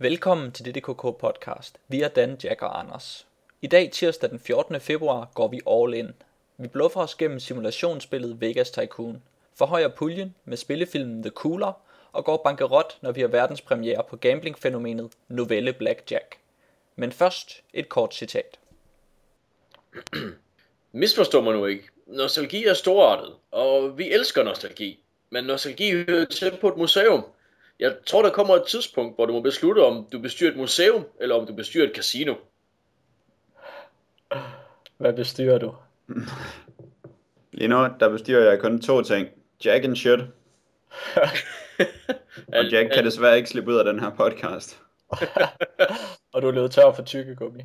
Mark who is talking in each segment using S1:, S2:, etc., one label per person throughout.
S1: Velkommen til DDKK podcast. Vi er Dan, Jack og Anders. I dag, tirsdag den 14. februar, går vi all in. Vi bluffer os gennem simulationsspillet Vegas Tycoon, forhøjer puljen med spillefilmen The Cooler og går bankerot, når vi har verdenspremiere på gamblingfænomenet Novelle Blackjack. Men først et kort citat.
S2: Misforstår man nu ikke. Nostalgi er storartet, og vi elsker nostalgi. Men nostalgi hører til på et museum. Jeg tror, der kommer et tidspunkt, hvor du må beslutte, om du bestyrer et museum, eller om du bestyrer et casino.
S1: Hvad bestyrer du?
S3: Lige nu, der bestyrer jeg kun to ting. Jack and shit. og Jack kan desværre ikke slippe ud af den her podcast.
S1: og du er løbet tør for tykkegummi.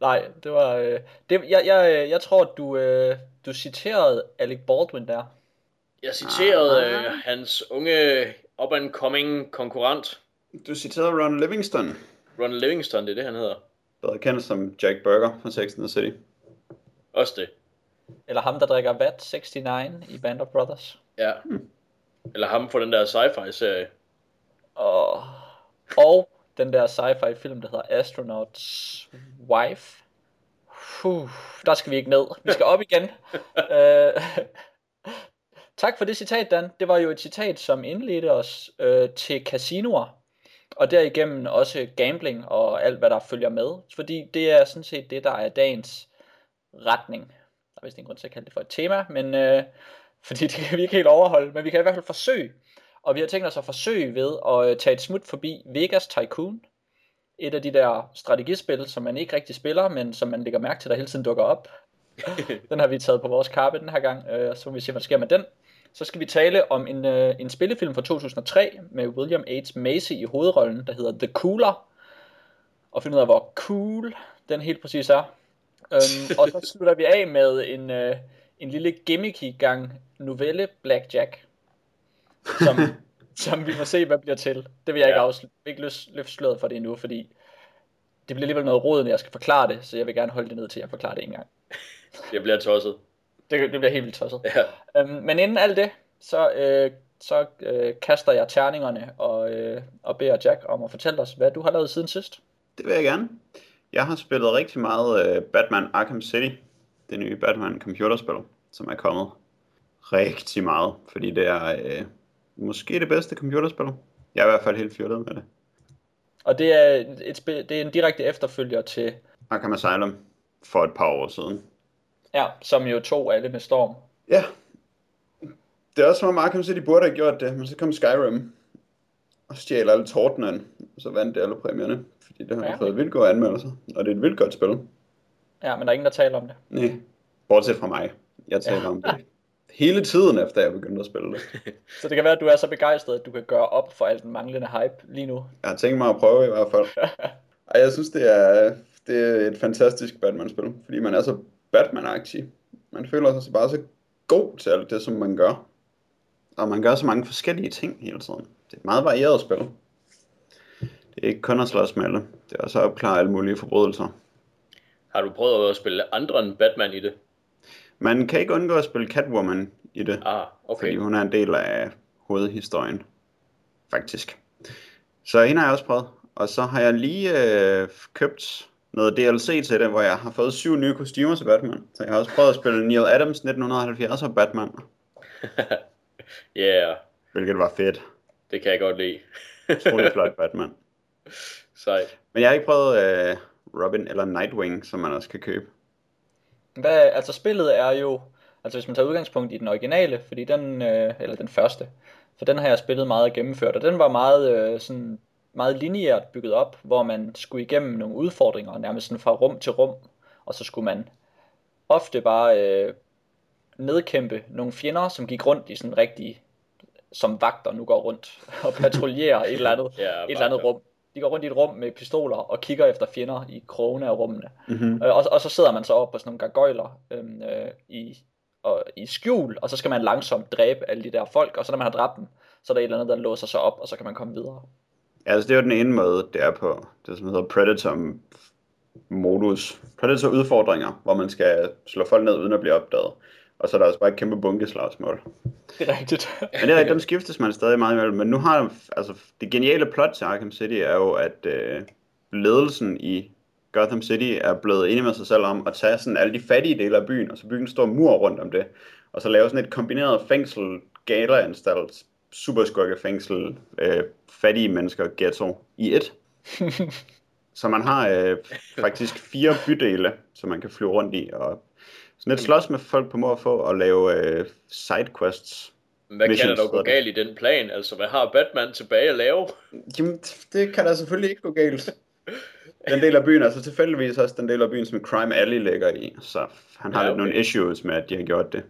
S1: Nej, det var... Øh, det, jeg, jeg, jeg tror, du, øh, du citerede Alec Baldwin der.
S2: Jeg citerede ah. øh, hans unge up-and-coming konkurrent.
S3: Du citerede Ron Livingston.
S2: Ron Livingston, det er det, han hedder.
S3: Bedre kendt som Jack Burger fra Sex and the City.
S2: Også det.
S1: Eller ham, der drikker vat 69 i Band of Brothers.
S2: Ja. Hmm. Eller ham fra den der sci-fi serie.
S1: Og, og den der sci-fi film, der hedder Astronauts Wife. Puh, der skal vi ikke ned. Vi skal op igen. uh, tak for det citat, Dan. Det var jo et citat, som indledte os uh, til casinoer. Og derigennem også gambling og alt, hvad der følger med. Fordi det er sådan set det, der er dagens retning. Der er vist ingen grund til at kalde det for et tema, men uh, fordi det kan vi ikke helt overholde. Men vi kan i hvert fald forsøge og vi har tænkt os at forsøge ved at øh, tage et smut forbi Vegas Tycoon. Et af de der strategispil, som man ikke rigtig spiller, men som man lægger mærke til, der hele tiden dukker op. den har vi taget på vores kappe den her gang, øh, så må vi se, hvad der sker med den. Så skal vi tale om en, øh, en spillefilm fra 2003 med William H. Macy i hovedrollen, der hedder The Cooler. Og finde ud af, hvor cool den helt præcis er. Øhm, og så slutter vi af med en, øh, en lille gimmicky gang novelle Blackjack som, som vi må se, hvad bliver til. Det vil jeg ja. ikke afslutte. ikke løfte sløret for det endnu, fordi det bliver alligevel noget råd, når jeg skal forklare det, så jeg vil gerne holde det ned til, at jeg forklarer det en gang.
S2: Det bliver tosset.
S1: Det, det bliver helt vildt tosset.
S2: Ja.
S1: Øhm, men inden alt det, så, øh, så øh, kaster jeg terningerne og, øh, og beder Jack om at fortælle os, hvad du har lavet siden sidst.
S3: Det vil jeg gerne. Jeg har spillet rigtig meget øh, Batman Arkham City, det nye Batman computerspil, som er kommet rigtig meget, fordi det er øh, måske det bedste computerspil. Jeg er i hvert fald helt fjollet med det.
S1: Og det er, et spil, det er en direkte efterfølger til...
S3: Arkham Asylum for et par år siden.
S1: Ja, som jo tog alle med storm.
S3: Ja. Det er også som om Arkham City burde have gjort det, men så kom Skyrim og stjal alle tårtene, og så vandt det alle præmierne, fordi det har ja. fået vildt gode anmeldelser, og det er et vildt godt spil.
S1: Ja, men der er ingen, der taler om det.
S3: Nej, bortset fra mig. Jeg taler ja. om det hele tiden, efter jeg begyndte at spille det.
S1: så det kan være, at du er så begejstret, at du kan gøre op for alt den manglende hype lige nu.
S3: Jeg har tænkt mig at prøve i hvert fald. Ej, jeg synes, det er, det er et fantastisk Batman-spil, fordi man er så Batman-aktiv. Man føler sig bare så god til alt det, som man gør. Og man gør så mange forskellige ting hele tiden. Det er et meget varieret spil. Det er ikke kun at slås med alle. Det er også at opklare alle mulige forbrydelser.
S2: Har du prøvet at spille andre end Batman i det?
S3: Man kan ikke undgå at spille Catwoman i det,
S2: ah, okay.
S3: fordi hun er en del af hovedhistorien, faktisk. Så hende har jeg også prøvet. Og så har jeg lige øh, købt noget DLC til det, hvor jeg har fået syv nye kostymer til Batman. Så jeg har også prøvet at spille Neil Adams 1970 og Batman.
S2: Ja. yeah.
S3: Hvilket var fedt.
S2: Det kan jeg godt lide.
S3: Utrolig flot Batman.
S2: Sejt.
S3: Men jeg har ikke prøvet øh, Robin eller Nightwing, som man også kan købe.
S1: Hvad, altså spillet er jo, altså hvis man tager udgangspunkt i den originale, fordi den, øh, eller den første, for den har jeg spillet meget gennemført, og den var meget øh, sådan meget lineært bygget op, hvor man skulle igennem nogle udfordringer, nærmest sådan fra rum til rum, og så skulle man ofte bare øh, nedkæmpe nogle fjender, som gik rundt i sådan rigtig, som vagter nu går rundt og patruljerer et eller andet, ja, et eller andet rum de går rundt i et rum med pistoler og kigger efter fjender i krogene af rummene. Mm-hmm. Øh, og, og så sidder man så op på sådan nogle gargoyler øhm, øh, i, og, i skjul, og så skal man langsomt dræbe alle de der folk, og så når man har dræbt dem, så er der et eller andet, der låser sig op, og så kan man komme videre.
S3: Ja, altså det er jo den ene måde, det er på det, som hedder Predator-modus. Predator-udfordringer, hvor man skal slå folk ned uden at blive opdaget. Og så er der også bare et kæmpe bunkeslagsmål.
S1: Det er rigtigt.
S3: Men det er dem skiftes man stadig meget imellem. Men nu har altså, det geniale plot til Arkham City er jo, at øh, ledelsen i Gotham City er blevet enige med sig selv om at tage sådan alle de fattige dele af byen, og så bygge en stor mur rundt om det. Og så lave sådan et kombineret fængsel, galaanstalt, superskurkefængsel, øh, fattige mennesker, ghetto i et. så man har øh, faktisk fire bydele, som man kan flyve rundt i, og sådan lidt slås med folk på at få og lave øh, sidequests.
S2: Hvad kan der dog gå galt i den plan? Altså, hvad har Batman tilbage at lave?
S3: Jamen, det kan der selvfølgelig ikke gå galt. Den del af byen er så tilfældigvis også den del af byen, som Crime Alley ligger i, så han har
S2: ja, okay.
S3: lidt nogle issues med, at de har gjort det.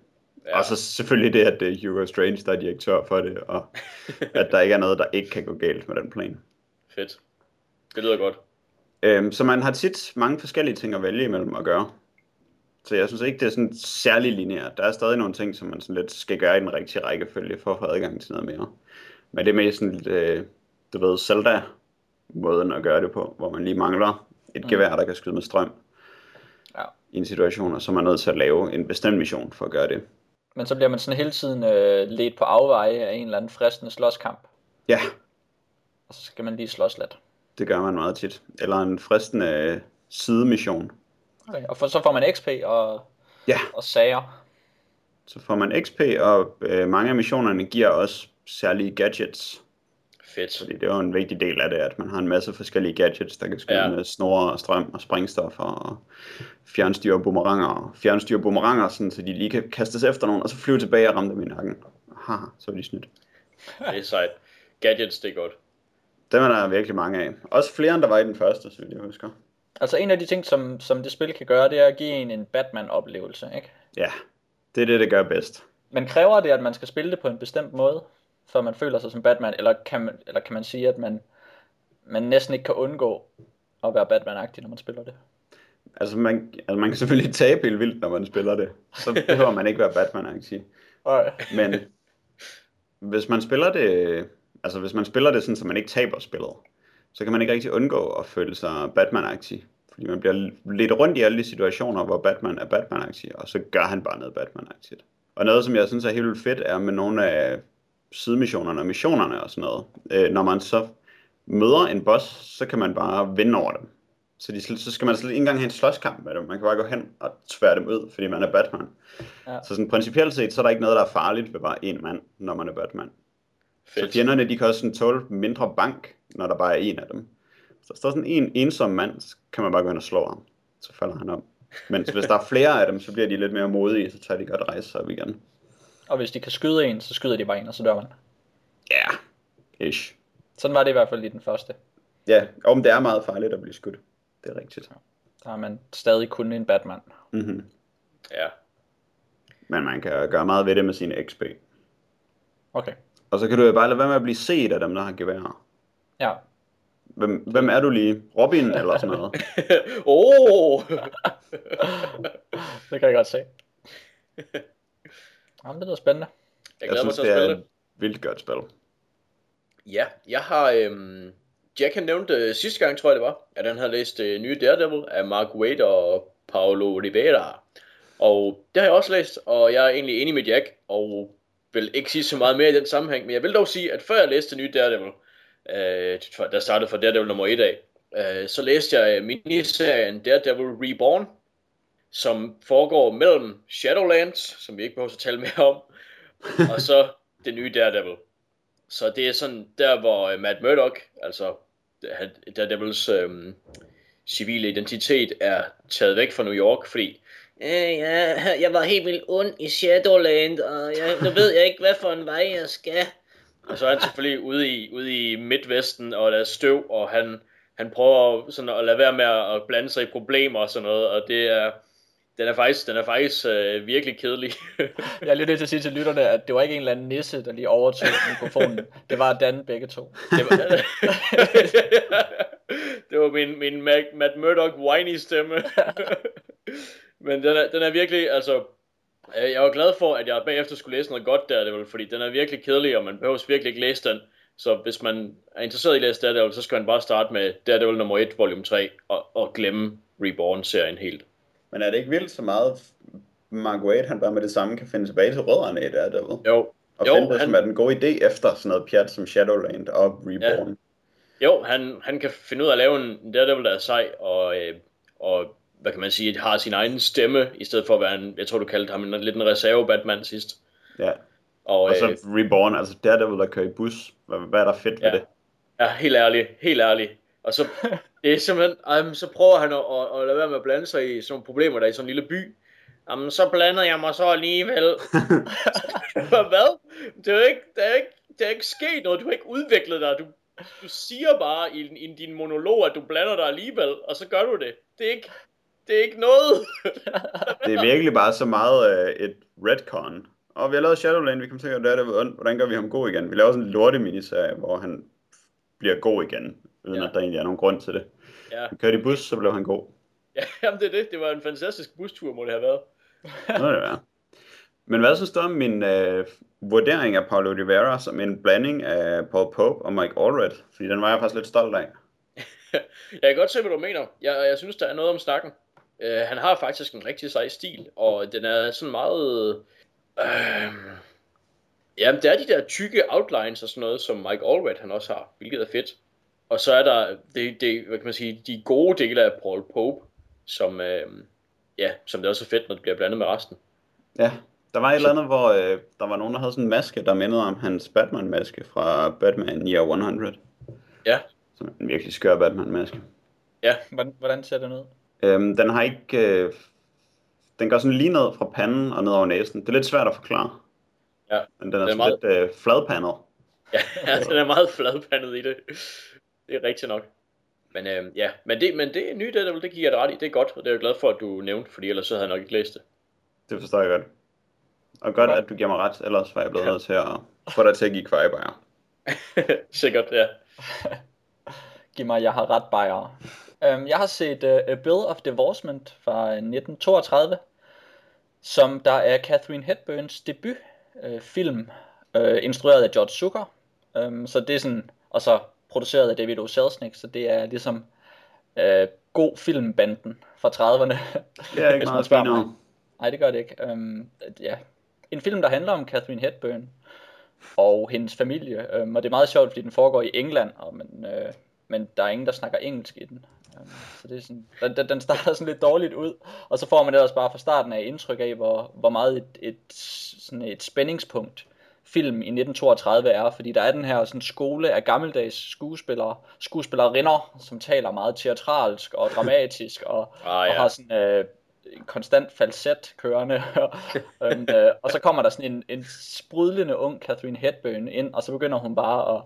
S2: Ja.
S3: Og så selvfølgelig det, at det er Hugo Strange, der er direktør for det, og at der ikke er noget, der ikke kan gå galt med den plan.
S2: fedt. Det lyder godt.
S3: Øhm, så man har tit mange forskellige ting at vælge imellem at gøre. Så jeg synes ikke, det er sådan særlig lineært. Der er stadig nogle ting, som man sådan lidt skal gøre i den rigtige rækkefølge for at få adgang til noget mere. Men det er mest sådan lidt, øh, du ved, Zelda-måden at gøre det på, hvor man lige mangler et
S1: Mm.
S3: gevær, der kan skyde med strøm
S1: Ja.
S3: i en situation, og så er man nødt til at lave en bestemt mission for at gøre det.
S1: Men så bliver man sådan hele tiden øh, ledt på afveje af en eller anden fristende slåskamp.
S3: Ja,
S1: Og så skal man lige slås lidt.
S3: det gør man meget tit. Eller en fristende øh, sidemission.
S1: Okay. Og for, så får man XP og,
S3: Ja.
S1: og sager.
S3: Så får man XP, og øh, mange af missionerne giver også særlige gadgets.
S2: Fedt.
S3: Fordi det er jo en vigtig del af det, at man har en masse forskellige gadgets, der kan skyde
S2: Ja.
S3: med snore og strøm og sprængstoffer og fjernstyre boomeranger og fjernstyre boomeranger, sådan, så de lige kan kastes efter nogen, og så flyve tilbage og ramme dem i nakken. Haha, så er de snydt.
S2: Det er sejt. Gadgets, det er godt.
S3: Dem er der virkelig mange af. Også flere, end der var i den første, så vidt jeg husker.
S1: Altså en af de ting, som, som det spil kan gøre, det er at give en en Batman-oplevelse. Ikke?
S3: Ja, det er det, det gør bedst.
S1: Men kræver det, at man skal spille det på en bestemt måde, før man føler sig som Batman? Eller kan man, eller kan man sige, at man, man næsten ikke kan undgå at være Batman-agtig, når man spiller det?
S3: Altså man, altså man kan selvfølgelig tabe helt vildt, når man spiller det. Så behøver man ikke være Batman-aktiv.
S1: Okay.
S3: Men hvis man spiller det, altså hvis man spiller det sådan, så man ikke taber spillet, så kan man ikke rigtig undgå at føle sig Batman-aktiv. Fordi man bliver lidt rundt i alle de situationer, hvor Batman er Batman-aktiv, og så gør han bare noget Batman-aktivt. Og noget, som jeg synes er helt vildt fedt, er med nogle af sidemissionerne og missionerne og sådan noget. Øh, når man så møder en boss, så kan man bare vinde over dem. Så, de, så skal man slet ikke engang have en slåskamp med dem. Man kan bare gå hen og tvære dem ud, fordi man er Batman.
S1: Ja.
S3: Så sådan principielt set, så er der ikke noget, der er farligt ved bare en mand, når man er Batman. Så
S2: Fedt.
S3: fjenderne, de kan også sådan tåle mindre bank, når der bare er en af dem. Så hvis der er sådan en ensom mand, så kan man bare gå hen og slå ham. Så falder han om. Men hvis der er flere af dem, så bliver de lidt mere modige, så tager de godt rejse sig op igen.
S1: Og hvis de kan skyde en, så skyder de bare en, og så dør man.
S3: Ja, yeah. ish.
S1: Sådan var det i hvert fald i den første.
S3: Ja, og det er meget farligt at blive skudt. Det er rigtigt.
S1: Der har man stadig kun en Batman.
S3: Mm-hmm.
S2: Ja.
S3: Men man kan gøre meget ved det med sin XP.
S1: Okay.
S3: Og så kan du jo bare lade være med at blive set af dem, der har geværer.
S1: Ja.
S3: Hvem, hvem er du lige? Robin eller sådan noget?
S2: oh!
S1: det kan jeg godt se. Jamen, det lyder spændende.
S2: Jeg
S3: Jeg
S2: glæder mig
S3: synes,
S2: til at
S3: det er
S2: spille
S3: et vildt godt spil.
S2: Ja, jeg har... Øhm, Jack han nævnte øh, sidste gang, tror jeg det var, at han havde læst øh, nye Daredevil af Mark Waid og Paolo Rivera. Og det har jeg også læst, og jeg er egentlig enig med Jack, og vil ikke sige så meget mere i den sammenhæng, men jeg vil dog sige, at før jeg læste nye Daredevil, øh, der startede fra Daredevil nummer 1 af, øh, så læste jeg miniserien Daredevil Reborn, som foregår mellem Shadowlands, som vi ikke behøver at tale mere om, og så det nye Daredevil. Så det er sådan der, hvor øh, Matt Murdock, altså Daredevils øhm, civile identitet, er taget væk fra New York, fordi
S4: Øh, ja, jeg var helt vildt ond i Shadowland, og jeg, nu ved jeg ikke, hvad for en vej jeg skal.
S2: Og så er han selvfølgelig ude i, ude i Midtvesten, og der er støv, og han, han prøver sådan at lade være med at blande sig i problemer og sådan noget, og det er, den er faktisk, den er faktisk øh, virkelig kedelig.
S1: Jeg er lige nødt til at sige til lytterne, at det var ikke en eller anden nisse, der lige overtog mikrofonen. Det var Dan begge to.
S2: det var, det var min, min Matt Murdock whiny stemme. Men den er, den er virkelig, altså, øh, jeg var glad for, at jeg bagefter skulle læse noget godt der, det var, fordi den er virkelig kedelig, og man behøver virkelig ikke læse den. Så hvis man er interesseret i at læse Daredevil, så skal man bare starte med Daredevil nummer 1, volume 3, og, og glemme Reborn-serien helt.
S3: Men er det ikke vildt så meget Mark Waid, han bare med det samme kan finde tilbage til rødderne i Daredevil.
S2: Jo,
S3: Og
S2: Jo,
S3: finde det,
S2: han-
S3: som er den gode idé efter sådan noget pjat som Shadowland og Reborn.
S2: jo han, han kan finde ud af at lave en Daredevil, der er sej, og, øh, og hvad kan man sige, har sin egen stemme, i stedet for at være en, jeg tror du kaldte ham en, lidt en reserve Batman sidst.
S3: Ja.
S2: Og,
S3: Og så
S2: øh,
S3: Reborn, altså Daredevil, der kører i bus. Hvad, hvad er der fedt ved
S2: Ja.
S3: det?
S2: Ja, helt ærligt, helt ærligt. Og så, det er simpelthen, um, så prøver han at, at, at, lade være med at blande sig i sådan nogle problemer, der er i sådan en lille by. Jamen, så blander jeg mig så alligevel. Hvad? Det er jo ikke, det er ikke, det er ikke sket noget, du har ikke udviklet dig. Du, du siger bare i, i din monolog, at du blander dig alligevel, og så gør du det. Det er ikke, det er ikke noget.
S3: Det er virkelig bare så meget øh, et retcon. Og vi har lavet Shadowland, vi til at gøre Daredevil ondt. Hvordan gør vi ham god igen? Vi laver sådan en lorte miniserie, hvor han bliver god igen, uden
S2: Ja.
S3: at der egentlig er nogen grund til det.
S2: Ja,
S3: kørte i bus, så blev han god.
S2: ja, jamen det er det. Det var en fantastisk bustur, må det have været.
S3: Nå, det være. Men hvad synes du om min øh, vurdering af Paulo Rivera som en blanding af Paul Pope og Mike Allred? Fordi den var jeg faktisk lidt stolt af.
S2: Jeg kan godt se, hvad du mener. Jeg, jeg synes, der er noget om snakken. Uh, han har faktisk en rigtig sej stil, og den er sådan meget... Uh, ja, det er de der tykke outlines og sådan noget, som Mike Allred han også har, hvilket er fedt. Og så er der det, det, hvad kan man sige, de gode dele af Paul Pope, som, uh, ja, som det også er fedt, når det bliver blandet med resten.
S3: Ja, der var et eller andet, hvor øh, der var nogen, der havde sådan en maske, der mindede om hans Batman-maske fra Batman Year 100.
S2: Ja,
S3: Som en virkelig skør Batman-maske.
S1: Hvordan, hvordan ser den ud?
S3: Øhm, den har ikke... Øh, den går sådan lige ned fra panden og ned over næsen. Det er lidt svært at forklare.
S2: Ja,
S3: Men den er,
S2: den er
S3: sådan
S2: meget-
S3: lidt øh, fladpandet.
S2: ja, den er meget fladpandet i det. Det er rigtigt nok. Men øh, ja, men det, men det er nyt, det, det giver jeg dig ret i. Det er godt, og det er jeg glad for, at du nævnte, fordi ellers så havde jeg nok ikke læst det.
S3: Det forstår jeg godt. Og godt, at du giver mig ret, ellers var jeg blevet nødt til at få dig til at give kvejebajer.
S2: Sikkert, ja.
S1: Giv mig, jeg har ret bajer. Um, jeg har set uh, A Bill of Divorcement fra 1932, som der er Catherine Hepburns debut uh, film, uh, instrueret af George Zucker. Um, så det er sådan, og så produceret af David O. Selznick, så det er ligesom uh, god filmbanden fra 30'erne.
S3: Det er ikke
S1: man
S3: meget
S1: mig. Nej, det gør det ikke. Um, ja. En film, der handler om Catherine Hepburn og hendes familie. Um, og det er meget sjovt, fordi den foregår i England, og men, øh, men der er ingen, der snakker engelsk i den. Um, så det er sådan, den, den- den starter sådan lidt dårligt ud, og så får man ellers bare fra starten af indtryk af, hvor, hvor meget et, et, sådan et spændingspunkt film i 1932 er, fordi der er den her sådan skole af gammeldags skuespillere, skuespillerinder, som taler meget teatralsk og dramatisk, og,
S2: Ah,
S1: og
S2: ja.
S1: har sådan øh, konstant falset kørende. um, øh, og så kommer der sådan en, en sprudlende ung Catherine Hepburn ind, og så begynder hun bare at,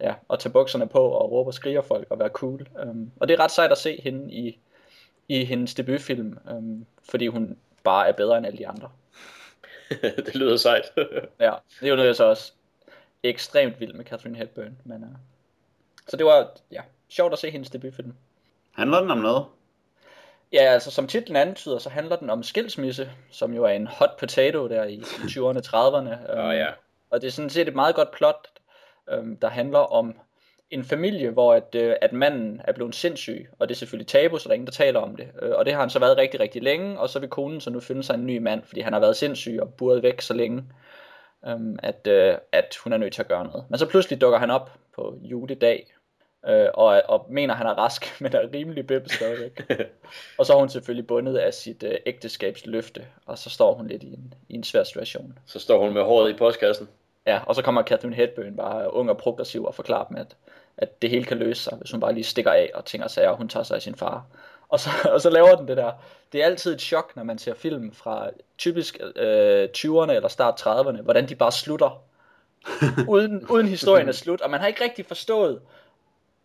S1: ja, at tage bukserne på og råbe og skrige folk og være cool. Um, og det er ret sejt at se hende i, i hendes debutfilm, um, fordi hun bare er bedre end alle de andre.
S2: det lyder sejt.
S1: Ja, det er jo noget, jeg så også ekstremt vild med Catherine Hepburn. Men, uh, så det var ja, sjovt at se hendes debutfilm.
S3: Handler den om noget?
S1: Ja, altså som titlen antyder, så handler den om skilsmisse, som jo er en hot potato der i, i 20'erne, 30'erne.
S2: Åh, ja.
S1: Og det er sådan set et meget godt plot, øhm, der handler om en familie, hvor at, øh, at manden er blevet sindssyg, og det er selvfølgelig tabu, så der er ingen, der taler om det. Øh, og det har han så været rigtig, rigtig længe, og så vil konen så nu finde sig en ny mand, fordi han har været sindssyg og buret væk så længe, øhm, at, øh, at hun er nødt til at gøre noget. Men så pludselig dukker han op på juledag, øh, og, og mener, han er rask, men er rimelig bib stadigvæk. og så er hun selvfølgelig bundet af sit øh, ægteskabsløfte, og så står hun lidt i en, i en svær situation.
S2: Så står hun med håret i postkassen.
S1: Ja, og så kommer Catherine Hepburn bare ung og progressiv og forklarer dem, at, at det hele kan løse sig, hvis hun bare lige stikker af og tænker sig, og hun tager sig af sin far. Og så, og så laver den det der. Det er altid et chok, når man ser film fra typisk øh, 20'erne eller start 30'erne, hvordan de bare slutter. uden, uden historien er slut, og man har ikke rigtig forstået,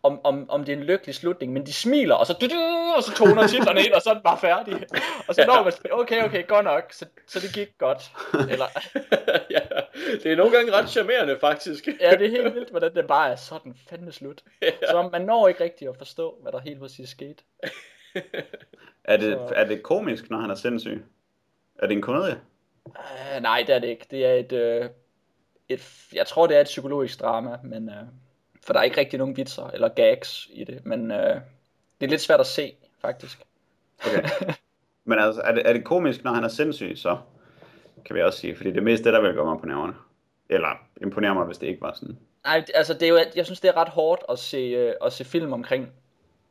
S1: om, om, om det er en lykkelig slutning, men de smiler, og så, du, du, og så toner titlerne ind, og så er den bare færdig. Og så når man, okay, okay, godt nok, så, så det gik godt. Eller,
S2: ja, det er nogle gange ret charmerende, faktisk.
S1: Ja, det er helt vildt, hvordan det bare er sådan fandme slut. Så man når ikke rigtig at forstå, hvad der helt præcis skete.
S3: Er det,
S1: Så-
S3: er det komisk, når han er sindssyg? Er det en komedie?
S1: Uh, nej, det er det ikke. Det er et, uh, et, jeg tror det er et psykologisk drama, men, uh, for der er ikke rigtig nogen vitser eller gags i det, men uh, det er lidt svært at se, faktisk.
S3: Okay. Men altså, er det, er det komisk, når han er sindssyg, så kan vi også sige, fordi det er mest det, der vil gå mig på nerverne. Eller imponere mig, hvis det ikke var sådan.
S1: Nej, altså det er jo, jeg synes det er ret hårdt at se, øh, at se film omkring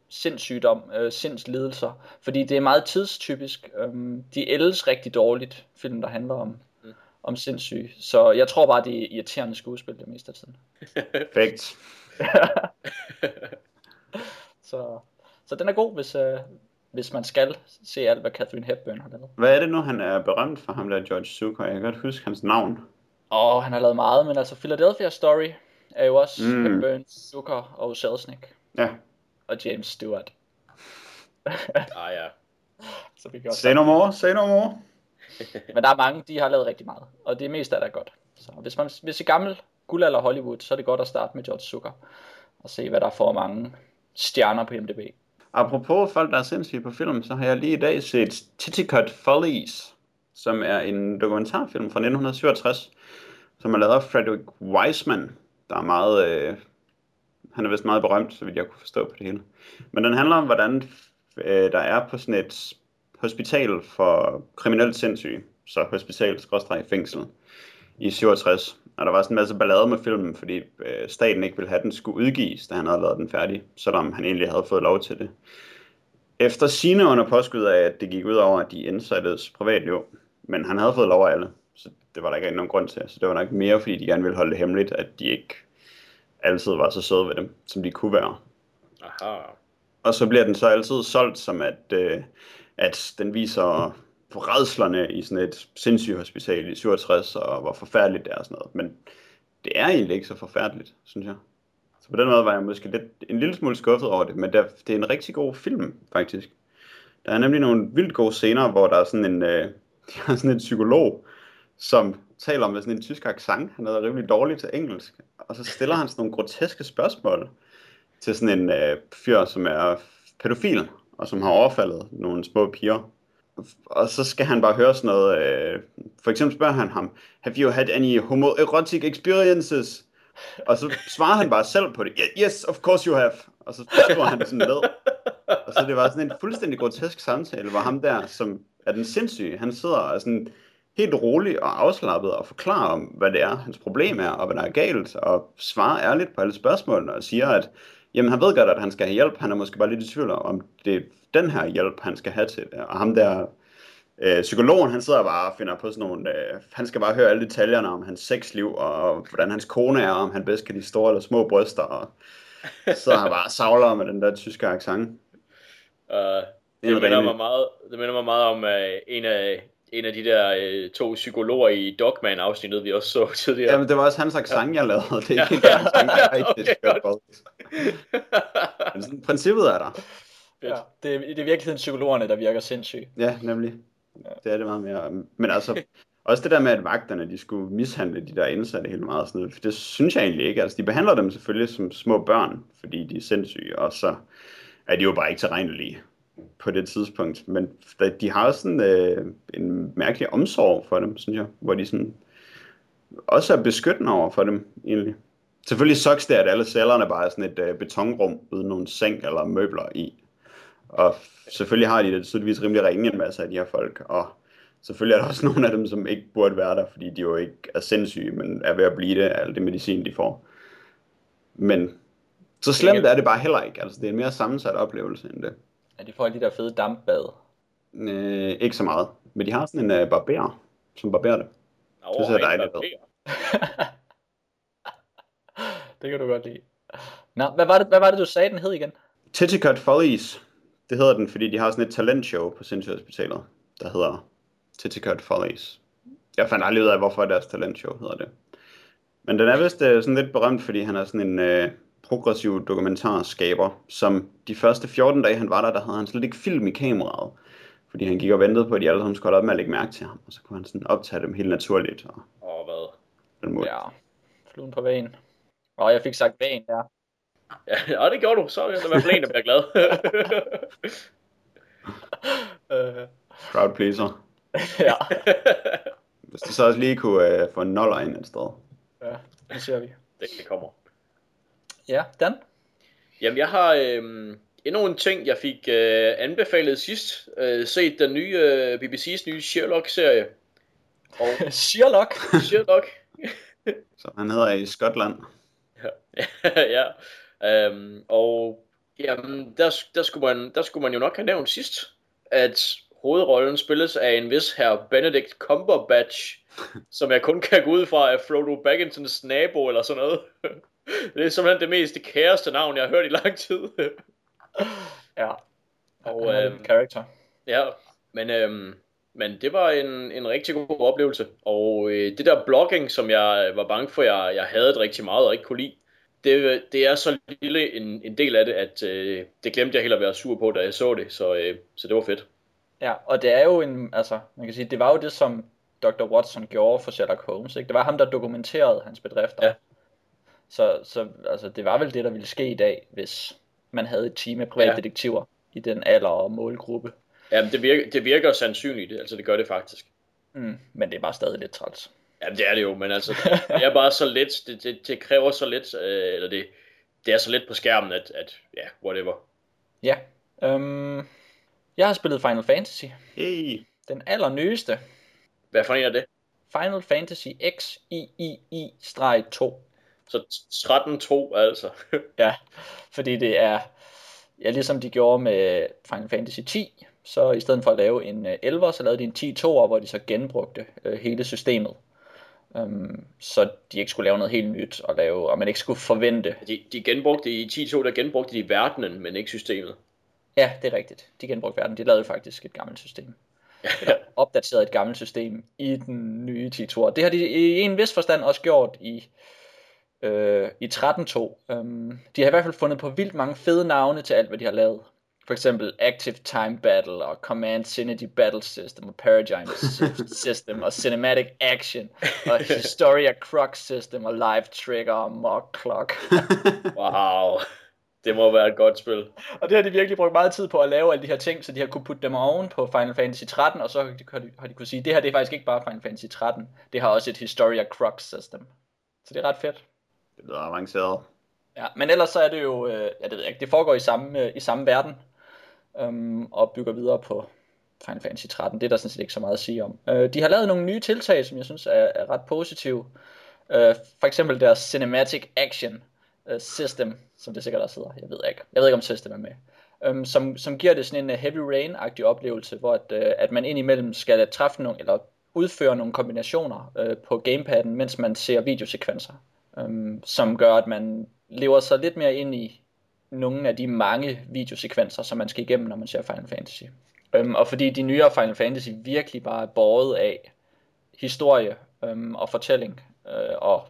S1: sindssygdom, øh, sindslidelser, fordi det er meget tidstypisk. Øhm, de ældes rigtig dårligt, film der handler om. Om sindssyge. Så jeg tror bare, det er irriterende skuespil det meste af tiden.
S3: Perfekt.
S1: så, så den er god, hvis, øh, hvis man skal se alt, hvad Catherine Hepburn har lavet.
S3: Hvad er det nu, han er berømt for, ham der George Zucker? Jeg kan godt huske hans navn.
S1: Og han har lavet meget, men altså Philadelphia Story er jo også mm. Hepburn, Zucker og Selznick.
S3: Ja.
S1: Og James Stewart.
S2: ah ja.
S1: Så vi også
S3: Say no more, say no more.
S1: Men der er mange, de har lavet rigtig meget, og det meste er der godt. Så hvis man hvis i gammel guldalder Hollywood, så er det godt at starte med George Zucker og se, hvad der får mange stjerner på MDB.
S3: Apropos folk, der er sindssyge på film, så har jeg lige i dag set Titicut Follies, som er en dokumentarfilm fra 1967, som er lavet af Frederick Wiseman, der er meget, øh, han er vist meget berømt, så vidt jeg kunne forstå på det hele. Men den handler om, hvordan øh, der er på sådan et hospital for kriminelt sindssyge, så hospital fængsel i 67. Og der var sådan en masse ballade med filmen, fordi øh, staten ikke ville have, at den skulle udgives, da han havde lavet den færdig, selvom han egentlig havde fået lov til det. Efter sine under påskud af, at det gik ud over de indsattes privatliv, men han havde fået lov af alle, så det var der ikke nogen grund til. Så det var nok mere, fordi de gerne ville holde det hemmeligt, at de ikke altid var så søde ved dem, som de kunne være.
S2: Aha.
S3: Og så bliver den så altid solgt som, at, øh, at den viser redslerne i sådan et sindssygt hospital i 67, og hvor forfærdeligt det er og sådan noget. Men det er egentlig ikke så forfærdeligt, synes jeg. Så på den måde var jeg måske lidt, en lille smule skuffet over det, men det er, det er en rigtig god film, faktisk. Der er nemlig nogle vildt gode scener, hvor der er sådan en, øh, der er sådan en psykolog, som taler med sådan en tysk accent. Han er rimelig dårlig til engelsk. Og så stiller han sådan nogle groteske spørgsmål til sådan en øh, fyr, som er pædofil, og som har overfaldet nogle små piger og så skal han bare høre sådan noget, øh, for eksempel spørger han ham, have you had any homoerotic experiences? Og så svarer han bare selv på det, yes, of course you have. Og så skriver han sådan ned. Og så det var sådan en fuldstændig grotesk samtale, hvor ham der, som er den sindssyge, han sidder og sådan helt rolig og afslappet og forklarer om, hvad det er, hans problem er, og hvad der er galt, og svarer ærligt på alle spørgsmålene, og siger, at jamen, han ved godt, at han skal have hjælp, han er måske bare lidt i tvivl om, det den her hjælp, han skal have til det. Og ham der, øh, psykologen, han sidder bare og finder på sådan nogle, øh, han skal bare høre alle detaljerne om hans sexliv, og hvordan hans kone er, og om han bedst kan de store eller små bryster, og så han bare savler med den der tyske accent.
S2: Uh, det, minder mig meget, det minder mig meget om uh, en af en af de der uh, to psykologer i Dogman afsnittet, vi også så tidligere.
S3: Jamen, det var også hans accent, jeg lavede. Det er ikke ja. accent, jeg rigtig okay, Men sådan, princippet er der.
S1: Ja, det, er, det er virkelig psykologerne, der virker sindssyge.
S3: Ja, nemlig. Ja. Det er det meget mere. Men altså, også det der med, at vagterne de skulle mishandle de der indsatte helt meget, sådan noget, det synes jeg egentlig ikke. Altså, de behandler dem selvfølgelig som små børn, fordi de er sindssyge, og så er de jo bare ikke tilregnelige på det tidspunkt. Men de har også sådan, øh, en mærkelig omsorg for dem, synes jeg, hvor de sådan også er beskyttende over for dem, egentlig. Selvfølgelig sucks det, at alle cellerne bare er sådan et øh, betonrum uden nogen seng eller møbler i. Og selvfølgelig har de det tydeligvis rimelig ringe en masse af de her folk, og selvfølgelig er der også nogle af dem, som ikke burde være der, fordi de jo ikke er sindssyge, men er ved at blive det af alt det medicin, de får. Men så slemt er det bare heller ikke. Altså, det er en mere sammensat oplevelse end det.
S1: Ja, de får de der fede dampbad.
S3: Øh, ikke så meget. Men de har sådan en uh, barber, som barberer det.
S2: Nå, det ser dejligt ud.
S1: det kan du godt lide. Nå, hvad var det, hvad var det du sagde, den hed igen?
S3: Titicut Follies. Det hedder den, fordi de har sådan et talentshow på Sindssygehospitalet, der hedder Titicut Follies. Jeg fandt aldrig ud af, hvorfor deres talentshow hedder det. Men den er vist uh, sådan lidt berømt, fordi han er sådan en uh, progressiv dokumentarskaber, som de første 14 dage, han var der, der havde han slet ikke film i kameraet. Fordi han gik og ventede på, at de alle sammen skulle op med at lægge mærke til ham, og så kunne han sådan optage dem helt naturligt. Og,
S2: og hvad?
S3: Den måde.
S1: Ja, fluen på vægen. Og jeg fik sagt der.
S2: Ja, ja, det gjorde du. Så er det i hvert fald en, der bliver glad.
S3: uh, Crowd pleaser.
S1: ja.
S3: Hvis du så også lige kunne uh, få en noller ind et sted.
S1: Ja, det ser vi.
S2: Det, det kommer.
S1: Ja, Dan?
S2: Jamen, jeg har, øh, endnu en ting, jeg fik øh, anbefalet sidst. Øh, set den nye øh, BBC's nye Sherlock-serie.
S1: Og Sherlock?
S2: Sherlock.
S3: Så han hedder i Skotland.
S2: ja. Øhm, og jamen, der, der, skulle man, der skulle man jo nok have nævnt sidst, at hovedrollen spilles af en vis her Benedict Cumberbatch, som jeg kun kan gå ud fra af Frodo Baggins nabo eller sådan noget. Det er simpelthen det mest kæreste navn, jeg har hørt i lang tid.
S1: ja. Og, øhm, character.
S2: Ja, men, øhm, men det var en, en rigtig god oplevelse. Og øh, det der blogging, som jeg var bange for, jeg, jeg havde det rigtig meget og ikke kunne lide, det, det er så lille en, en del af det, at øh, det glemte jeg helt at være sur på, da jeg så det. Så, øh, så det var fedt.
S1: Ja, og det er jo en, altså, man kan sige, det var jo det, som Dr. Watson gjorde for Sherlock Holmes, ikke? Det var ham, der dokumenterede hans bedrifter.
S2: Ja.
S1: Så, så altså, det var vel det, der ville ske i dag, hvis man havde et team af privatdetektiver ja. i den alder og målgruppe.
S2: Ja, det virker, det virker sandsynligt, altså det gør det faktisk.
S1: Mm, men det er bare stadig lidt træls.
S2: Ja, det er det jo, men altså, det er bare så let, det, det, det kræver så let, øh, eller det, det er så let på skærmen, at, at ja, whatever.
S1: Ja, øhm, jeg har spillet Final Fantasy.
S3: Hey.
S1: Den allernyeste.
S2: Hvad for en er det?
S1: Final Fantasy XIII-2.
S2: Så 13-2 altså.
S1: ja, fordi det er, ja, ligesom de gjorde med Final Fantasy 10, så i stedet for at lave en 11, så lavede de en 10 2 hvor de så genbrugte øh, hele systemet. Um, så de ikke skulle lave noget helt nyt og lave, og man ikke skulle forvente.
S2: De, de genbrugte i 10.2, der genbrugte de verdenen, men ikke systemet.
S1: Ja, det er rigtigt. De genbrugte verden. De lavede faktisk et gammelt system. Eller opdateret et gammelt system i den nye 10.2. Det har de i en vis forstand også gjort i, øh, i 13.2. Um, de har i hvert fald fundet på vildt mange fede navne til alt, hvad de har lavet. For eksempel Active Time Battle og Command Synergy Battle System og Paradigm System og Cinematic Action og Historia Crux System og Live Trigger og Mock Clock.
S2: wow. Det må være et godt spil.
S1: Og det har de virkelig brugt meget tid på at lave alle de her ting, så de har kunne putte dem oven på Final Fantasy 13, og så har de, har de kunne sige, det her det er faktisk ikke bare Final Fantasy 13, det har også et Historia Crux System. Så det er ret fedt.
S3: Det lyder avanceret.
S1: Ja, men ellers så er det jo, øh, jeg ved ikke, det foregår i samme, øh, i samme verden, øhm, og bygger videre på Final Fantasy 13. Det er der sådan set ikke så meget at sige om. Øh, de har lavet nogle nye tiltag, som jeg synes er, er ret positive. Øh, for eksempel deres Cinematic Action øh, System, som det sikkert også hedder. Jeg ved ikke. Jeg ved ikke, om System er med. Øhm, som, som giver det sådan en uh, Heavy Rain-agtig oplevelse, hvor at, øh, at man indimellem skal træffe nogle, eller udføre nogle kombinationer øh, på gamepadden, mens man ser videosekvenser, um, som gør, at man lever sig lidt mere ind i nogle af de mange videosekvenser, som man skal igennem, når man ser Final Fantasy. Um, og fordi de nyere Final Fantasy virkelig bare er båret af historie um, og fortælling, uh, og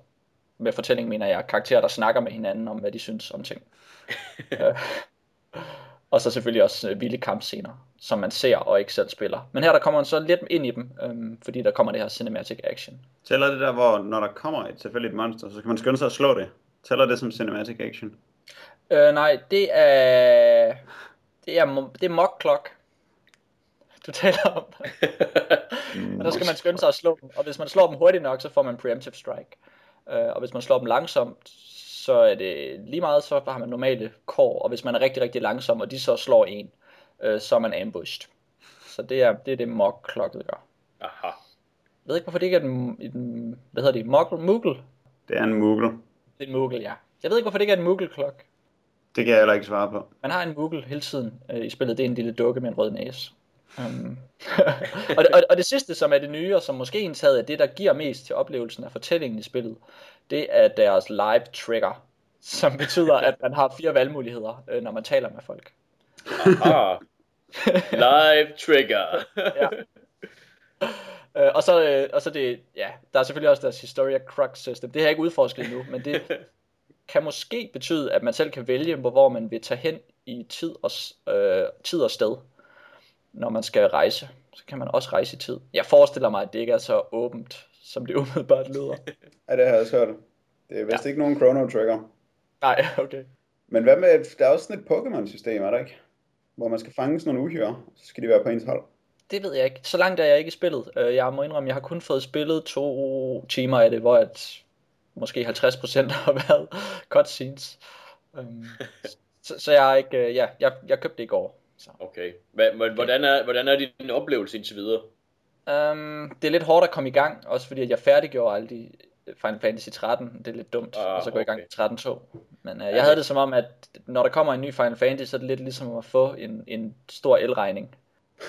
S1: med fortælling mener jeg karakterer, der snakker med hinanden om, hvad de synes om ting. uh, og så selvfølgelig også uh, vilde kampscener, som man ser og ikke selv spiller. Men her der kommer man så lidt ind i dem, um, fordi der kommer det her cinematic action.
S3: Tæller det der, hvor når der kommer et tilfældigt monster, så kan man skynde sig at slå det? Tæller det som cinematic action?
S1: Uh, nej, det er... Det er, det er mock clock. Du taler om. og der skal man skynde sig at slå dem. Og hvis man slår dem hurtigt nok, så får man preemptive strike. Uh, og hvis man slår dem langsomt, så er det lige meget, så har man normale kår. Og hvis man er rigtig, rigtig langsom, og de så slår en, uh, så er man ambushed. Så det er det, er det mock clocket gør.
S2: Aha.
S1: Jeg ved ikke, hvorfor det ikke er den, den hvad hedder det, Moogle? Moogle?
S3: Det er en Moogle.
S1: Det er en Moogle, ja. Jeg ved ikke, hvorfor det ikke er en Moogle clock.
S3: Det kan jeg heller ikke svare på.
S1: Man har en Moogle hele tiden øh, i spillet. Det er en lille dukke med en rød næse. Um, og, det, og, og det sidste, som er det nye, og som måske indtaget er det, der giver mest til oplevelsen af fortællingen i spillet, det er deres live trigger, som betyder, at man har fire valgmuligheder, øh, når man taler med folk.
S2: Aha. Live trigger.
S1: ja. Øh, og så, øh, og så det, ja, der er selvfølgelig også deres Historia Crux System. Det har jeg ikke udforsket endnu, men det kan måske betyde, at man selv kan vælge, hvor man vil tage hen i tid og, øh, tid og sted, når man skal rejse. Så kan man også rejse i tid. Jeg forestiller mig, at det ikke er så åbent, som det umiddelbart lyder.
S3: Ja, det har jeg også hørt. Det er vist ja. ikke nogen Chrono Trigger.
S1: Nej, okay.
S3: Men hvad med, der er også sådan et Pokémon-system, er der ikke? Hvor man skal fange sådan nogle uhyre, så skal de være på ens hold.
S1: Det ved jeg ikke. Så langt er jeg ikke spillet. Jeg må indrømme, jeg har kun fået spillet to timer af det, hvor at måske 50% har været cutscenes. Um, Så, så jeg, er ikke, øh, ja, jeg, jeg købte det i går. Så.
S2: Okay. Hva- hva- Hvordan er, hvordan er din oplevelse indtil videre?
S1: Um, det er lidt hårdt at komme i gang, også fordi at jeg færdiggjorde alle de Final Fantasy 13. Det er lidt dumt,
S2: Ah,
S1: og så gå i gang
S2: okay.
S1: med 13.2. Men uh, jeg havde det som om, at når der kommer en ny Final Fantasy, så er det lidt ligesom at få en, en stor elregning.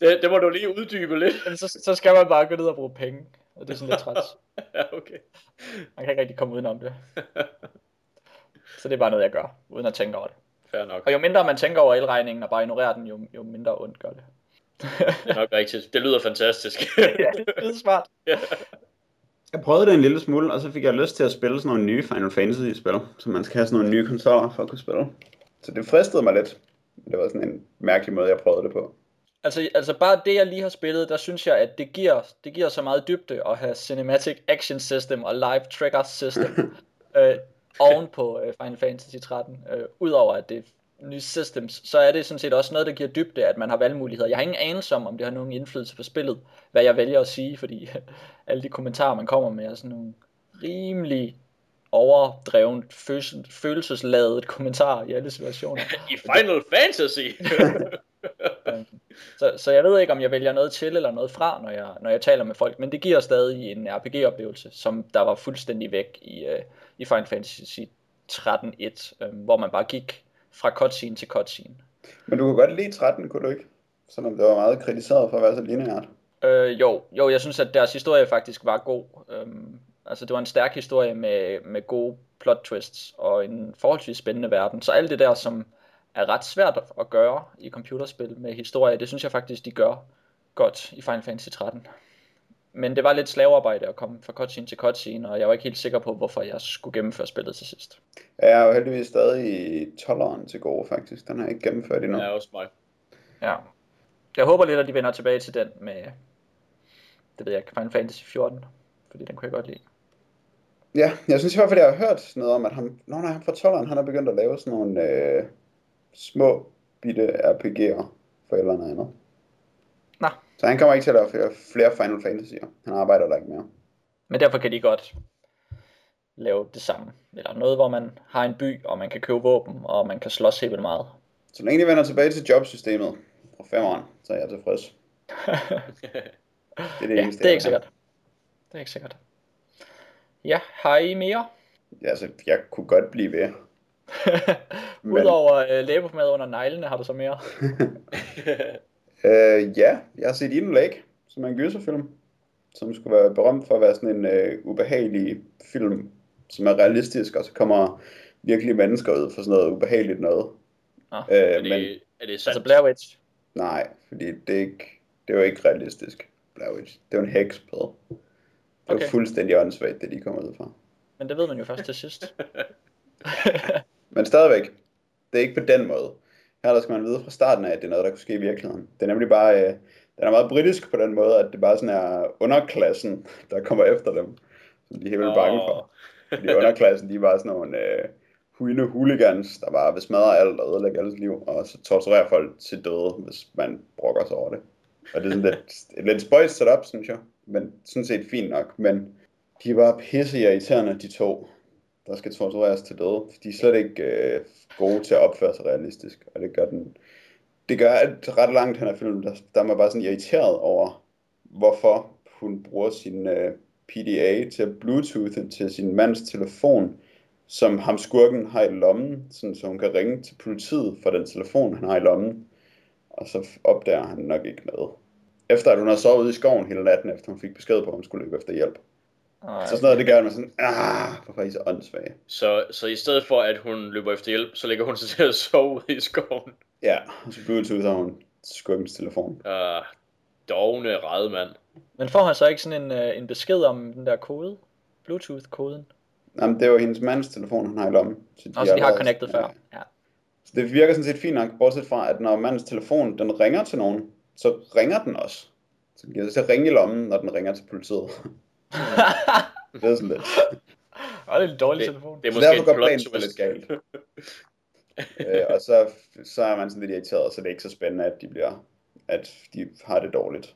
S2: det, det må du lige uddybe lidt.
S1: Men så, så skal man bare gå ned og bruge penge, og det er sådan lidt træt.
S2: ja, okay.
S1: Man kan ikke rigtig komme udenom det. Så det er bare noget, jeg gør, uden at tænke over det.
S2: Fair nok.
S1: Og jo mindre man tænker over elregningen og bare ignorerer den, jo, jo mindre ondt gør det.
S2: Det er nok rigtigt. Det lyder fantastisk.
S1: ja, det er smart.
S3: Jeg prøvede det en lille smule, og så fik jeg lyst til at spille sådan nogle nye Final Fantasy-spil, så man skal have sådan nogle nye konsoller for at kunne spille. Så det fristede mig lidt. Det var sådan en mærkelig måde, jeg prøvede det på.
S1: Altså, altså bare det, jeg lige har spillet, der synes jeg, at det giver, det giver så meget dybde at have Cinematic Action System og Live Trigger System øh, oven på øh, Final Fantasy 13. Øh, Udover at det er nye systems, så er det sådan set også noget, der giver dybde, at man har valgmuligheder. Jeg har ingen anelse om, om det har nogen indflydelse på spillet, hvad jeg vælger at sige, fordi alle de kommentarer, man kommer med, er sådan nogle rimelig overdrevet, følelses- følelsesladet kommentarer i alle situationer.
S2: I Final Fantasy!
S1: Så, så jeg ved ikke, om jeg vælger noget til eller noget fra, når jeg, når jeg taler med folk, men det giver stadig en RPG-oplevelse, som der var fuldstændig væk i, uh, i Final Fantasy 13.1, øh, hvor man bare gik fra cutscene til cutscene.
S3: Men du kunne godt lide 13, kunne du ikke? Selvom det var meget kritiseret for at være så lineært.
S1: Øh, jo, jo, jeg synes, at deres historie faktisk var god. Øhm, altså, det var en stærk historie med, med gode plot twists og en forholdsvis spændende verden. Så alt det der, som er ret svært at gøre i computerspil med historie, det synes jeg faktisk, de gør godt i Final Fantasy 13. Men det var lidt slavearbejde at komme fra cutscene til cutscene, og jeg var ikke helt sikker på, hvorfor jeg skulle gennemføre spillet til sidst.
S3: Jeg er jo heldigvis stadig i 12'eren til gode, faktisk. Den har jeg ikke gennemført endnu.
S2: ja, også mig.
S1: Ja. Jeg håber lidt, at de vender tilbage til den med, det ved jeg ikke, Final Fantasy 14, fordi den kunne jeg godt lide.
S3: Ja, jeg synes i hvert fald, jeg har hørt noget om, at han, Nå, nej, han fra 12'eren, han har begyndt at lave sådan nogle øh, små bitte RPG'er for et eller andet. Så han kommer ikke til at lave flere, flere Final Fantasy'er. Han arbejder der ikke mere.
S1: Men derfor kan de godt lave det samme. Eller noget, hvor man har en by, og man kan købe våben, og man kan slås helt vildt meget.
S3: Så længe de vender tilbage til jobsystemet fra femeren, så er jeg tilfreds. Det er det
S1: ja,
S3: eneste,
S1: det er ikke sikkert. Det er ikke sikkert. Ja, har I mere?
S3: Ja, altså, jeg kunne godt blive ved.
S1: Udover øh, læbemad under neglene, har du så mere?
S3: Øh, ja, jeg har set Eden Lake, som er en gyserfilm, som skulle være berømt for at være sådan en øh, ubehagelig film, som er realistisk, og så kommer virkelige mennesker ud for sådan noget ubehageligt noget.
S1: Nå,
S3: Øh,
S2: Er
S3: men
S2: det, er det sandt?
S1: Altså Blair Witch.
S3: nej, fordi det er ikke, det jo ikke realistisk. Blair Witch. Det er jo en hekspæd. Det er
S1: Okay.
S3: jo fuldstændig åndssvagt, det de kommer ud fra.
S1: Men det ved man jo først til sidst.
S3: Men stadigvæk, det er ikke på den måde. Her der skal man vide fra starten af, at det er noget, der kunne ske i virkeligheden. Det er nemlig bare, øh, den er meget britisk på den måde, at det bare sådan er underklassen, der kommer efter dem, som de er helt vildt bange for. Fordi underklassen, de er bare sådan nogle øh, huine hooligans, der bare vil smadre alt og ødelægge alles liv, og så torturerer folk til døde, hvis man brokker sig over det. Og det er sådan lidt, et lidt spøjs setup, synes jeg, men sådan set fint nok, men de er bare pisse irriterende, de to, der skal tortureres til døde. De er slet ikke øh, gode til at opføre sig realistisk, og det gør den... Det gør, at ret langt hen ad filmen, der, der er man bare sådan irriteret over, hvorfor hun bruger sin øh, PDA til at bluetoothe til sin mands telefon, som ham skurken har i lommen, sådan, så hun kan ringe til politiet for den telefon, han har i lommen. Og så opdager han nok ikke noget. Efter at hun har sovet ude i skoven hele natten, efter hun fik besked på, at hun skulle løbe efter hjælp.
S1: Ej,
S3: Så sådan noget, det gør man sådan, ah, hvorfor er I så åndssvage?
S2: Så, så i stedet for, at hun løber efter hjælp, så lægger hun sig til at sove ude i skoven.
S3: Ja, og så bluetoother hun skurkens telefon.
S2: Uh, dogne mand.
S1: Men får han så ikke sådan en, øh, en besked om den der kode? Bluetooth-koden?
S3: Jamen, det er jo hendes mands telefon, han har i lommen. Så
S1: Og så de har
S3: allerede-
S1: connected før. Ja.
S3: Så det virker sådan set fint nok, bortset fra, at når mandens telefon, den ringer til nogen, så ringer den også. Så giver det til at ringe i lommen, når den ringer til politiet. det er sådan lidt.
S1: Og det er en dårlig
S2: Det,
S1: telefon.
S2: det er
S3: Så
S2: måske
S3: derfor går planen så lidt galt. øh, og så, så er man sådan lidt irriteret, så det er ikke så spændende, at de bliver, at de har det dårligt.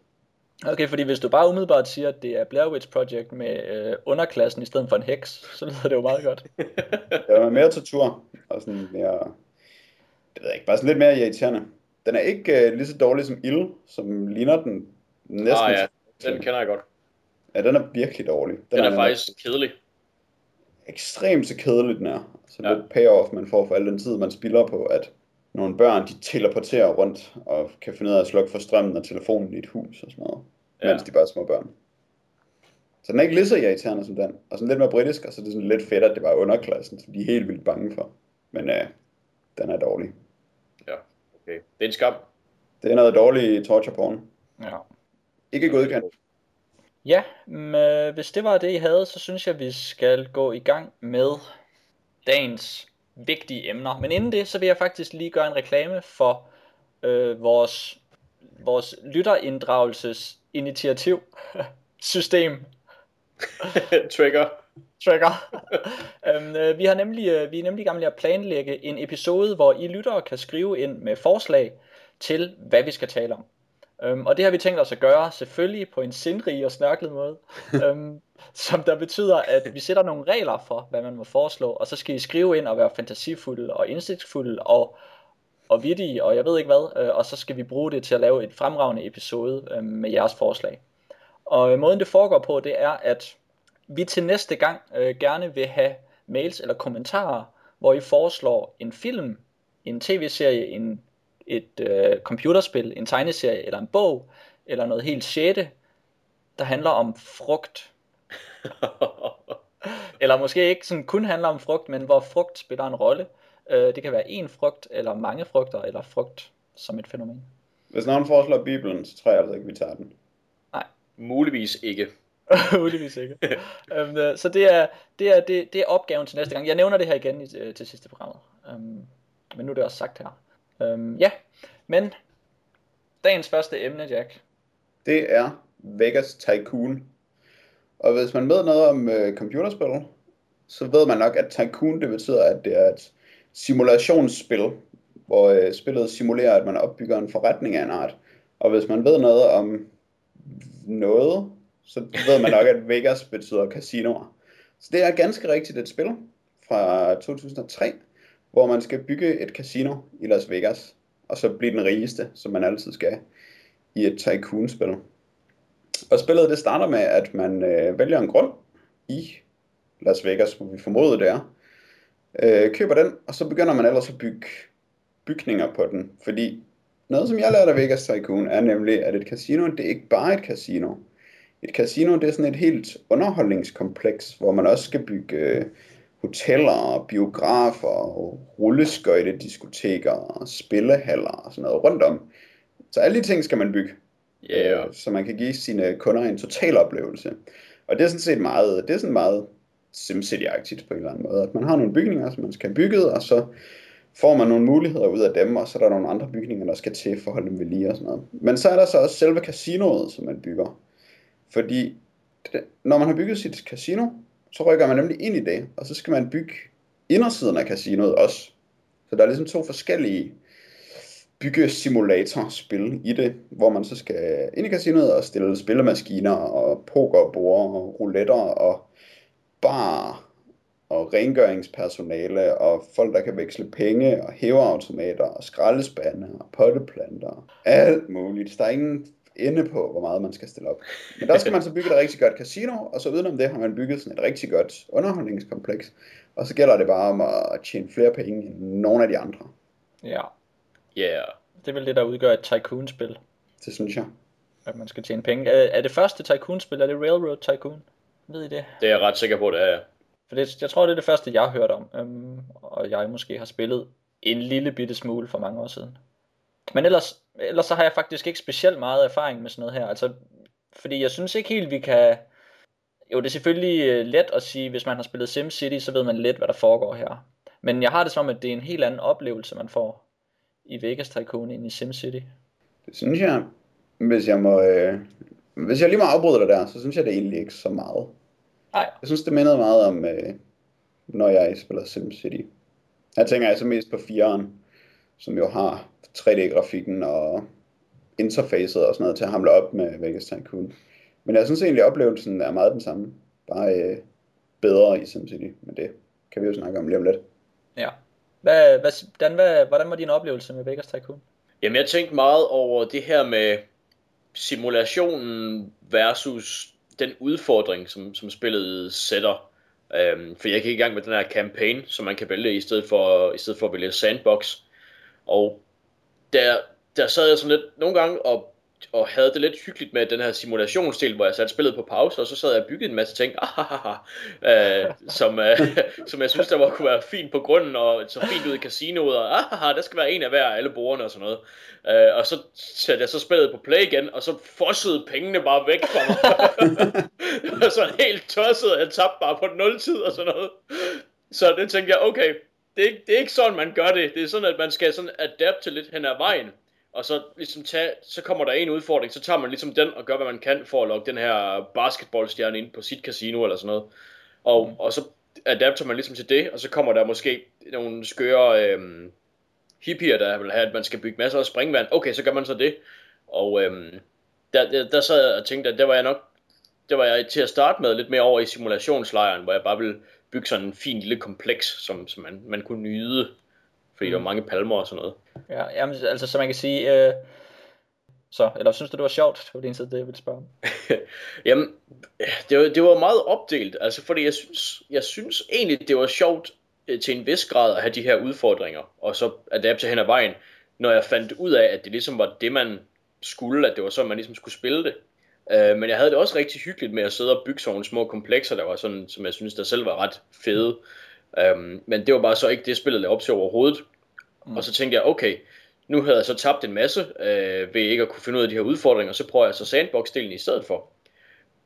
S1: Okay, fordi hvis du bare umiddelbart siger, at det er Blair Witch Project med øh, underklassen i stedet for en heks, så lyder det jo meget godt.
S3: Der er mere tortur, og sådan mere, det ved jeg ikke, bare sådan lidt mere irriterende. Den er ikke øh, lige så dårlig som Ild, som ligner den næsten.
S2: Ah ja, den kender jeg godt.
S3: Ja, den er virkelig dårlig.
S2: Den, den er faktisk kedelig.
S3: Ekstremt så kedelig den er. Så
S2: Ja.
S3: lidt payoff, man får for al den tid, man spilder på, at nogle børn, de teleporterer rundt og kan finde ud af at slukke for strømmen og telefonen i et hus og sådan noget,
S2: Ja.
S3: mens de bare er små børn. Så den er ikke lige så irriterende som den, og sådan lidt mere britisk, og så er det sådan lidt fedt, at det var underklassen, som de er helt vildt bange for. Men øh, den er dårlig.
S2: Ja, okay. Det er en skam.
S3: Det er noget dårlig torture porn.
S1: Ja.
S3: Ikke godkendt.
S1: Ja, men hvis det var det, I havde, så synes jeg, vi skal gå i gang med dagens vigtige emner. Men inden det, så vil jeg faktisk lige gøre en reklame for øh, vores, vores lytterinddragelsesinitiativ system
S2: Trigger.
S1: trigger. øhm, øh, vi, har nemlig, øh, vi er nemlig i gang med at planlægge en episode, hvor I lyttere kan skrive ind med forslag til, hvad vi skal tale om. Øhm, og det har vi tænkt os at gøre selvfølgelig på en sindrig og snørklet måde, øhm, som der betyder, at vi sætter nogle regler for, hvad man må foreslå, og så skal I skrive ind og være fantasifulde og indsigtsfulde og, og vittige, og jeg ved ikke hvad, øh, og så skal vi bruge det til at lave et fremragende episode øh, med jeres forslag. Og øh, måden det foregår på, det er, at vi til næste gang øh, gerne vil have mails eller kommentarer, hvor I foreslår en film, en tv-serie, en, et øh, computerspil, en tegneserie eller en bog, eller noget helt sjette, der handler om frugt. Eller måske ikke sådan kun handler om frugt, men hvor frugt spiller en rolle. Øh, det kan være en frugt, eller mange frugter, eller frugt som et fænomen.
S3: Hvis nogen foreslår Bibelen, så tror jeg altså ikke, vi tager den.
S2: Muligvis ikke.
S1: Muligvis ikke. um, så det er, det, er, det, det er opgaven til næste gang. Jeg nævner det her igen i, øh, til sidste programmet. Um, men nu er det også sagt her. Um, ja, men dagens første emne, Jack.
S3: Det er Vegas Tycoon. Og hvis man ved noget om øh, computerspil, så ved man nok, at Tycoon det betyder, at det er et simulationsspil, hvor øh, spillet simulerer, at man opbygger en forretning af en art. Og hvis man ved noget om noget, så ved man nok, at Vegas betyder casinoer. Så det er ganske rigtigt et spil fra 2003, hvor man skal bygge et casino i Las Vegas, og så blive den rigeste, som man altid skal i et tycoon-spil. Og spillet det starter med, at man øh, vælger en grund i Las Vegas, hvor vi formoder det er. Øh, køber den, og så begynder man ellers at bygge bygninger på den. Fordi noget, som jeg lærte af Vegas Tycoon, er nemlig, at et casino, det er ikke bare et casino. Et casino, det er sådan et helt underholdningskompleks, hvor man også skal bygge øh, hoteller, biografer, og rulleskøjtediskoteker, og spillehaller og sådan noget rundt om. Så alle de ting skal man bygge
S2: yeah.
S3: øh, så man kan give sine kunder en total oplevelse. Og det er sådan set meget, det er sådan meget SimCity-agtigt på en eller anden måde, at man har nogle bygninger, som man skal have bygget, og så får man nogle muligheder ud af dem, og så er der nogle andre bygninger, der skal til for at holde dem ved lige og sådan noget. Men så er der så også selve casinoet, som man bygger. Fordi det, når man har bygget sit casino, så rykker man nemlig ind i det, og så skal man bygge indersiden af casinoet også. Så der er ligesom to forskellige byggesimulatorspil i det, hvor man så skal ind i casinoet og stille spillemaskiner og pokerbord og rouletter og bar og rengøringspersonale og folk, der kan veksle penge og hæveautomater og skraldespande og potteplanter. Alt muligt. Der er ingen ende på, hvor meget man skal stille op. Men der skal man så bygge et rigtig godt casino, og så udenom det har man bygget sådan et rigtig godt underholdningskompleks. Og så gælder det bare om at tjene flere penge end nogle af de andre.
S1: Ja,
S2: Yeah.
S1: det er vel det, der udgør et tycoon-spil.
S3: Det synes jeg.
S1: At man skal tjene penge. Er, er det første tycoon-spil, er det Railroad Tycoon? Ved I det?
S2: Det er jeg ret sikker på, det er.
S1: For det, jeg tror, det er det første, jeg har hørt om. Øhm, og jeg måske har spillet en lille bitte smule for mange år siden. Men ellers, ellers så har jeg faktisk ikke specielt meget erfaring med sådan noget her. Altså, fordi jeg synes ikke helt, vi kan... Jo, det er selvfølgelig øh, let at sige, hvis man har spillet SimCity, så ved man lidt, hvad der foregår her. Men jeg har det som, at det er en helt anden oplevelse, man får i Vegas Tycoon end i SimCity.
S3: Det synes jeg, hvis jeg må, øh, hvis jeg lige må afbryde dig der, så synes jeg det egentlig ikke så meget.
S1: Nej,
S3: Jeg synes, det mindede meget om, øh, når jeg spiller SimCity. Her tænker jeg så mest på 4'eren, som jo har 3D-grafikken og interfacet og sådan noget til at hamle op med Vegas Tycoon. Men jeg synes egentlig, at oplevelsen er meget den samme. Bare øh, bedre i SimCity, men det kan vi jo snakke om lige om lidt.
S1: Ja. Hvad, hvad, Dan, hvad, hvordan var din oplevelse med Vegas Tycoon?
S2: Jamen, jeg tænkte meget over det her med simulationen versus den udfordring, som, som spillet sætter. Øhm, for jeg gik i gang med den her campaign, som man kan vælge i stedet for, i stedet for at vælge sandbox. Og der, der sad jeg sådan lidt nogle gange og og havde det lidt hyggeligt med den her simulationsdel, hvor jeg satte spillet på pause, og så sad jeg og byggede en masse ting, øh, som, øh, som jeg synes, der var, kunne være fint på grunden, og så fint ud i casinoet, og ah, der skal være en af hver alle bordene og sådan noget. Øh, og så satte jeg så spillet på play igen, og så fossede pengene bare væk fra mig. og så helt tosset, jeg tabte bare på nul tid og sådan noget. Så det tænkte jeg, okay, det er, ikke, det er ikke sådan, man gør det. Det er sådan, at man skal sådan adapte lidt hen ad vejen og så ligesom tage, så kommer der en udfordring, så tager man ligesom den og gør, hvad man kan for at lokke den her basketballstjerne ind på sit casino eller sådan noget. Og, mm. og så adapter man ligesom til det, og så kommer der måske nogle skøre øhm, hippier, der vil have, at man skal bygge masser af springvand. Okay, så gør man så det. Og øhm, der, der, der sad jeg og tænkte, at det var jeg nok det var jeg til at starte med lidt mere over i simulationslejren, hvor jeg bare ville bygge sådan en fin lille kompleks, som, som man, man kunne nyde fordi mm. der var mange palmer og sådan noget.
S1: Ja, jamen, altså, så man kan sige, øh, så, eller synes du, det var sjovt? Det var det eneste, det jeg ville spørge om.
S2: jamen, det var, det var meget opdelt, altså fordi jeg synes, jeg synes egentlig, det var sjovt øh, til en vis grad at have de her udfordringer, og så adapte hen ad vejen, når jeg fandt ud af, at det ligesom var det, man skulle, at det var sådan, man ligesom skulle spille det. Uh, men jeg havde det også rigtig hyggeligt med at sidde og bygge sådan nogle små komplekser, der var sådan, som jeg synes, der selv var ret fede. Um, men det var bare så ikke det, spillet lavede op til overhovedet. Mm. Og så tænkte jeg, okay, nu havde jeg så tabt en masse øh, ved ikke at kunne finde ud af de her udfordringer, så prøver jeg så sandbox-delen i stedet for.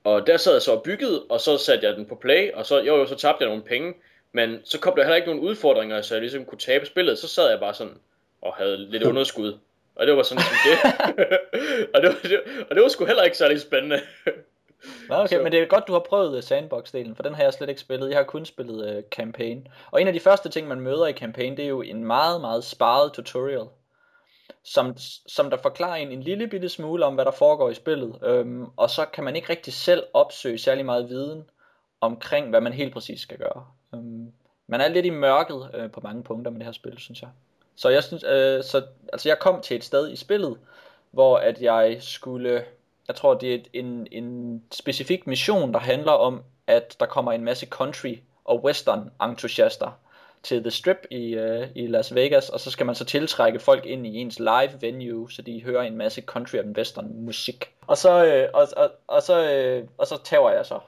S2: Og der sad jeg så og byggede, og så satte jeg den på play, og så, jo, jo, så tabte jeg nogle penge, men så kom der heller ikke nogen udfordringer, så jeg ligesom kunne tabe spillet, så sad jeg bare sådan og havde lidt underskud. Og det var sådan som det. og, det var, det, og det var sgu heller ikke særlig spændende.
S1: Nå, okay, så. men det er godt, du har prøvet uh, sandbox-delen, for den har jeg slet ikke spillet. Jeg har kun spillet uh, campaign. Og en af de første ting, man møder i campaign, det er jo en meget, meget sparet tutorial, som, som der forklarer en en lille bitte smule om, hvad der foregår i spillet. Øhm, og så kan man ikke rigtig selv opsøge særlig meget viden omkring, hvad man helt præcis skal gøre. Øhm, man er lidt i mørket øh, på mange punkter med det her spil, synes jeg. Så jeg synes, øh, så, altså jeg kom til et sted i spillet, hvor at jeg skulle jeg tror, det er en, en specifik mission, der handler om, at der kommer en masse country og western entusiaster til The Strip i, øh, i Las Vegas, og så skal man så tiltrække folk ind i ens live venue, så de hører en masse country og western musik. Og så, øh, og, og, og, så, øh, og så tager jeg så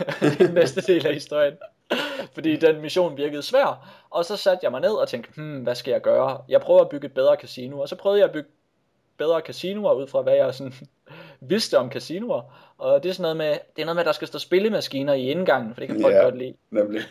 S1: næste del af historien. Fordi den mission virkede svær. Og så satte jeg mig ned og tænkte, hmm, hvad skal jeg gøre? Jeg prøver at bygge et bedre casino, og så prøvede jeg at bygge bedre casinoer ud fra, hvad jeg sådan vidste om casinoer. Og det er sådan noget med, det er noget med, at der skal stå spillemaskiner i indgangen, for det kan folk ja, godt lide.
S3: Nemlig.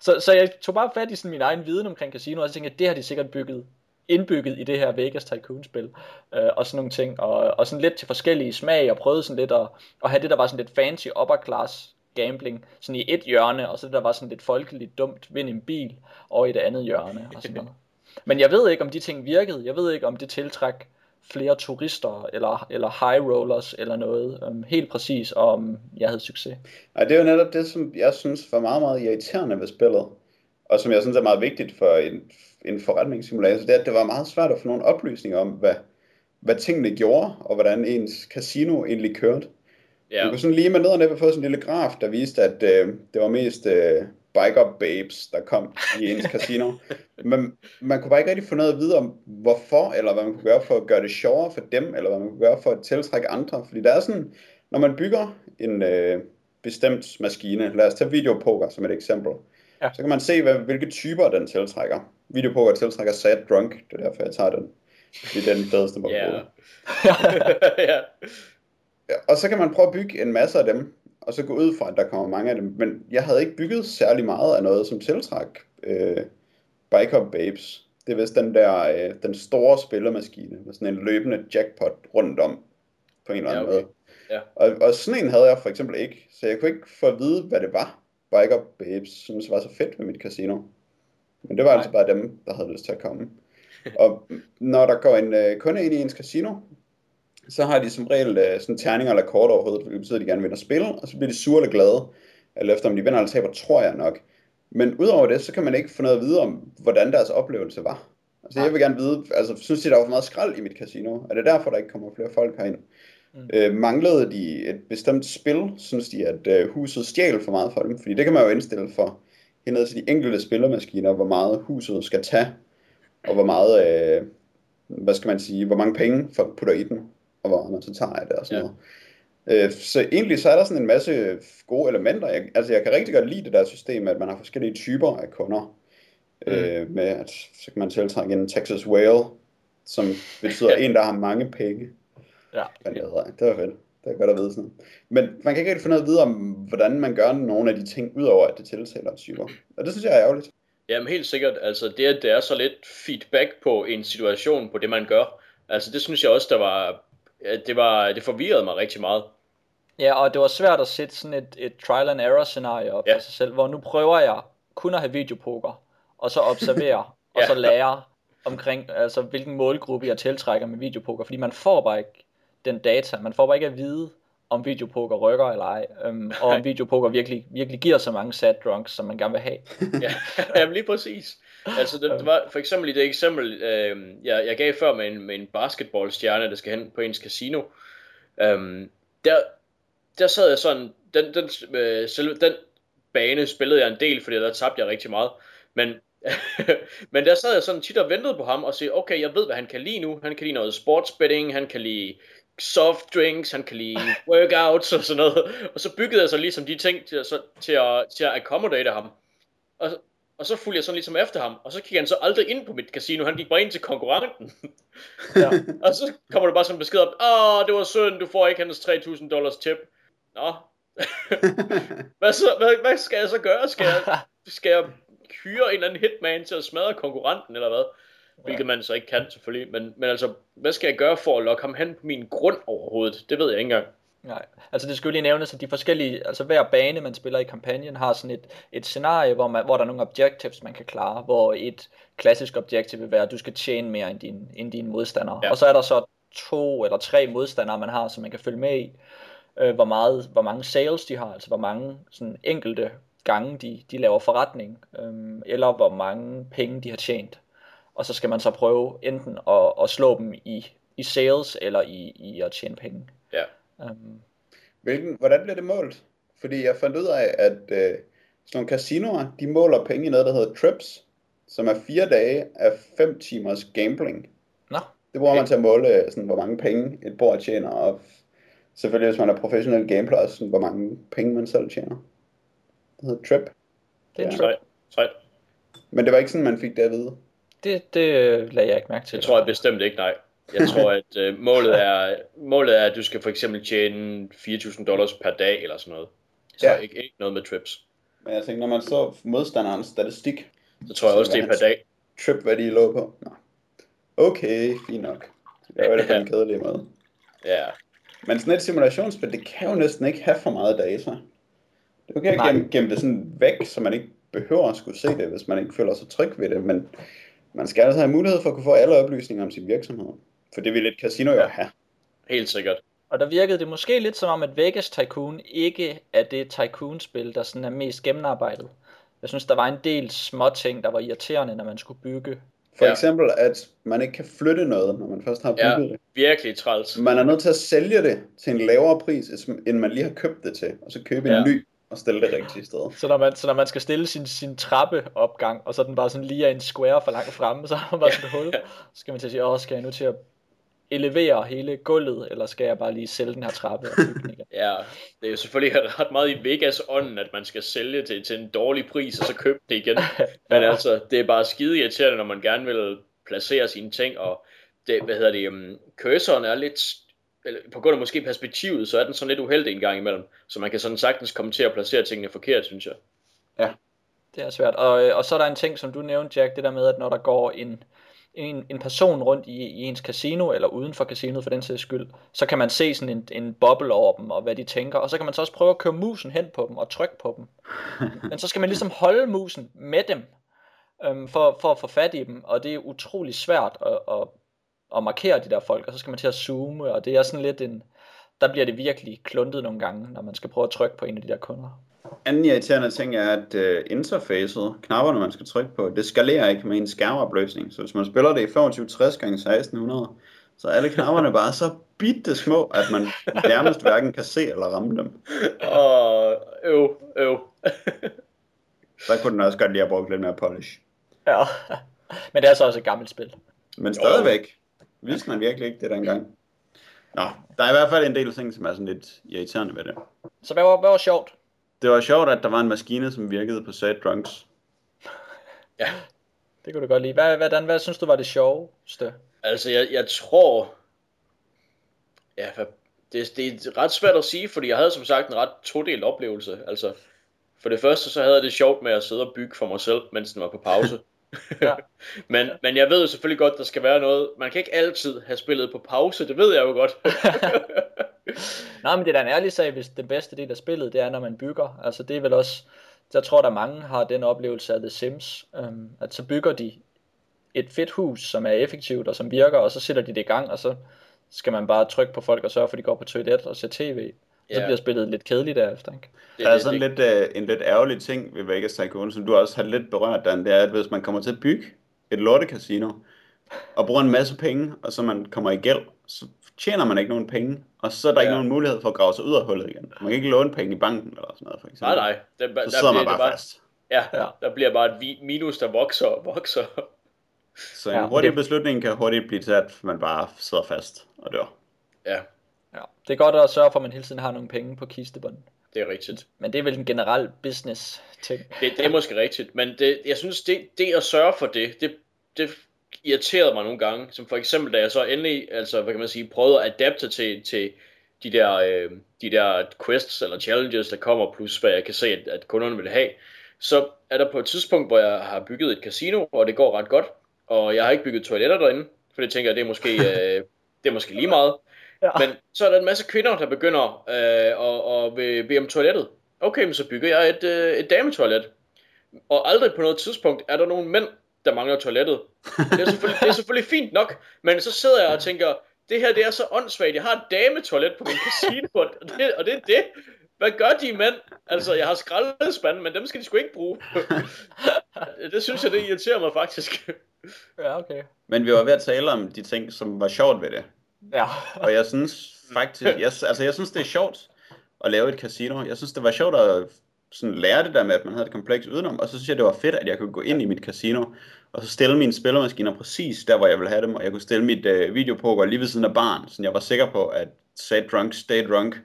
S1: Så, så jeg tog bare fat i sådan min egen viden omkring casinoer, og så tænkte jeg, det har de sikkert bygget indbygget i det her Vegas Tycoon-spil, øh, og sådan nogle ting, og, og sådan lidt til forskellige smag, og prøvede sådan lidt at, at have det, der var sådan lidt fancy upper class gambling, sådan i et hjørne, og så det, der var sådan lidt folkeligt dumt, vind en bil, og i det andet hjørne, og sådan noget. Men jeg ved ikke, om de ting virkede, jeg ved ikke, om det tiltræk flere turister eller, eller high rollers eller noget um, helt præcis, om jeg havde succes.
S3: Nej, det er jo netop det, som jeg synes var meget, meget irriterende ved spillet, og som jeg synes er meget vigtigt for en, en forretningssimulator, det er, at det var meget svært at få nogle oplysninger om, hvad, hvad tingene gjorde, og hvordan ens casino egentlig kørte. Ja. Du kunne sådan lige med ned og ned få sådan en lille graf, der viste, at øh, det var mest øh, biker babes, der kom i ens casino. Men man kunne bare ikke rigtig få noget at vide om, hvorfor, eller hvad man kunne gøre for at gøre det sjovere for dem, eller hvad man kunne gøre for at tiltrække andre. Fordi der er sådan, når man bygger en øh, bestemt maskine, lad os tage videopoker som et eksempel, ja. så kan man se, hvad, hvilke typer den tiltrækker. Videopoker tiltrækker sad drunk, det er derfor jeg tager den. Det er den fedeste måde. Yeah. ja. Og så kan man prøve at bygge en masse af dem, og så gå ud fra, at der kommer mange af dem. Men jeg havde ikke bygget særlig meget af noget, som tiltræk øh, Biker Babes. Det er vist den der, øh, den store spillermaskine, med sådan en løbende jackpot rundt om, på en eller anden ja, okay. måde. Ja. Og, og sådan en havde jeg for eksempel ikke, så jeg kunne ikke få at vide, hvad det var, Biker Babes synes var så fedt ved mit casino. Men det var Nej. altså bare dem, der havde lyst til at komme. og når der går en øh, kunde ind i ens casino, så har de som regel øh, sådan terninger eller kort over hovedet, det betyder, at de gerne vil spille, og så bliver de sure eller glade, eller efter om de vinder eller taber, tror jeg nok. Men udover det, så kan man ikke få noget at vide om, hvordan deres oplevelse var. Altså jeg vil gerne vide, altså synes de, der var for meget skrald i mit casino? Er det derfor, der ikke kommer flere folk herind? Mm. Øh, manglede de et bestemt spil, synes de, at øh, huset stjal for meget for dem? Fordi det kan man jo indstille for henad til de enkelte spillermaskiner, hvor meget huset skal tage, og hvor meget, øh, hvad skal man sige, hvor mange penge folk putter i den, og man så tager af det og sådan ja. noget. Øh, så egentlig så er der sådan en masse gode elementer. Jeg, altså jeg kan rigtig godt lide det der system, at man har forskellige typer af kunder. Mm. Øh, med at så kan man tiltrække en Texas Whale, som betyder en, der har mange penge. Ja. Men det var, fedt. Det er godt at vide sådan Men man kan ikke rigtig noget at vide om, hvordan man gør nogle af de ting, udover at det tiltaler typer. Og det synes jeg er ærgerligt.
S2: Jamen helt sikkert, altså det, at det er så lidt feedback på en situation, på det man gør, altså det synes jeg også, der var, det var, det forvirrede mig rigtig meget.
S1: Ja, og det var svært at sætte sådan et, et trial and error scenarie op ja. for sig selv, hvor nu prøver jeg kun at have videopoker, og så observere, ja. og så lære omkring, altså hvilken målgruppe jeg tiltrækker med videopoker, fordi man får bare ikke den data, man får bare ikke at vide, om videopoker rykker eller ej, øhm, og om videopoker virkelig, virkelig giver så mange sad drunks, som man gerne vil have.
S2: ja, jamen lige præcis. Altså det, det var for eksempel i det eksempel, øh, jeg, jeg gav før med en, med en basketballstjerne, der skal hen på ens casino, øh, der, der sad jeg sådan, den, den, øh, selve, den bane spillede jeg en del, fordi der tabte jeg rigtig meget, men men der sad jeg sådan tit og ventede på ham og sagde, okay, jeg ved, hvad han kan lide nu. Han kan lide noget sportsbetting, han kan lide soft drinks, han kan lide workouts og sådan noget. Og så byggede jeg så ligesom de ting til, så, til, at, til at accommodate ham. Og, og så fulgte jeg sådan ligesom efter ham, og så kiggede han så aldrig ind på mit casino, han gik bare ind til konkurrenten. ja. og så kommer der bare sådan en besked op, åh, det var synd, du får ikke hans 3.000 dollars tip. Nå, hvad, så, hvad, hvad skal jeg så gøre? Skal jeg, skal jeg hyre en eller anden hitman til at smadre konkurrenten, eller hvad? Hvilket man så ikke kan selvfølgelig. Men, men altså, hvad skal jeg gøre for at lokke ham hen på min grund overhovedet? Det ved jeg ikke engang.
S1: Nej, altså det skulle lige nævnes, at de forskellige, altså hver bane, man spiller i kampagnen, har sådan et, et scenarie, hvor, man, hvor der er nogle objectives, man kan klare, hvor et klassisk objektiv vil være, at du skal tjene mere end, din, end dine modstandere. Ja. Og så er der så to eller tre modstandere, man har, som man kan følge med i, øh, hvor, meget, hvor mange sales de har, altså hvor mange sådan enkelte gange de, de laver forretning, øh, eller hvor mange penge de har tjent. Og så skal man så prøve enten at, at slå dem i, i sales, eller i, i at tjene penge.
S2: Ja. Um,
S3: Hvilken, hvordan bliver det målt? Fordi jeg fandt ud af, at øh, sådan nogle casinoer, de måler penge i noget, der hedder trips, som er fire dage af fem timers gambling.
S1: Nå.
S3: Det bruger okay. man til at måle, sådan, hvor mange penge et bord tjener, og selvfølgelig hvis man er professionel gambler, også sådan, hvor mange penge man selv tjener. Det hedder trip.
S1: Det er ja. trip.
S2: Trip.
S3: Men det var ikke sådan, man fik det at vide.
S1: Det, det lagde jeg ikke mærke til.
S2: Det tror jeg bestemt ikke, nej. Jeg tror, at øh, målet, er, målet er, at du skal for eksempel tjene 4.000 dollars per dag eller sådan noget. Så ja. ikke, ikke noget med trips.
S3: Men jeg tænker, når man så modstanderens statistik,
S2: så tror jeg også, det er per dag.
S3: Trip, hvad de lå på. Nå. Okay, fint nok. Det er jo det en kedelig måde.
S2: Ja.
S3: Men sådan et simulationsspil, det kan jo næsten ikke have for meget data. Du kan ikke gemme, gemme det sådan væk, så man ikke behøver at skulle se det, hvis man ikke føler sig tryg ved det. Men man skal altså have mulighed for at kunne få alle oplysninger om sin virksomhed. For det vil et casino jo have.
S2: Helt sikkert.
S1: Og der virkede det måske lidt som om, at Vegas Tycoon ikke er det Tycoon-spil, der sådan er mest gennemarbejdet. Jeg synes, der var en del små ting, der var irriterende, når man skulle bygge.
S3: For ja. eksempel, at man ikke kan flytte noget, når man først har bygget ja, det.
S2: virkelig træls.
S3: Man er nødt til at sælge det til en lavere pris, end man lige har købt det til, og så købe ja. en ny og stille det rigtige sted.
S1: Så når man, så når man skal stille sin, sin trappeopgang, og så den bare sådan lige er en square for langt fremme, så har man bare sådan et hul, så skal man til at sige, åh, skal jeg nu til at elevere hele gulvet, eller skal jeg bare lige sælge den her trappe og bygge
S2: Ja, det er jo selvfølgelig ret meget i Vegas ånden, at man skal sælge det til en dårlig pris, og så købe det igen. Men altså, det er bare skide irriterende, når man gerne vil placere sine ting, og det, hvad hedder det, um, cursoren er lidt eller på grund af måske perspektivet, så er den sådan lidt uheldig en gang imellem. Så man kan sådan sagtens komme til at placere tingene forkert, synes jeg.
S1: Ja, det er svært. Og, øh, og så er der en ting, som du nævnte, Jack, det der med, at når der går en, en, en person rundt i, i ens casino, eller uden for casinoet for den sags skyld, så kan man se sådan en, en boble over dem, og hvad de tænker, og så kan man så også prøve at køre musen hen på dem, og trykke på dem. Men så skal man ligesom holde musen med dem, øhm, for, for at få fat i dem, og det er utrolig svært at, at, at markere de der folk, og så skal man til at zoome, og det er sådan lidt en, der bliver det virkelig kluntet nogle gange, når man skal prøve at trykke på en af de der kunder.
S3: Anden irriterende ting er, at uh, interfacet, knapperne man skal trykke på, det skalerer ikke med en skærmopløsning. Så hvis man spiller det i 2560 x 1600, så er alle knapperne bare så bitte små, at man nærmest hverken kan se eller ramme dem.
S2: Og øv, øv.
S3: Så kunne den også godt lige have brugt lidt mere polish.
S1: Ja, men det er så også et gammelt spil.
S3: Men stadigvæk, vidste man virkelig ikke det dengang. Nå, der er i hvert fald en del ting, som er sådan lidt irriterende ved det.
S1: Så hvad var, hvad var sjovt?
S3: Det var sjovt, at der var en maskine, som virkede på Sad Drunks.
S2: Ja,
S1: Det kunne du godt lide. Hvad, hvordan, hvad synes du var det sjoveste?
S2: altså jeg, jeg tror... Ja, hvad- det, det er ret svært at sige, fordi jeg havde som sagt en ret todelt oplevelse. Altså, for det første så havde jeg det sjovt med at sidde og bygge for mig selv, mens den var på pause.
S1: Ja.
S2: men, men jeg ved jo selvfølgelig godt, der skal være noget. Man kan ikke altid have spillet på pause, det ved jeg jo godt.
S1: Nej, men det er da en ærlig sag, hvis den bedste del af spillet, det er, når man bygger. Altså det er vel også, jeg tror, der mange har den oplevelse af The Sims, øhm, at så bygger de et fedt hus, som er effektivt og som virker, og så sætter de det i gang, og så skal man bare trykke på folk og sørge for, at de går på toilet og ser tv. Og så
S2: Ja.
S1: bliver spillet lidt kedeligt derefter, ikke?
S2: Det,
S3: Der er
S2: det-
S3: sådan
S2: det-
S3: lidt, øh, en lidt ærgerlig ting ved Vegas Tycoon, som du også har lidt berørt, Dan, det er, at hvis man kommer til at bygge et lortecasino, og bruger en masse penge, og så man kommer i gæld, så tjener man ikke nogen penge, og så er der ja. ikke
S2: Ja.
S3: nogen mulighed for at grave sig ud af hullet igen. Man kan ikke låne penge i banken eller sådan noget, for eksempel.
S2: Nej, nej. Der, der,
S3: Så sidder man
S2: bliver det
S3: bare fast.
S2: Ja,
S1: Ja.
S2: der bliver bare et minus, der vokser og vokser.
S3: Så en
S1: Ja,
S3: ja, hurtig
S1: det-
S3: beslutning kan hurtigt blive til, at man bare sidder fast og dør.
S2: Ja,
S1: Ja. Det er godt at sørge for, at man hele tiden har nogle penge på kistebunden.
S2: det er rigtigt.
S1: Men det er vel en generel business ting.
S2: Det, det er måske rigtigt, men det, jeg synes, det, det at sørge for det, det, det irriterede mig nogle gange. Som for eksempel, da jeg så endelig, altså, hvad kan man sige, prøvede at adapte til, til de der, øh, de der quests eller challenges, der kommer, plus hvad jeg kan se, at, at kunderne vil have. Så er der på et tidspunkt, hvor jeg har bygget et casino, og det går ret godt, og jeg har ikke bygget toiletter derinde, for det tænker jeg, det er måske, øh, det er måske lige meget.
S1: Ja.
S2: Men så er der en masse kvinder, der begynder øh, og, og vil bede om toilettet. Okay, men så bygger jeg et, øh, et dametoilet. Og aldrig på noget tidspunkt er der nogen mænd, der mangler toilettet. Det er selvfølgelig, det er selvfølgelig fint nok, men så sidder jeg og tænker, det her det er så åndssvagt. Jeg har et dametoilet på min casino, og det, og det er det. Hvad gør de mænd? Altså, jeg har skraldespande, men dem skal de sgu ikke bruge. det synes jeg, det irriterer mig faktisk.
S1: Ja, okay.
S3: Men vi var ved at tale om de ting, som var sjovt ved det.
S1: Ja.
S3: Og jeg synes faktisk, jeg, altså jeg synes det er sjovt at lave et casino. Jeg synes det var sjovt at sådan lære det der med, at man havde et kompleks udenom. Og så synes jeg det var fedt, at jeg kunne gå ind i mit casino, og så stille mine spillermaskiner præcis der, hvor jeg ville have dem. Og jeg kunne stille mit øh, videopoker lige ved siden af barn, så jeg var sikker på, at stay drunk, stay drunk.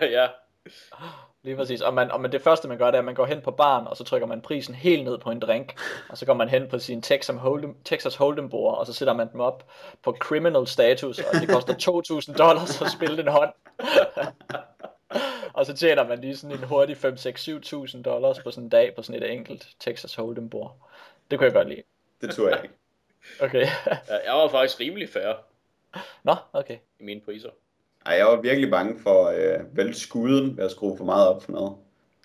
S2: ja,
S1: Lige præcis. Og, man, og man, det første man gør, det er, at man går hen på baren, og så trykker man prisen helt ned på en drink. Og så går man hen på sin Texas Hold'em, Texas Hold'em bord, og så sætter man dem op på criminal status, og det koster 2.000 dollars at spille den hånd. og så tjener man lige sådan en hurtig 5, 6, 7.000 dollars på sådan en dag på sådan et enkelt Texas Hold'em bord. Det kunne jeg godt lide.
S3: Det tror jeg ikke.
S1: Okay.
S2: jeg var faktisk rimelig fair
S1: Nå, okay.
S2: i mine priser.
S3: Ej, jeg var virkelig bange for øh, vælte skuden ved at skrue for meget op for noget.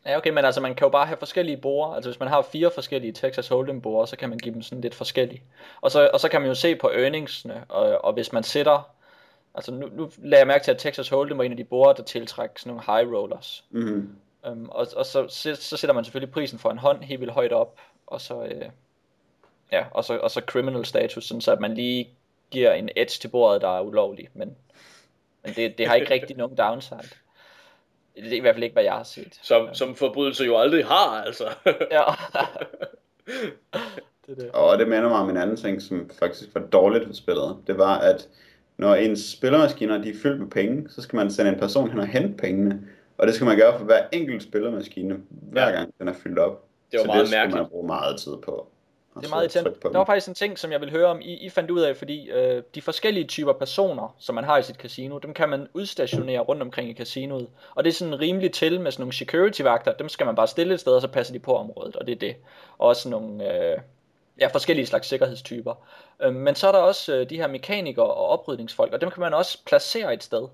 S1: Ja, okay, men altså man kan jo bare have forskellige borde. Altså hvis man har fire forskellige Texas Hold'em borde, så kan man give dem sådan lidt forskellige. Og så, og så kan man jo se på earningsene, og, og hvis man sætter... Altså nu, nu lagde jeg mærke til, at Texas Hold'em var en af de borde, der tiltrækker sådan nogle high rollers.
S3: Mm-hmm.
S1: Um, og og så, så, så sætter man selvfølgelig prisen for en hånd helt vildt højt op, og så, øh, ja, og så, og så criminal status, sådan så at man lige giver en edge til bordet, der er ulovlig. Men, men det, det har ikke rigtig nogen downside. Det er i hvert fald ikke, hvad jeg har set.
S2: Som, som forbrydelser jo aldrig har, altså.
S1: Ja. det er det.
S3: Og det minder mig om en anden ting, som faktisk var dårligt ved spillet. Det var, at når ens spillermaskiner de er fyldt med penge, så skal man sende en person hen og hente pengene. Og det skal man gøre for hver enkelt spillermaskine, hver
S2: Ja.
S3: gang den er fyldt op.
S2: Det var
S3: så
S2: meget
S3: det skal
S2: mærkeligt.
S3: man bruge meget tid på.
S1: Det er meget
S3: på
S1: Der var faktisk en ting, som jeg vil høre om, I, I fandt ud af, fordi øh, de forskellige typer personer, som man har i sit casino, dem kan man udstationere rundt omkring i casinoet. Og det er sådan rimeligt til med sådan nogle security-vagter, dem skal man bare stille et sted, og så passer de på området, og det er det. Og også nogle øh, ja, forskellige slags sikkerhedstyper. Øh, men så er der også øh, de her mekanikere og oprydningsfolk, og dem kan man også placere et sted.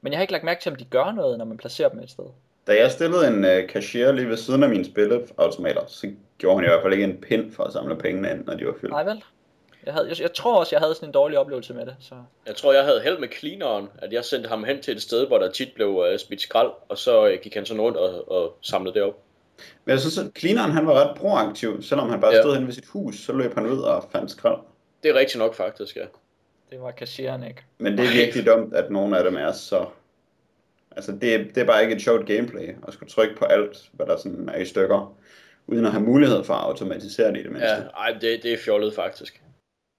S1: Men jeg har ikke lagt mærke til, om de gør noget, når man placerer dem et sted.
S3: Da jeg stillede en uh, cashier lige ved siden af mine spilleautomater, så gjorde han i hvert fald ikke en pind for at samle pengene ind, når de var fyldt.
S1: Nej vel? Jeg, havde, jeg, jeg tror også, jeg havde sådan en dårlig oplevelse med det. Så.
S2: Jeg tror, jeg havde held med cleaneren, at jeg sendte ham hen til et sted, hvor der tit blev uh, smidt skrald, og så uh, gik han sådan rundt og, og samlede det op.
S3: Men jeg synes, at cleaneren han var ret proaktiv. Selvom han bare
S2: Ja.
S3: stod hen ved sit hus, så løb han ud og fandt skrald.
S2: Det er rigtigt nok faktisk, ja.
S1: Det var kassieren ikke.
S3: Men det er virkelig dumt, at nogle af dem er så... Altså, det, er- det er bare ikke et sjovt gameplay at skulle trykke på alt, hvad der sådan er i stykker, uden at have mulighed for at automatisere det i det mindste.
S2: ja ej, det, det er fjollet faktisk.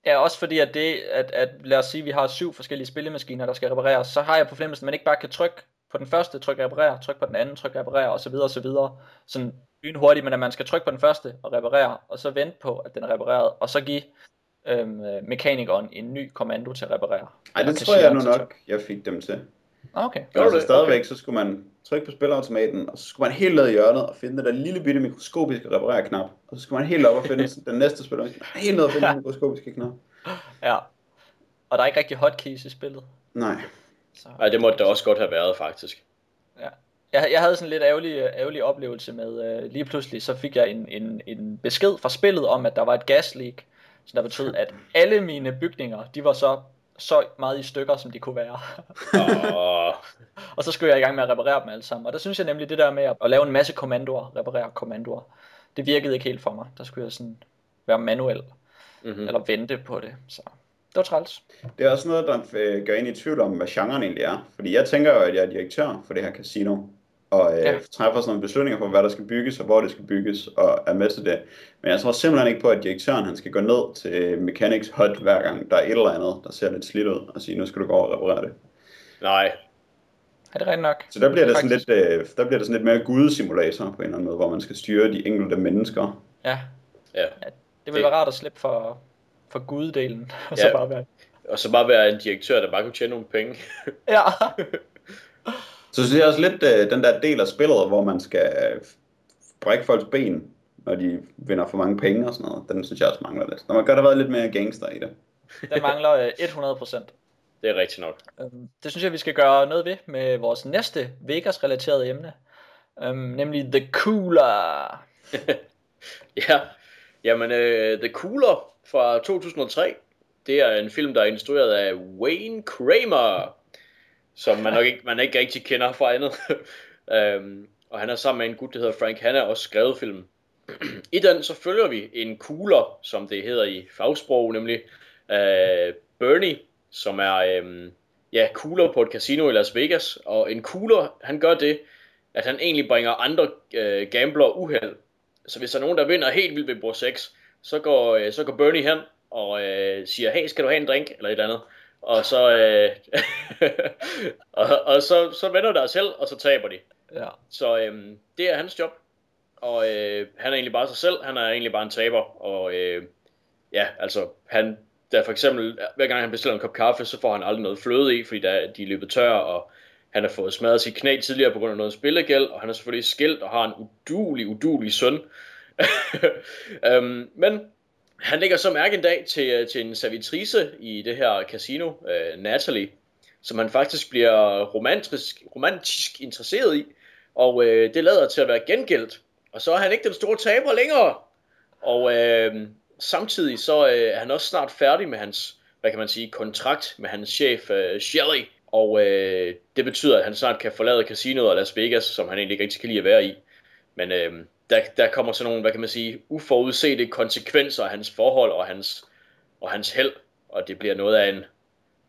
S1: Ja, også fordi at det, at, at lad os sige, at vi har syv forskellige spillemaskiner, der skal repareres, så har jeg på fornemmelsen, at man ikke bare kan trykke på den første, trykke reparere, trykke på den anden, trykke reparere, og så videre, og så videre. Sådan hurtigt, men at man skal trykke på den første og reparere, og så vente på, at den er repareret, og så give øhm, øh, mekanikeren en ny kommando til at reparere.
S3: Ej, det tror jeg nu nok, jeg fik dem til.
S1: Ah, Okay.
S3: Men altså
S2: det?
S3: stadigvæk, så skulle man trykke på spilautomaten, og så skulle man helt ned i hjørnet og finde den der lille bitte mikroskopiske reparere-knap. Og så skulle man helt op og finde den næste spilautomat. Helt ned og finde den mikroskopiske knap.
S1: Ja. Og der er ikke rigtig hotkeys i spillet.
S3: Nej.
S1: Så.
S2: Ej, det måtte det også godt have været faktisk.
S1: Ja. Jeg, jeg havde sådan en lidt ærgerlig, ærgerlig oplevelse med, øh, lige pludselig så fik jeg en, en, en besked fra spillet om, at der var et gasleak, så der betød, at alle mine bygninger, de var så, så meget i stykker, som de kunne være.
S2: Og,
S1: så skulle jeg i gang med at reparere dem alle sammen. Og der synes jeg nemlig, det der med at, at lave en masse kommandoer, reparere kommandoer, det virkede ikke helt for mig. Der skulle jeg sådan være manuel,
S2: mm-hmm.
S1: eller vente på det. Så det var træls.
S3: Det er også noget, der øh, gør en i tvivl om, hvad genren egentlig er. Fordi jeg tænker jo, at jeg er direktør for det her casino. Og øh,
S1: Ja.
S3: ja. træffer sådan nogle beslutninger for, hvad der skal bygges, og hvor det skal bygges, og er med til det. Men jeg tror simpelthen ikke på, at direktøren han skal gå ned til Mechanics Hut hver gang, der er et eller andet, der ser lidt slidt ud, og sige, nu skal du gå over og reparere det.
S2: Nej,
S1: Er det rigtigt nok?
S3: Så der bliver det, sådan
S1: Faktisk.
S3: lidt, øh, der bliver det sådan lidt mere gudesimulator på en eller anden måde, hvor man skal styre de enkelte mennesker.
S1: Ja,
S2: ja.
S1: det ville være rart at slippe for, for guddelen, og så
S2: Ja.
S1: bare være...
S2: Og så bare være en direktør, der bare kunne tjene nogle penge.
S1: Ja.
S3: Så synes jeg også lidt øh, den der del af spillet, hvor man skal øh, brække folks ben, når de vinder for mange penge og sådan noget, den synes jeg også mangler lidt. Når man gør der været lidt mere gangster i det.
S1: Den mangler øh, 100%.
S2: Det er rigtigt nok.
S1: Øhm, Det synes jeg, vi skal gøre noget ved med vores næste Vegas-relaterede emne. Øhm, nemlig The Cooler.
S2: Ja, jamen uh, The Cooler fra 2003, det er en film, der er instrueret af Wayne Kramer, som man nok ikke, man ikke rigtig kender fra andet. um, og han er sammen med en gut, der hedder Frank Hanna, også skrevet film. I den så følger vi en cooler, som det hedder i fagsprog, nemlig uh, Bernie, som er um, ja, cooler på et casino i Las Vegas. Og en cooler, han gør det, at han egentlig bringer andre uh, gamblere uheld. Så hvis der er nogen, der vinder helt vildt ved bord 6, så går, øh, så går Bernie hen og øh, siger, hey, skal du have en drink? Eller et andet. Og så, øh, og, og så, så vender der selv, og så taber de.
S1: Ja.
S2: Så øh, det er hans job. Og øh, han er egentlig bare sig selv. Han er egentlig bare en taber. Og øh, ja, altså, han, der for eksempel, hver gang han bestiller en kop kaffe, så får han aldrig noget fløde i, fordi der, de er løbet tør, og han har fået smadret sit knæ tidligere på grund af noget spillegæld, og han er selvfølgelig skilt og har en udulig, udulig søn. øhm, men han lægger så mærke en dag til, til en servitrice i det her casino, øh, Natalie, som han faktisk bliver romantisk, romantisk interesseret i, og øh, det lader til at være gengældt. Og så er han ikke den store taber længere. Og øh, samtidig så øh, er han også snart færdig med hans, hvad kan man sige, kontrakt med hans chef øh, Shelley. Og øh, det betyder, at han snart kan forlade casinoet og Las Vegas, som han egentlig ikke rigtig kan lide at være i. Men øh, der, der kommer sådan nogle, hvad kan man sige, uforudsete konsekvenser af hans forhold og hans, og hans held. Og det bliver noget af en,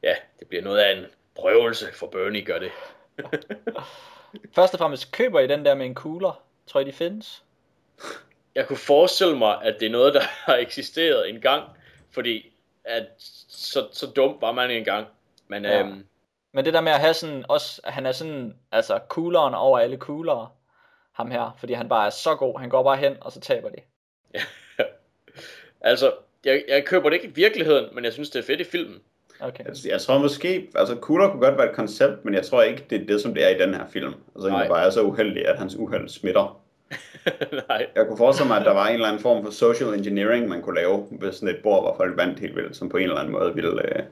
S2: ja, det bliver noget af en prøvelse for Bernie, gør det.
S1: Først og fremmest køber I den der med en cooler. Tror I, de findes?
S2: Jeg kunne forestille mig, at det er noget, der har eksisteret en gang, fordi at så, så dum var man engang. Men
S1: Ja.
S2: øhm,
S1: Men det der med at have sådan, også, han er sådan, altså cooleren over alle coolere, ham her, fordi han bare er så god, han går bare hen, og så taber de.
S2: altså, jeg, jeg køber det ikke i virkeligheden, men jeg synes, det er fedt i filmen.
S1: Okay.
S3: Altså, jeg tror måske, altså Cooler kunne godt være et koncept, men jeg tror ikke, det er det, som det er i den her film. Altså,
S2: Nej.
S3: han bare er så uheldig, at hans uheld smitter.
S2: Nej.
S3: Jeg kunne forestille mig, at der var en eller anden form for social engineering, man kunne lave ved sådan et bord, hvor folk vandt helt vildt, som på en eller anden måde ville øh,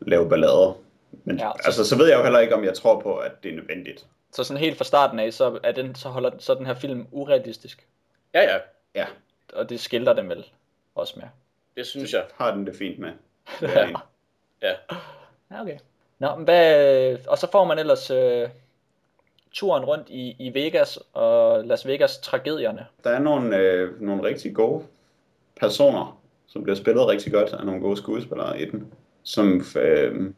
S3: lave ballader. Men
S1: Ja,
S3: ja,
S1: så-
S3: så... altså, så ved jeg jo heller ikke, om jeg tror på, at det er nødvendigt.
S1: Så sådan helt fra starten af, så, er den, så holder så den her film urealistisk.
S2: Ja, ja.
S3: Ja,
S1: Og det skilter dem vel også med.
S2: Det synes jeg.
S3: Har den det fint med. Det en.
S2: Ja.
S1: Ja, okay. Nå, men hvad, og så får man ellers øh, turen rundt i, i Vegas og Las Vegas tragedierne.
S3: Der er nogle, øh, nogle rigtig gode personer, som bliver spillet rigtig godt af nogle gode skuespillere i den, som, øh,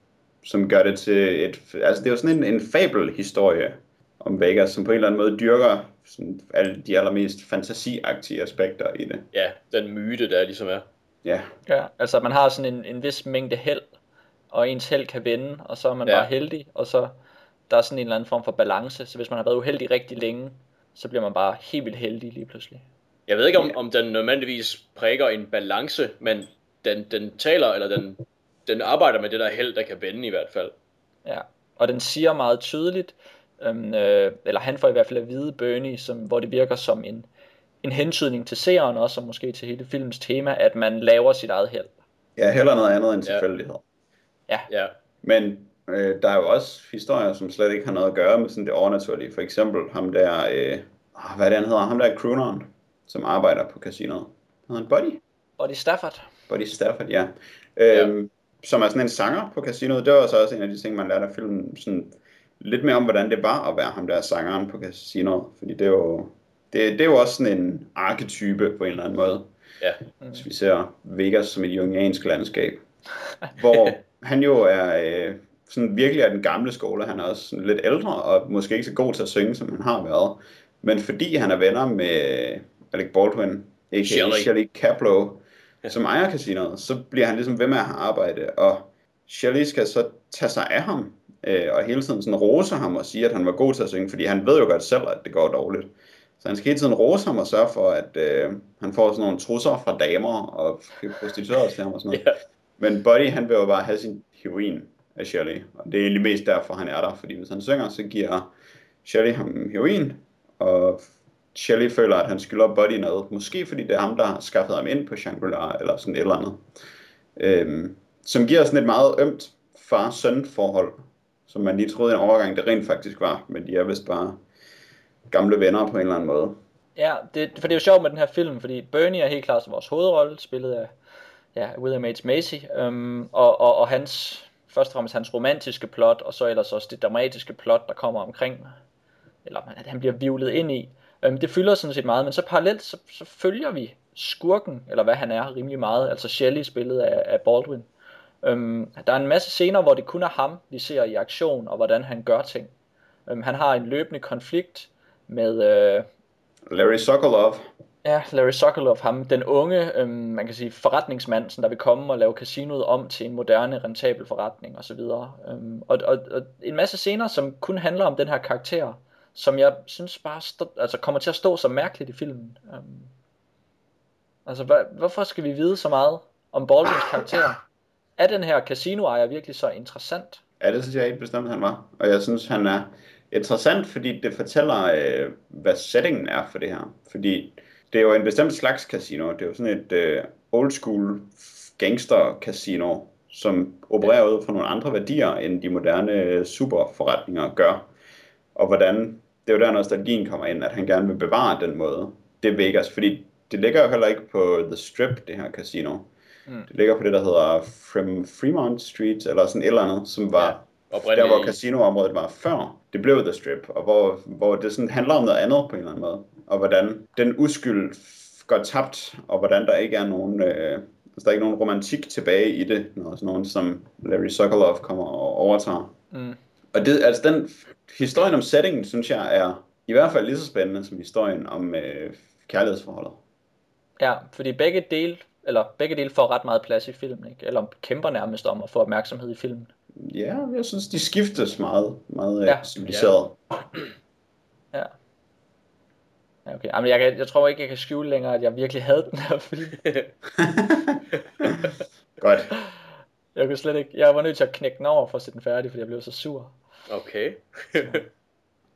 S3: som gør det til et... Altså, det er jo sådan en, en fabelhistorie om Vegas, som på en eller anden måde dyrker sådan alle de allermest fantasiagtige aspekter i det.
S2: Ja, den myte, der ligesom er.
S3: Ja,
S1: Ja, altså man har sådan en, en vis mængde held, og ens held kan vende, og så er man
S2: Ja.
S1: ja. bare heldig, og så der er sådan en eller anden form for balance, så hvis man har været uheldig rigtig længe, så bliver man bare helt vildt heldig lige pludselig.
S2: Jeg ved ikke, om, om den nødvendigvis præger en balance, men den, den taler, eller den, den arbejder med det der held, der kan vende i hvert fald.
S1: Ja, og den siger meget tydeligt, øhm, øh, eller han får i hvert fald at vide Bernie, som, hvor det virker som en, en hentydning til seeren også, og måske til hele filmens tema, at man laver sit eget held.
S3: ja heller noget andet end
S2: Ja.
S3: tilfældighed.
S2: Ja,
S3: Men øh, der er jo også historier, som slet ikke har noget at gøre med sådan det overnaturlige. For eksempel ham der, øh, ah, hvad er det han hedder, ham der crooneren, som arbejder på casinoet. Hedder han Buddy?
S1: Og det Stafford,
S3: Buddy Stafford, ja. Øhm, Som er sådan en sanger på casinoet. Det var så også en af de ting, man lærte af filmen. Sådan lidt mere om, hvordan det var at være ham der sangeren på casinoet. Fordi det er jo, det, det er jo også sådan en arketype på en eller anden måde.
S2: ja.
S3: Hvis vi ser Vegas som et jungiansk landskab. Hvor han jo er øh, sådan virkelig er den gamle skole. Han er også sådan lidt ældre og måske ikke så god til at synge, som han har været. Men fordi han er venner med Alec Baldwin, a.k.a.
S2: Shelley.
S3: Shelley Caplow, som ejer casinoet, så bliver han ligesom ved med at arbejde. Og Shelley skal så tage sig af ham øh, og hele tiden sådan rose ham og sige, at han var god til at synge, fordi han ved jo godt selv, at det går dårligt. Så han skal hele tiden rose ham og sørge for, at øh, han får sådan nogle trusser fra damer og prostituerede til ham og sådan noget.
S2: Ja.
S3: Men Buddy, han vil jo bare have sin heroin af Shelley. Og det er egentlig mest derfor, han er der. Fordi hvis han synger, så giver Shelley ham heroin. Og Shelley føler, at han skylder Buddy noget. Måske fordi det er ham, der har skaffet ham ind på Shangri-La, eller sådan et eller andet. Øhm, som giver sådan et meget ømt far-søn forhold. Som man lige troede i en overgang, det rent faktisk var. Men de er vist bare gamle venner på en eller anden måde.
S1: Ja, det, for det er jo sjovt med den her film, fordi Bernie er helt klart vores hovedrolle, spillet af ja, William H. Macy, øhm, og, og, og hans, først og fremmest hans romantiske plot, og så ellers også det dramatiske plot, der kommer omkring, eller at han bliver vivlet ind i. Øhm, det fylder sådan set meget, men så parallelt, så, så følger vi skurken, eller hvad han er, rimelig meget, altså Shelley spillet af, af Baldwin. Øhm, der er en masse scener, hvor det kun er ham, vi ser i aktion, og hvordan han gør ting. Øhm, han har en løbende konflikt med, øh,
S3: Larry Sokolov,
S1: Ja, Larry Sokolov, ham, den unge, øhm, man kan sige, forretningsmand, som der vil komme og lave casinoet om til en moderne, rentabel forretning osv. Øhm, og, og, og en masse scener, som kun handler om den her karakter, som jeg synes bare stå, altså kommer til at stå så mærkeligt i filmen. Øhm, altså, hvad, hvorfor skal vi vide så meget om Baldwins karakter? Er den her casinoejer virkelig så interessant?
S3: Ja, det synes jeg ikke bestemt, han var. Og jeg synes, han er interessant, fordi det fortæller, øh, hvad settingen er for det her. Fordi det er jo en bestemt slags casino. Det er jo sådan et øh, old school gangster casino, som opererer ud fra nogle andre værdier, end de moderne superforretninger gør. Og hvordan, det er jo der nostalgien kommer ind, at han gerne vil bevare den måde. Det er Vegas, fordi det ligger jo heller ikke på The Strip, det her casino.
S1: Mm.
S3: Det ligger på det, der hedder Frem Fremont Street, eller sådan et eller andet, som var
S2: Ja,
S3: der, hvor casinoområdet var før. Det blev The Strip, og hvor, hvor det sådan handler om noget andet på en eller anden måde. Og hvordan den uskyld går tabt, og hvordan der ikke er nogen, øh, altså, der er ikke nogen romantik tilbage i det, når sådan nogen som Larry Sokolov kommer og overtager.
S1: Mm.
S3: Og det, altså den historien om settingen, synes jeg er i hvert fald lige så spændende som historien om øh, kærlighedsforholdet.
S1: Ja, fordi begge dele, eller begge dele får ret meget plads i filmen, ikke? Eller kæmper nærmest om at få opmærksomhed i filmen.
S3: Ja, jeg synes, de skiftes meget, meget
S1: Ja.
S3: ja. civiliseret.
S1: Ja. Ja, okay. Jamen, jeg, kan, jeg tror ikke, jeg kan skjule længere, at jeg virkelig havde den her film.
S3: Godt.
S1: Jeg kunne slet ikke, jeg var nødt til at knække den over for at se den færdig, fordi jeg blev så sur.
S2: Okay.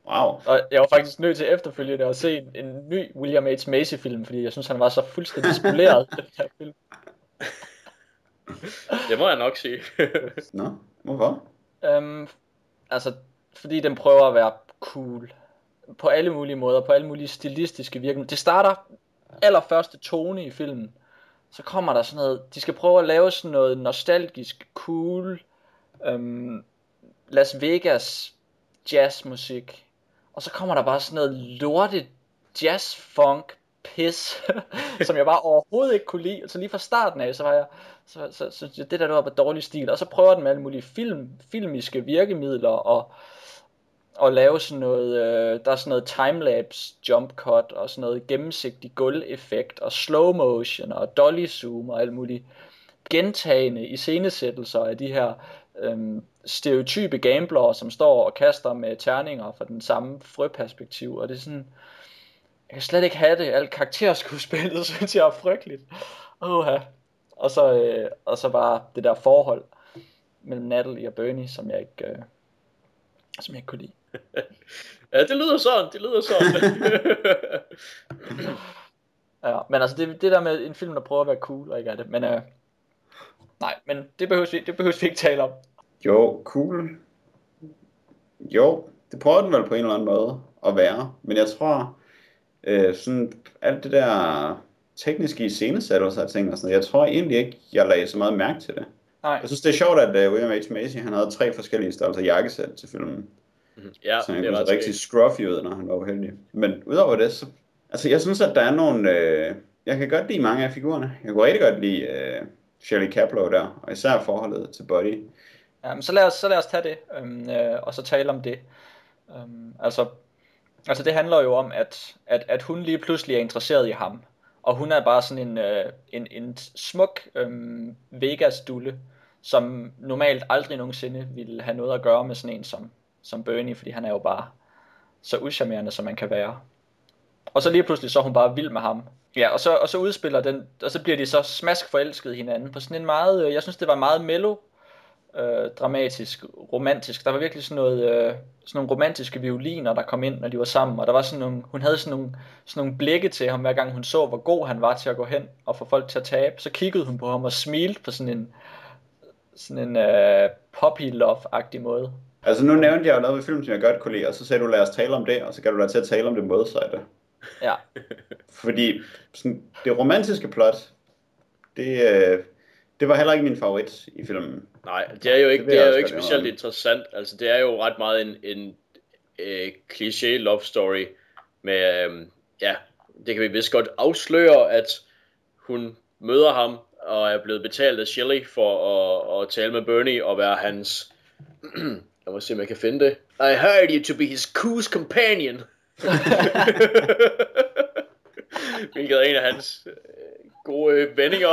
S3: Wow.
S1: Og jeg var faktisk nødt til efterfølgende at se en, en ny William H. Macy film, fordi jeg synes, han var så fuldstændig spoleret i den her film.
S2: det må jeg nok sige.
S3: Nå, hvorfor?
S1: Øhm, altså, fordi den prøver at være cool. På alle mulige måder, på alle mulige stilistiske virkemidler. Det starter allerførste tone i filmen, så kommer der sådan noget, de skal prøve at lave sådan noget nostalgisk, cool, øhm, Las Vegas jazzmusik, og så kommer der bare sådan noget lortet jazz funk pis, som jeg bare overhovedet ikke kunne lide. Så lige fra starten af, så var jeg, så, så, så, det der, det var på dårlig stil. Og så prøver den med alle mulige film, filmiske virkemidler, og, og lave sådan noget, øh, der er sådan noget timelapse jump cut, og sådan noget gennemsigtig gulveffekt, og slow motion, og dolly zoom, og alt muligt gentagende iscenesættelser af de her øh, stereotype gamblere, som står og kaster med terninger fra den samme frøperspektiv, og det er sådan, jeg kan slet ikke have det, alt karakterskuespillet synes jeg er frygteligt, Oha og så, øh, og så bare det der forhold mellem Natalie og Bernie, som jeg ikke, øh, som jeg ikke kunne lide.
S2: ja, det lyder sådan, det lyder sådan.
S1: ja, men altså det, det der med en film, der prøver at være cool, og ikke er det, men øh, nej, men det behøver vi, det behøver vi ikke tale om.
S3: Jo, cool. Jo, det prøver den vel på en eller anden måde at være, men jeg tror, øh, sådan alt det der tekniske iscenesættelser af ting og sådan noget, jeg tror egentlig ikke, jeg lagde så meget mærke til det.
S1: Nej.
S3: Jeg synes, det er sjovt, at uh, William H. Macy, han havde tre forskellige størrelser jakkesæt til filmen.
S2: ja,
S3: så han
S2: det
S3: kunne
S2: er
S3: se rigtig scruffy ud, når han var uheldig. Men udover det, så... Altså, jeg synes, at der er nogle... Øh, jeg kan godt lide mange af figurerne. Jeg kunne rigtig godt lide øh, Shirley Caplow der, og især forholdet til Buddy.
S1: Ja, men så lad os, så lad os tage det, øhm, øh, og så tale om det. Øhm, altså, altså det handler jo om, at, at, at hun lige pludselig er interesseret i ham. Og hun er bare sådan en, øh, en, en smuk øh, Vegas-dulle, som normalt aldrig nogensinde ville have noget at gøre med sådan en som, som Bernie, fordi han er jo bare så uschammerende, som man kan være. Og så lige pludselig så er hun bare vild med ham. Ja, og så, og så udspiller den, og så bliver de så smask forelskede hinanden på sådan en meget, øh, jeg synes det var meget mellow, øh, dramatisk, romantisk. Der var virkelig sådan noget, øh, sådan nogle romantiske violiner, der kom ind, når de var sammen, og der var sådan nogle, hun havde sådan nogle, sådan nogle blikke til ham, hver gang hun så, hvor god han var til at gå hen og få folk til at tabe. Så kiggede hun på ham og smilte på sådan en, sådan en øh, poppy love-agtig måde.
S3: Altså nu nævnte jeg jo noget ved film, som jeg godt kunne lide, og så sagde du, lad os tale om det, og så kan du lade til at tale om det modsatte.
S1: Ja.
S3: Fordi sådan, det romantiske plot, det, øh, det var heller ikke min favorit i filmen.
S2: Nej, det er jo ikke,
S3: Det
S2: det er jo ikke specielt
S3: indrømme.
S2: interessant. Altså, det er jo ret meget en, en øh, cliché love story med, øh, ja, det kan vi vist godt afsløre, at hun møder ham og er blevet betalt af Shelley for at, at tale med Bernie og være hans, jeg må se om jeg kan finde det. I hired you to be his coos companion. Hvilket er en af hans øh, gode vendinger.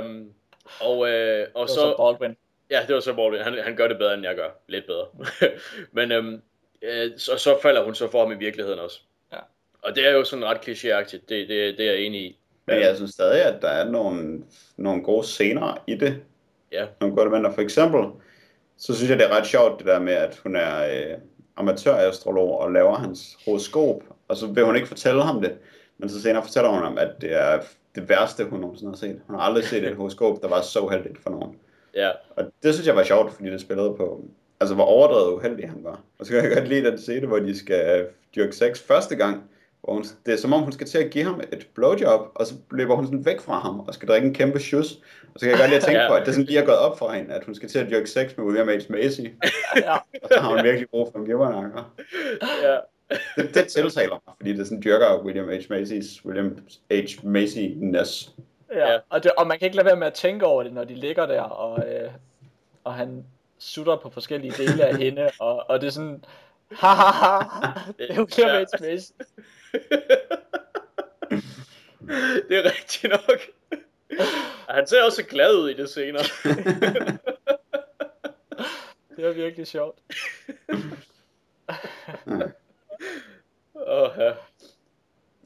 S2: um, og, øh, og
S1: Og så,
S2: så,
S1: Baldwin.
S2: Ja, det var så Baldwin. Han, han gør det bedre, end jeg gør. Lidt bedre. Men øhm, øh, så, så falder hun så for ham i virkeligheden også.
S1: Ja.
S2: Og det er jo sådan ret klichéagtigt. Det, det, det er jeg enig i.
S3: Men jeg synes stadig, at der er nogle, nogle gode scener i det.
S2: Ja.
S3: Nogle gode elementer. For eksempel, så synes jeg, det er ret sjovt, det der med, at hun er øh, amatørastrolog og laver hans horoskop. Og så vil hun ikke fortælle ham det. Men så senere fortæller hun ham, at det er det værste, hun nogensinde har set. Hun har aldrig set et horoskop, der var så uheldigt for nogen.
S2: Ja.
S3: Og det synes jeg var sjovt, fordi det spillede på, altså hvor overdrevet uheldig han var. Og så kan jeg godt lide den scene, hvor de skal dyrke sex første gang, hvor hun, det er som om hun skal til at give ham et blowjob, og så løber hun sådan væk fra ham, og skal drikke en kæmpe shoes. Og så kan jeg godt lide at tænke
S2: Ja.
S3: på, at det sådan lige er gået op for hende, at hun skal til at dyrke sex med William H. Macy,
S1: Ja.
S3: og så har hun virkelig brug for en givernakker.
S2: ja.
S3: Det, det tiltaler fordi det sådan dyrker William H. Macy's William H. Macy-ness.
S1: Ja,
S2: Ja.
S1: og, det, og man kan ikke lade være med at tænke over det, når de ligger der, og, øh, og han sutter på forskellige dele af hende, og, og det er sådan, ha ha ha, det er jo
S2: Ja.
S1: William H. Macy.
S2: det er rigtigt nok. Og Han ser også glad ud i det senere.
S1: Det er virkelig sjovt.
S2: Åh, ja.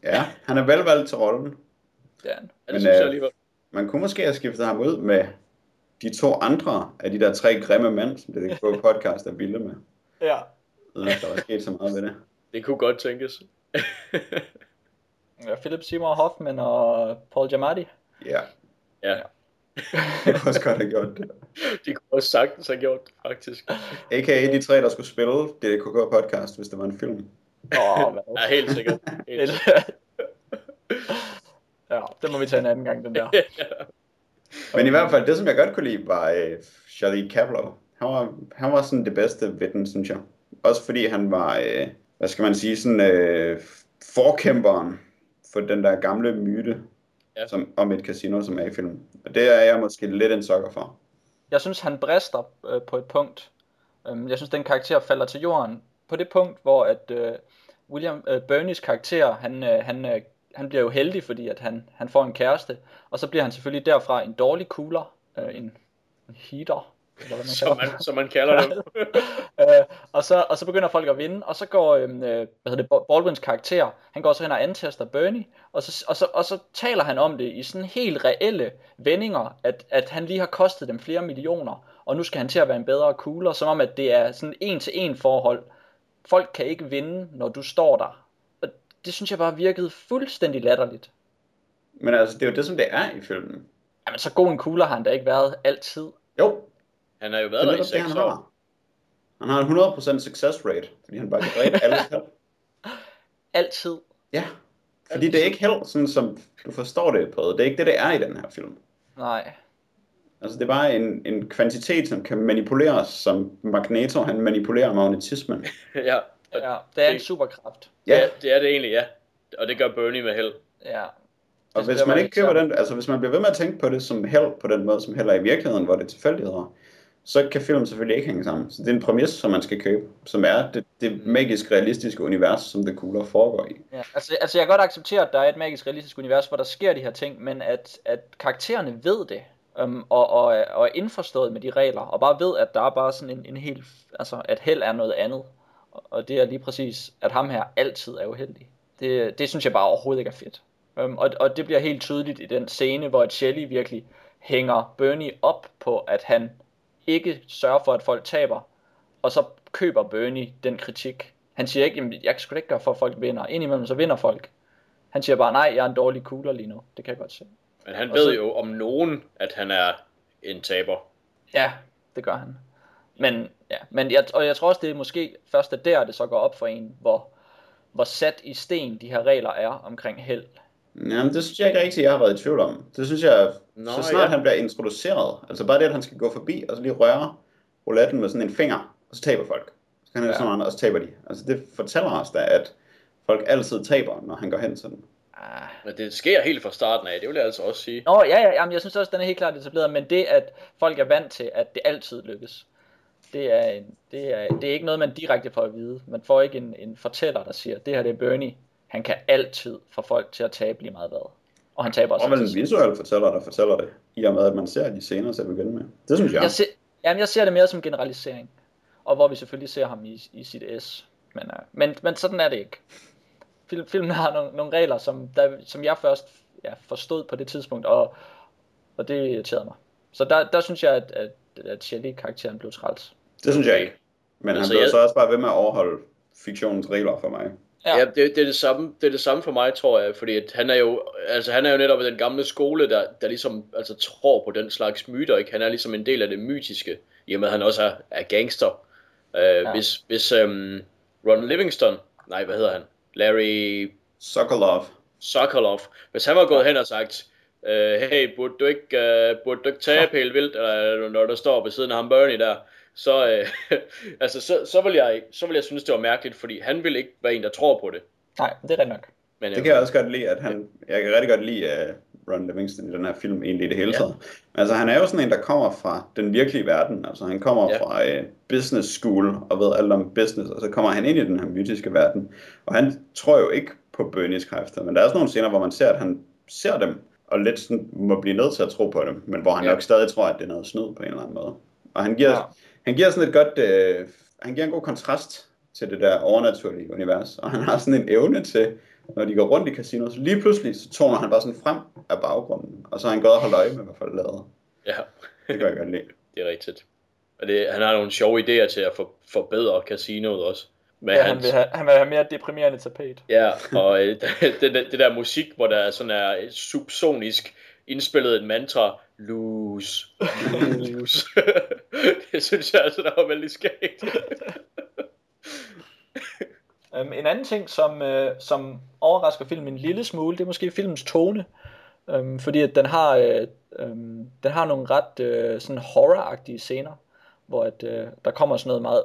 S3: Ja, han er velvalgt til rollen.
S1: Det.
S2: Ja,
S3: Men,
S2: det synes jeg
S3: øh,
S2: alligevel.
S3: Man kunne måske have skiftet ham ud med de to andre af de der tre grimme mænd, som det på podcast er vilde med.
S1: Ja.
S3: Uden at der var sket så meget ved det.
S2: Det kunne godt tænkes.
S1: ja. Philip Seymour Hoffman og Paul Giamatti.
S3: Ja,
S2: Ja,
S3: det kunne også godt have gjort det.
S2: de kunne også sagtens have gjort det, faktisk.
S3: A.k.a. de tre, der skulle spille DDKK podcast, hvis det var en film.
S1: Åh, hvad?
S2: Ja, helt sikkert. Helt sikkert.
S1: Ja, det må vi tage en anden gang, den der.
S3: Men i hvert fald, det som jeg godt kunne lide, var øh, Charlie Kaplov. Han var, han var sådan det bedste ved den, synes jeg. Også fordi han var, øh, hvad skal man sige, sådan øh, forkæmperen for den der gamle myte
S2: Ja.
S3: som, om et casino, som er i filmen. Og det er jeg måske lidt en sokker for.
S1: Jeg synes, han brister øh, på et punkt. Øhm, jeg synes, den karakter falder til jorden på det punkt, hvor at øh, William øh, Bernies karakter, han, øh, han, øh, han bliver jo heldig, fordi at han, han får en kæreste, og så bliver han selvfølgelig derfra en dårlig cooler, øh, en, en heater, eller hvad man
S2: som, man, som man kalder det.
S1: øh, og, så, og så begynder folk at vinde, og så går øh, hvad hedder det, Baldwins karakter, han går så hen og antester Bernie, og så, og, så, og så taler han om det i sådan helt reelle vendinger, at, at han lige har kostet dem flere millioner, og nu skal han til at være en bedre cooler, som om at det er sådan en til en forhold. Folk kan ikke vinde, når du står der. Og det synes jeg bare virkede fuldstændig latterligt.
S3: Men altså, det er jo det, som det er i filmen.
S1: Jamen, så god en cooler har han da ikke været altid.
S3: Jo,
S2: Han har jo
S3: det
S2: været
S3: er
S2: der i
S3: netop det,
S2: 6
S3: han
S2: år.
S3: har. Han har en 100% success rate, fordi han bare kan dræbe alle selv.
S1: Altid.
S3: Ja, fordi det er ikke held, sådan som du forstår det på. Det er ikke det, det er i den her film.
S1: Nej.
S3: Altså, det er bare en, en kvantitet, som kan manipuleres, som Magneto, han manipulerer magnetismen.
S2: ja,
S1: Ja, det er en superkraft.
S2: ja.
S3: Ja,
S2: Det, er det egentlig, ja. Og det gør Bernie med held.
S1: Ja.
S3: og hvis man ikke køber den, altså hvis man bliver ved med at tænke på det som held på den måde, som held er i virkeligheden, hvor det er tilfældigheder, så kan filmen selvfølgelig ikke hænge sammen. Så det er en præmis, som man skal købe, som er det, det magisk realistiske univers, som det cooler foregår i.
S1: Ja, altså, altså jeg kan godt acceptere, at der er et magisk realistisk univers, hvor der sker de her ting, men at, at karaktererne ved det, øhm, og, og, og er indforstået med de regler, og bare ved, at der er bare sådan en, en helt, altså at held er noget andet. Og, det er lige præcis, at ham her altid er uheldig. Det, det synes jeg bare overhovedet ikke er fedt. Øhm, og, og det bliver helt tydeligt i den scene, hvor Shelly virkelig hænger Bernie op på, at han ikke sørger for, at folk taber, og så køber Bernie den kritik. Han siger ikke, jamen, jeg kan sgu ikke gøre for, at folk vinder. Indimellem så vinder folk. Han siger bare, nej, jeg er en dårlig cooler lige nu. Det kan jeg godt se.
S2: Men han
S1: Og
S2: ved
S1: så-
S2: jo om nogen, at han er en taber.
S1: Ja, det gør han. Men, ja, men jeg, og jeg tror også, det er måske først er der, det så går op for en, hvor, hvor sat i sten de her regler er omkring held.
S3: Jamen, det synes jeg ikke rigtig, jeg har været i tvivl om. Det synes jeg,
S2: Nå,
S3: så snart
S2: ja.
S3: han bliver introduceret, altså bare det, at han skal gå forbi, og så lige røre rouletten med sådan en finger, og så taber folk. Så kan han
S1: Ja.
S3: sådan noget, og så taber de. Altså det fortæller os da, at folk altid taber, når han går hen til den.
S1: Ah.
S2: Men det sker helt fra starten af, det vil jeg altså også sige.
S1: Nå, ja, ja, jamen, jeg synes også, den er helt klart etableret, men det, at folk er vant til, at det altid lykkes, det er, en, det er, det er ikke noget, man direkte får at vide. Man får ikke en, en fortæller, der siger, det her det er Bernie. Han kan altid få folk til at tabe lige meget hvad. Og han taber også
S3: Og
S1: altid.
S3: en visuel fortæller, der fortæller det, i og med, at man ser de scener til at begynde med. Det synes jeg.
S1: Jeg, ser, jamen, jeg ser det mere som generalisering. Og hvor vi selvfølgelig ser ham i, i sit S. Men, uh, men, men sådan er det ikke. Film, filmen har nogle, nogle regler, som, der, som jeg først ja, forstod på det tidspunkt, og, og det irriterede mig. Så der, der synes jeg, at, at, at Shelley-karakteren blev træls.
S3: Det synes jeg ikke. Men han
S2: Altså,
S3: bliver
S2: jeg-
S3: så også bare ved med at overholde fiktionens regler for mig.
S2: Ja, ja det, det, er det, samme, det er det samme for mig, tror jeg, fordi at han er jo, altså han er jo netop den gamle skole, der, der ligesom altså, tror på den slags myter, ikke? Han er ligesom en del af det mytiske, i og med at han også er, er gangster. Uh, ja. Hvis, hvis um, Ron Livingston, nej, hvad hedder han? Larry
S3: Sokolov.
S2: Sokolov, hvis han var gået hen og sagt, uh, hey, burde du ikke, uh, burde du ikke tabe helt vildt, eller, når der står ved siden af ham Bernie der, så, uh, altså, så, så, vil jeg, så vil jeg synes, det var mærkeligt, fordi han vil ikke være en, der tror på det.
S1: Nej, det er rigtigt nok.
S2: Men,
S3: Det
S2: øh,
S3: kan jeg også godt lide, at han... Jeg kan rigtig godt lide uh, Ron Livingston i den her film, egentlig i det hele
S2: Ja.
S3: taget. Altså, han er jo sådan en, der kommer fra den virkelige verden. Altså, han kommer
S2: Ja.
S3: ja. fra uh, business school og ved alt om business, og så kommer han ind i den her mytiske verden. Og han tror jo ikke på Bernies kræfter, men der er også nogle scener, hvor man ser, at han ser dem, og lidt sådan må blive nødt til at tro på dem, men hvor han
S2: Ja.
S3: ja. nok stadig tror, at det er noget snyd på en eller anden måde. Og han giver,
S1: Ja.
S3: ja. han giver sådan et godt... Øh, han giver en god kontrast til det der overnaturlige univers, og han har sådan en evne til, når de går rundt i casinos, lige pludselig så toner han bare sådan frem af baggrunden, og så har han gået og holdt øje med, hvad folk lavede.
S2: ja,
S3: Det kan jeg godt lide.
S2: det er rigtigt. Og det, han har nogle sjove idéer til at for, forbedre casinoet også. Med
S1: Ja,
S2: hans,
S1: han, vil have, han vil have mere deprimerende tapet.
S2: Ja, og øh, det, det, det der musik, hvor der er sådan er subsonisk indspillet et mantra, lose, lose. det synes jeg altså, der var vældig skægt.
S1: Um, en anden ting, som, øh, som overrasker filmen en lille smule, det er måske filmens tone. øhm, fordi at den har, øh, øhm, den har nogle ret øh, sådan horror-agtige scener, hvor at, øh, der kommer sådan noget meget,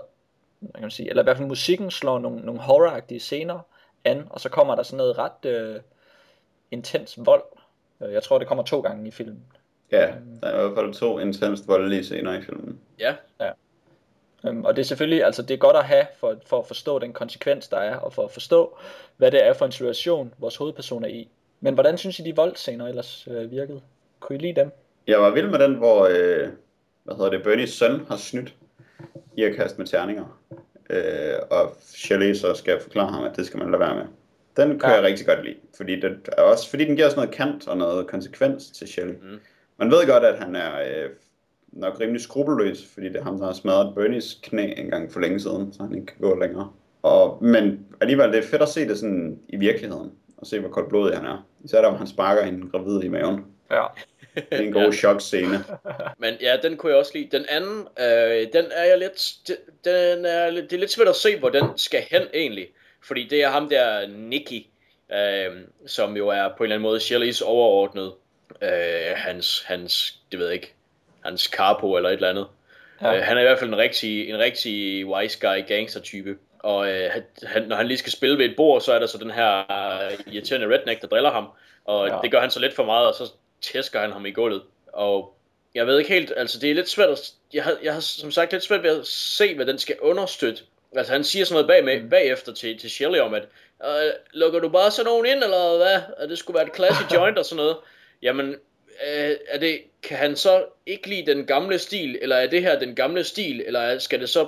S1: hvad kan man sige, eller i hvert fald musikken slår nogle, nogle horror-agtige scener an, og så kommer der sådan noget ret øh, intens vold. Øh, Jeg tror, det kommer to gange i filmen.
S3: Ja, der er i hvert fald to intenst voldelige scener i filmen.
S2: Ja,
S1: Øhm, og det er selvfølgelig, altså det er godt at have for, for at forstå den konsekvens, der er, og for at forstå, hvad det er for en situation, vores hovedperson er i. Men hvordan synes I, de voldscener ellers øh, virkede? Kunne I lide dem?
S3: Jeg var vild med den, hvor, øh, hvad hedder det, Bernies søn har snydt i at kaste med terninger. Øh, og Shelley så skal forklare ham, at det skal man lade være med. Den kan
S1: Ja.
S3: jeg rigtig godt lide, fordi, det er også, fordi den giver sådan noget kant og noget konsekvens til Shelley.
S2: Mm.
S3: Man ved godt, at han er øh, nok rimelig skrupelløs, fordi det er ham, der har smadret Bernies knæ en gang for længe siden, så han ikke kan gå længere. Og, men alligevel, det er fedt at se det sådan i virkeligheden, og se, hvor koldt blodig han er. Især der, hvor han sparker hende gravid i maven.
S1: Ja.
S3: Det er en god
S2: Ja.
S3: chok-scene.
S2: Men ja, den kunne jeg også lide. Den anden, øh, den er jeg lidt, det- den er, lidt- det er lidt svært at se, hvor den skal hen egentlig. Fordi det er ham der, Nicky, øh, som jo er på en eller anden måde Shelley's overordnet. Øh, hans, hans, det ved jeg ikke, hans capo eller et eller andet.
S1: Ja.
S2: Øh, han er i hvert fald en rigtig, en rigtig wise guy gangster type. Og øh, han, når han lige skal spille ved et bord, så er der så den her øh, irriterende redneck, der driller ham. Og
S1: Ja.
S2: det gør han så lidt for meget, og så tæsker han ham i gulvet. Og jeg ved ikke helt, altså det er lidt svært at, jeg har, jeg har som sagt lidt svært ved at se, hvad den skal understøtte. Altså han siger sådan noget bag med,
S1: Mm.
S2: bagefter til, til Shelley om, at øh, lukker du bare sådan nogen ind, eller hvad? At det skulle være et classic joint og sådan noget. Jamen, øh, er det, kan han så ikke lide den gamle stil, eller er det her den gamle stil, eller er- skal det så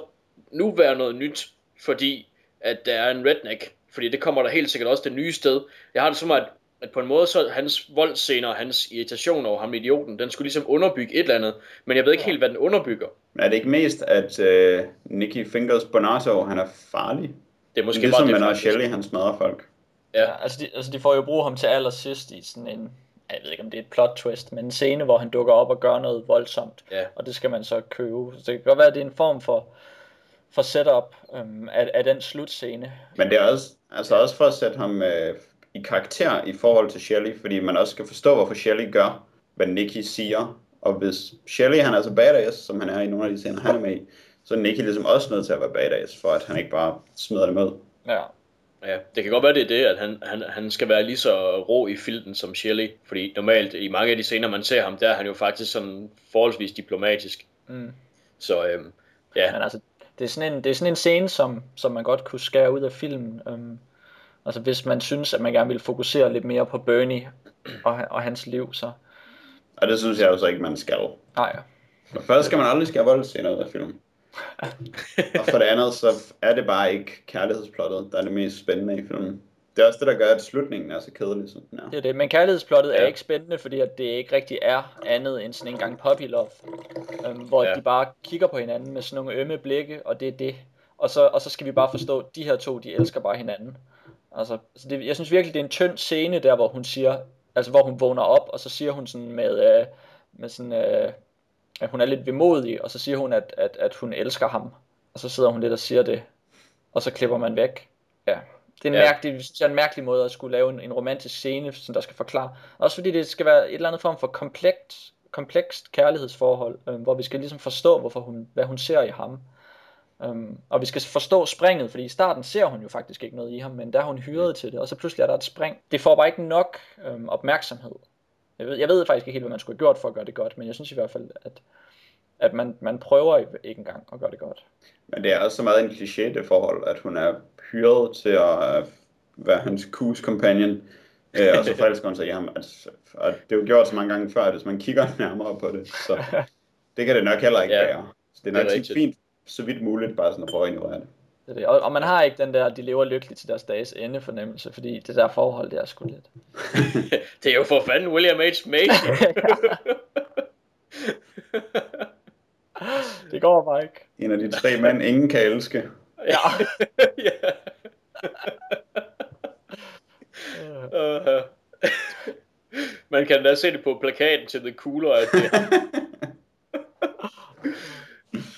S2: nu være noget nyt, fordi at der er en redneck? Fordi det kommer der helt sikkert også det nye sted. Jeg har det som, at, at på en måde, så hans voldscener og hans irritation over ham idioten, den skulle ligesom underbygge et eller andet, men jeg ved ikke helt, hvad den underbygger.
S3: Men er det ikke mest, at øh, Nicky Fingers Bonato, han er farlig?
S2: Det er måske
S3: Ligesom
S2: bare
S3: man
S2: det,
S3: og
S2: faktisk.
S3: Shelley, han smadrer folk.
S2: Ja.
S1: Ja, altså, de, altså de får jo brug ham til allersidst i sådan en, jeg ved ikke om det er et plot twist, men en scene, hvor han dukker op og gør noget voldsomt,
S2: Ja.
S1: og det skal man så købe. Så det kan godt være, at det er en form for, for setup øhm, af, af den slutscene.
S3: Men det er også, altså også for at sætte ham øh, i karakter i forhold til Shelley, fordi man også skal forstå, hvorfor Shelley gør, hvad Nicky siger. Og hvis Shelley han er så badass, som han er i nogle af de scener, han er med i, så er Nicky ligesom også nødt til at være badass, for at han ikke bare smider dem ud.
S1: Ja,
S2: Ja, det kan godt være, det er det, at han, han, han skal være lige så rå i filten som Shelley. Fordi normalt i mange af de scener, man ser ham, der er han jo faktisk sådan forholdsvis diplomatisk.
S1: mm.
S2: Så øhm, ja,
S1: men altså, det er sådan en, det er sådan en scene, som, som man godt kunne skære ud af filmen. Øhm, altså hvis man synes, at man gerne vil fokusere lidt mere på Bernie og, og hans liv, så
S3: Og det synes jeg jo så ikke, man skal.
S1: nej.
S3: For først skal man aldrig skære voldscener ud af filmen. Og for det andet, så er det bare ikke kærlighedsplottet, der er det mest spændende i filmen. Det er også det, der gør, at slutningen er så kedelig, som den er.
S1: Det er det. Men kærlighedsplottet ja. er ikke spændende, fordi at det ikke rigtig er andet end sådan en gang puppy love. Øhm, hvor. Ja. de bare kigger på hinanden med sådan nogle ømme blikke, og det er det. Og så, og så skal vi bare forstå, at de her to, de elsker bare hinanden. Altså, så det, jeg synes virkelig, det er en tynd scene der, hvor hun siger, altså hvor hun vågner op, og så siger hun sådan med, øh, med sådan, øh, at hun er lidt vemodig, og så siger hun, at, at, at hun elsker ham. Og så sidder hun lidt og siger det, og så klipper man væk. Ja. Det er en, ja. Mærkelig, det synes jeg er en mærkelig måde at skulle lave en, en romantisk scene, som der skal forklare. Også fordi det skal være et eller andet form for komplekst, komplekst kærlighedsforhold, øh, hvor vi skal ligesom forstå, hvorfor hun, hvad hun ser i ham. Um, og vi skal forstå springet, fordi i starten ser hun jo faktisk ikke noget i ham, men der er hun hyret til det, og så pludselig er der et spring. Det får bare ikke nok øhm, opmærksomhed. Jeg ved, jeg ved faktisk ikke helt, hvad man skulle have gjort for at gøre det godt, men jeg synes i hvert fald, at, at man, man prøver ikke engang at gøre det godt.
S3: Men det er også så meget en kliché, det forhold, at hun er hyret til at øh, være hans kus companion, øh, og så forelsker hun sig i ham. Altså, og det er jo gjort så mange gange før, at hvis man kigger nærmere på det, så det kan det nok heller ikke
S2: Ja,
S3: være. Så det er
S2: det er
S3: nok fint, så vidt muligt, bare sådan at prøve at ignorere det.
S1: Det er det. Og, og man har ikke den der, de lever lykkeligt til deres dages ende fornemmelse, fordi det der forhold, det er sgu lidt.
S2: det er jo for fanden William H. Macy.
S1: Det går bare ikke.
S3: En af de tre mænd, ingen kan elske.
S1: Ja.
S2: ja. Uh, man kan da se det på plakaten til The Cooler, at det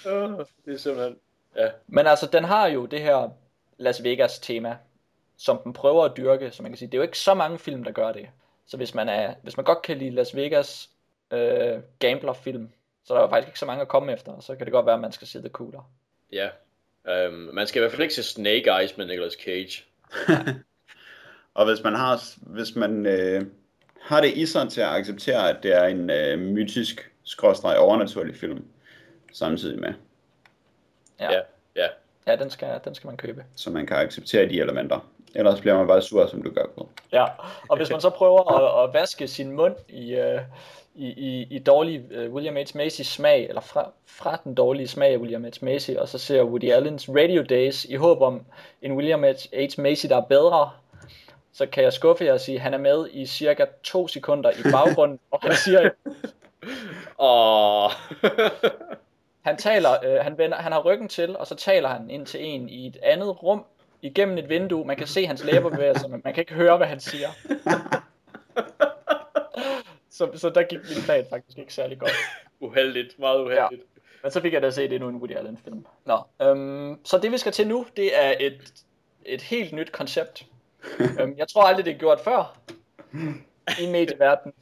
S2: uh, det er simpelthen... Ja,
S1: Men altså, den har jo det her Las Vegas tema, som den prøver at dyrke, så man kan sige, det er jo ikke så mange film, der gør det. Så hvis man, er, hvis man godt kan lide Las Vegas øh, gamblerfilm, så er der jo faktisk ikke så mange at komme efter, og så kan det godt være, at man skal se The Cooler.
S2: Ja. Um, man skal i hvert fald ikke se Snake Eyes med Nicolas Cage.
S3: Og hvis man har, hvis man øh, har det i sig til at acceptere, at det er en øh, mytisk, skråstreg overnaturlig film, samtidig med,
S1: Ja,
S2: Ja.
S1: ja.
S2: Ja.
S1: den, skal, den skal man købe.
S3: så man kan acceptere de elementer. Ellers bliver man bare sur, som du gør på.
S1: Ja, og hvis man så prøver at, at vaske sin mund i, øh, i, i, i dårlig øh, William H. Macy smag, eller fra, fra den dårlige smag af William H. Macy, og så ser Woody Allens Radio Days i håb om en William H. Macy, der er bedre, så kan jeg skuffe jer og sige, at han er med i cirka to sekunder i baggrunden, og han siger,
S2: Åh.
S1: Han taler, øh, han, vender, han har ryggen til, og så taler han ind til en i et andet rum, igennem et vindue. Man kan se hans læber bevæge sig, men man kan ikke høre, hvad han siger. så, så der gik min plan faktisk ikke særlig godt.
S2: uheldigt. Meget uheldigt.
S1: Men så fik jeg da set endnu en Woody Allen film. Nå, øhm, så det vi skal til nu, det er et, et helt nyt koncept. øhm, jeg tror aldrig, det er gjort før i medieverdenen.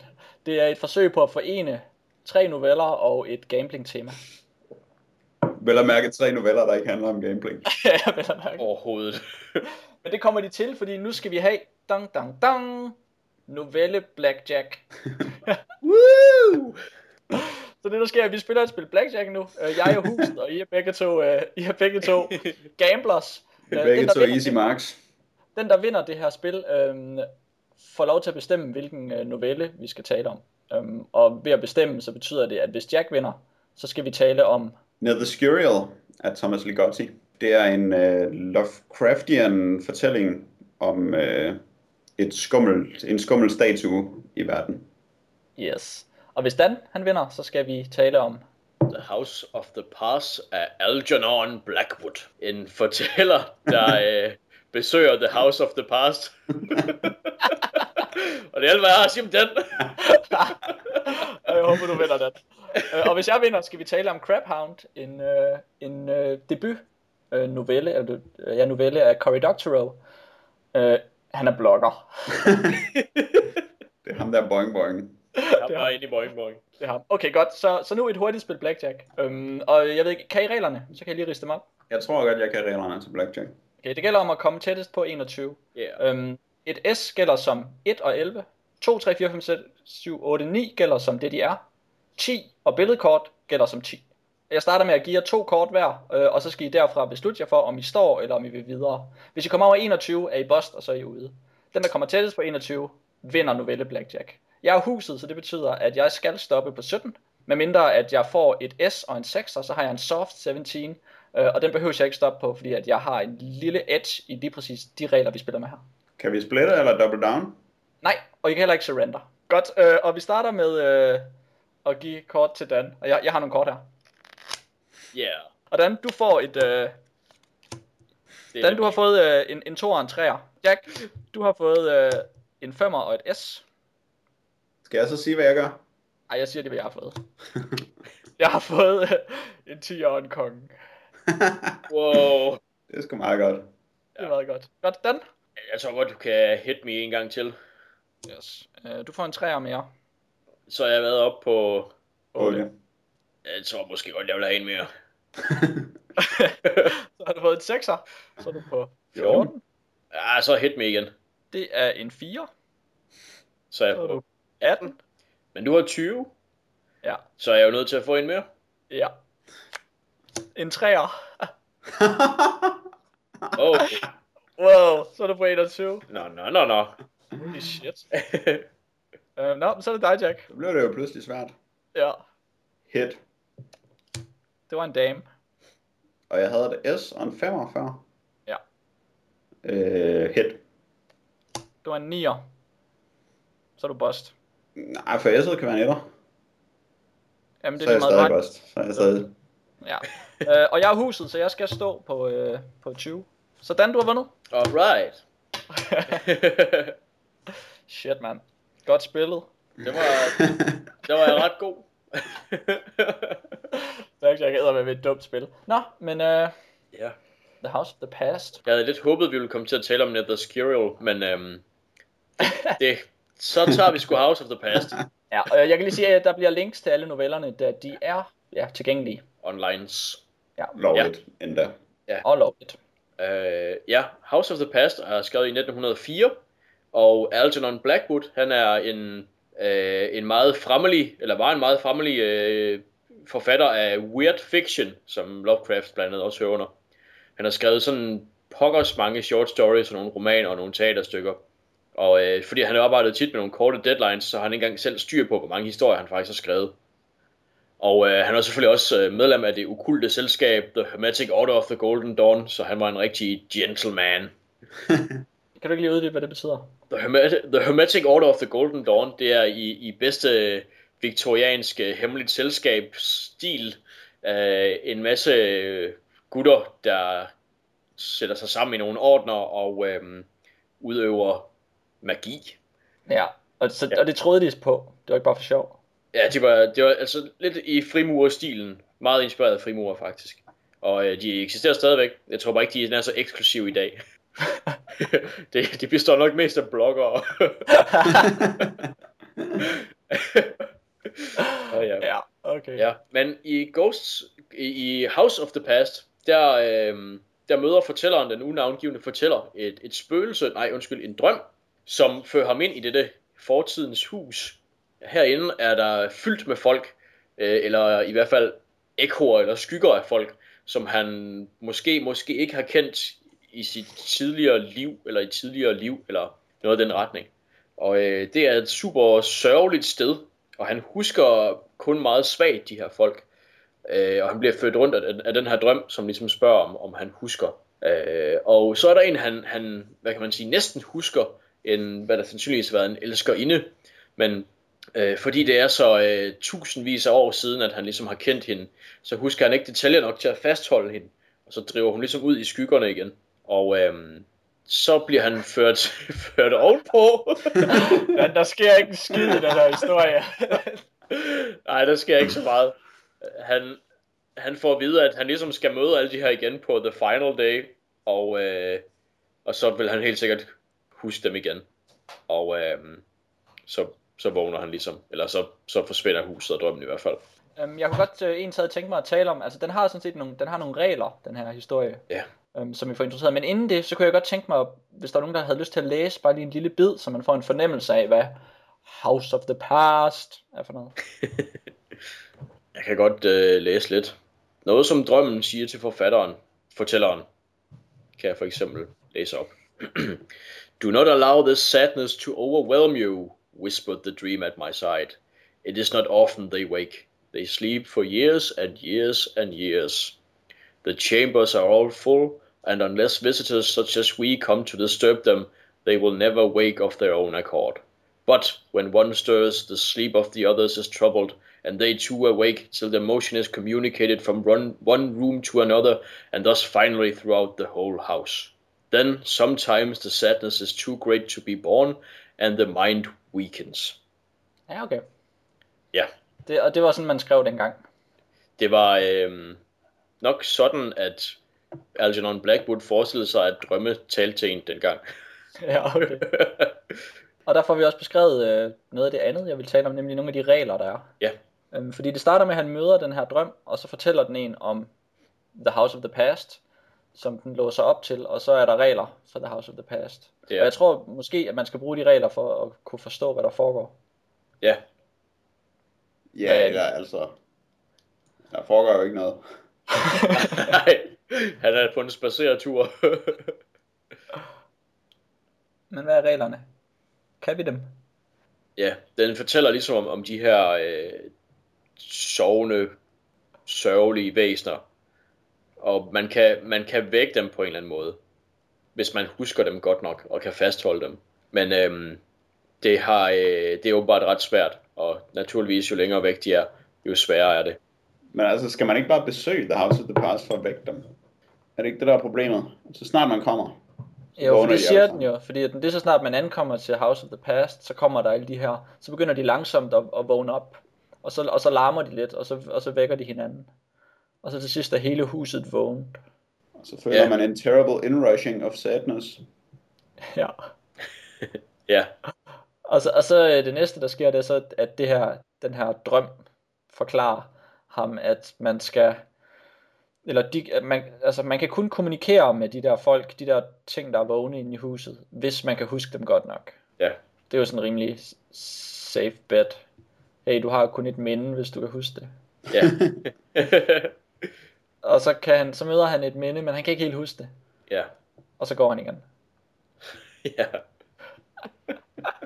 S1: Det er et forsøg på at forene tre noveller og et gambling-tema.
S3: Vel at mærke tre noveller, der ikke handler om gameplay.
S1: Ja, vel at mærke.
S2: Overhovedet.
S1: Men det kommer de til, fordi nu skal vi have dang, dang, dang, novelle Blackjack.
S2: Woo!
S1: Så det der sker, er, at vi spiller et spil Blackjack nu. Øh, Jeg er huset, og I er begge to, øh, I er begge to gamblers.
S3: Det er
S1: Øh,
S3: begge
S1: den, der
S3: to
S1: vinder
S3: easy
S1: det-
S3: marks.
S1: Den, der vinder det her spil, øhm, får lov til at bestemme, hvilken øh, novelle vi skal tale om. Øhm, og ved at bestemme, så betyder det, at hvis Jack vinder, så skal vi tale om...
S3: Near the Scurial af Thomas Ligotti. Det er en uh, Lovecraftian fortælling om uh, et skummelt, en skummel statue i verden.
S1: Yes. Og hvis Dan han vinder, så skal vi tale om...
S2: The House of the Pass af Algernon Blackwood. En fortæller, der øh, besøger The House of the Past. og det er alt, hvad jeg har at sige om den.
S1: jeg håber, du vinder den. Øh, og hvis jeg vinder, skal vi tale om Crabhound, en, øh, en øh, debut øh, novelle, eller, øh, ja, novelle af Cory Doctorow. Øh, han er blogger.
S3: Det er ham der boing boing.
S2: Jeg var inde i boing boing.
S1: Det er ham. Okay, godt. Så, så nu et hurtigt spil Blackjack. Øhm, og jeg ved ikke, kan I reglerne? Så kan jeg lige riste dem op.
S3: Jeg tror godt, jeg kan reglerne til Blackjack.
S1: Okay, det gælder om at komme tættest på 21.
S2: Yeah.
S1: Øhm, et S gælder som 1 og 11. 2, 3, 4, 5, 6, 7, 8, 9 gælder som det de er. 10 og billedkort gælder som 10. Jeg starter med at give jer to kort hver, øh, og så skal I derfra beslutte jer for, om I står eller om I vil videre. Hvis I kommer over 21, er I bust, og så er I ude. Den, der kommer tættest på 21, vinder novelle Blackjack. Jeg er huset, så det betyder, at jeg skal stoppe på 17. Medmindre at jeg får et S og en 6, så har jeg en soft 17. Øh, og den behøver jeg ikke stoppe på, fordi at jeg har en lille edge i lige præcis de regler, vi spiller med her.
S3: Kan vi splitte eller double down?
S1: Nej, og I kan heller ikke surrender. Godt, øh, og vi starter med øh, at give kort til Dan. Og jeg, jeg har nogle kort her.
S2: Yeah.
S1: Og Dan, du får et... Øh,
S2: Det
S1: Dan, du har fået øh, en, en 2 og en 3'er. Jack, du har fået øh, en 5'er og et S.
S3: Skal jeg så sige, hvad jeg gør?
S1: Ej, jeg siger det, hvad jeg har fået. Jeg har fået øh, en 10 og en konge.
S2: Wow.
S3: Det er sgu meget godt.
S1: Det er meget godt. Godt, Dan.
S2: Jeg tror godt, du kan hit me en gang til.
S1: Yes. Øh, du får en 3'er mere.
S2: Så har jeg været op på...
S3: Okay.
S2: Jeg tror måske godt, jeg vil have en mere.
S1: så har du fået en 6'er. Så er du på
S3: 14.
S1: 14.
S2: Ja, så hit me igen.
S1: Det er en 4.
S2: Så er jeg
S1: Så er
S2: på.
S1: du 18.
S2: Men du har 20,
S1: Ja.
S2: så er jeg jo nødt til at få en mere.
S1: Ja. En 3'er.
S2: Oh.
S1: Wow, så er du på 21.
S2: Nå, nå, nå, nå.
S1: Holy shit. Uh, Nå, men så er det dig, Jack.
S3: Så bliver det jo pludselig svært.
S1: Ja,
S3: Hit.
S1: det var en dame.
S3: Og jeg havde et S og en 5'er før.
S1: Ja.
S3: Øh, hit.
S1: Det var en 9'er. Så er du bust.
S3: Nej, for S'et kan være en etter.
S1: Jamen, det
S3: Så er
S1: er
S3: jeg
S1: lige
S3: stadig
S1: meget
S3: bust. Så er jeg stadig...
S1: Ja. Uh, og jeg er huset, så jeg skal stå på, uh, på 20. Så Dan, du har vundet.
S2: Alright.
S1: Shit, mand. Godt spillet.
S2: det var, det var jeg ret god.
S1: Tak, jeg æder med et dumt spil. Nå, men uh,
S2: ja.
S1: The House of the Past.
S2: Jeg havde lidt håbet, vi ville komme til at tale om Nether Skirial, men øhm, det, så tager vi sgu House of the Past
S1: Ja, og jeg kan lige sige, at der bliver links til alle novellerne, da de er ja, tilgængelige
S2: onlines.
S3: Lovligt ja. endda.
S1: og lovligt.
S2: Uh, ja, House of the Past er skrevet i 1904, og Algernon Blackwood, han er en, øh, en meget fremmelig, eller var en meget fremmelig øh, forfatter af weird fiction, som Lovecraft blandt andet også hører under. Han har skrevet sådan pokkers mange short stories og nogle romaner og nogle teaterstykker. Og øh, fordi han har arbejdet tit med nogle korte deadlines, så har han ikke engang selv styr på, hvor mange historier han faktisk har skrevet. Og øh, han er selvfølgelig også øh, medlem af det okulte selskab The Hermetic Order of the Golden Dawn, så han var en rigtig gentleman.
S1: Kan du ikke lige uddybe, hvad det betyder?
S2: The Hermetic, the Hermetic Order of the Golden Dawn, det er i, i bedste viktorianske hemmeligt selskab stil øh, en masse gutter, der sætter sig sammen i nogle ordner og øh, udøver magi.
S1: Ja, og, så,
S2: Ja.
S1: og det troede de på. Det var ikke bare for sjov.
S2: Ja, det var, det var altså lidt i frimurerstilen. Meget inspireret af frimurer, faktisk. Og øh, de eksisterer stadigvæk. Jeg tror bare ikke, de er så eksklusive i dag. det, de består nok mest af bloggere. oh, ja.
S1: Ja, okay.
S2: ja. Men i Ghosts, i, House of the Past, der, øh, der møder fortælleren, den unavngivende fortæller, et, et spøgelse, nej undskyld, en drøm, som fører ham ind i dette fortidens hus. Herinde er der fyldt med folk, øh, eller i hvert fald ekkoer eller skygger af folk, som han måske, måske ikke har kendt i sit tidligere liv, eller i tidligere liv, eller noget i den retning. Og øh, det er et super sørgeligt sted, og han husker kun meget svagt de her folk. Øh, og han bliver født rundt af, af den her drøm, som ligesom spørger om, om han husker. Øh, og så er der en, han, han, hvad kan man sige, næsten husker, en, hvad der sandsynligvis har været en elskerinde, men øh, fordi det er så øh, tusindvis af år siden, at han ligesom har kendt hende, så husker han ikke detaljer nok til at fastholde hende, og så driver hun ligesom ud i skyggerne igen. Og øh, så bliver han ført, ført ovenpå.
S1: Men der sker ikke en skid i den her historie.
S2: Nej, der sker ikke så meget. Han, han får at vide, at han ligesom skal møde alle de her igen på The Final Day, og, øh, og så vil han helt sikkert huske dem igen. Og øh, så, så vågner han ligesom, eller så, så forsvinder huset og drømmen i hvert fald.
S1: Øhm, jeg kunne godt øh, en taget tænke mig at tale om, altså den har sådan set nogle, den har nogle regler, den her historie,
S2: Ja
S1: øhm, som I får interesseret. Men inden det, så kunne jeg godt tænke mig, hvis der er nogen, der havde lyst til at læse bare lige en lille bid, så man får en fornemmelse af, hvad House of the Past er for noget.
S2: Jeg kan godt øh, læse lidt. Noget som drømmen siger til forfatteren, fortælleren, kan jeg for eksempel læse op. Do not allow this sadness to overwhelm you, whispered the dream at my side. It is not often they wake. They sleep for years and years and years. The chambers are all full, and unless visitors such as we come to disturb them, they will never wake of their own accord. But when one stirs, the sleep of the others is troubled, and they too awake till the motion is communicated from one, one room to another, and thus finally throughout the whole house. Then sometimes the sadness is too great to be borne, and the mind weakens.
S1: Ja, okay.
S2: Ja,
S1: Det, og det var sådan, man skrev dengang.
S2: det var øhm, nok sådan, at Algernon Blackwood forestillede sig, at drømme talte til en dengang.
S1: Ja, okay. Og der får vi også beskrevet øh, noget af det andet, jeg vil tale om, nemlig nogle af de regler, der er.
S2: ja,
S1: Øhm, fordi det starter med, at han møder den her drøm, og så fortæller den en om The House of the Past, som den låser op til, og så er der regler for The House of the Past.
S2: Ja.
S1: Og jeg tror måske, at man skal bruge de regler for at kunne forstå, hvad der foregår.
S2: ja,
S3: Ja, eller altså... Der foregår jo ikke noget.
S2: Nej, han er på en spaceretur.
S1: Men hvad er reglerne? Kan vi dem?
S2: ja, den fortæller ligesom om, om de her øh, sovende, sørgelige væsener. Og man kan, man kan vække dem på en eller anden måde, hvis man husker dem godt nok og kan fastholde dem. Men øhm, det, har, øh, det er åbenbart ret svært, og naturligvis jo længere væk de er, jo sværere er det.
S3: Men altså, skal man ikke bare besøge The House of the Past for at vække dem? Er det ikke det, der er problemet? Så snart man kommer.
S1: Jo, for det
S3: de
S1: siger
S3: alle
S1: den jo, fordi det er så snart man ankommer til House of the Past, så kommer der alle de her, så begynder de langsomt at, at vågne op, og så, og så larmer de lidt, og så, og så vækker de hinanden. Og så til sidst er hele huset vågent.
S3: Og så føler
S2: Ja.
S3: man en terrible inrushing of sadness.
S1: Ja.
S2: Ja,
S1: Og så, og så øh, det næste, der sker, det er så, at det her, den her drøm forklarer ham, at man skal, eller de, man, altså man kan kun kommunikere med de der folk, de der ting, der er vågne inde i huset, hvis man kan huske dem godt nok.
S2: Ja.
S1: Det er jo sådan en rimelig safe bet. Hey, du har kun et minde, hvis du kan huske det.
S2: Ja.
S1: Og så, kan han, så møder han et minde, men han kan ikke helt huske det.
S2: ja.
S1: Og så går han igen.
S2: Ja.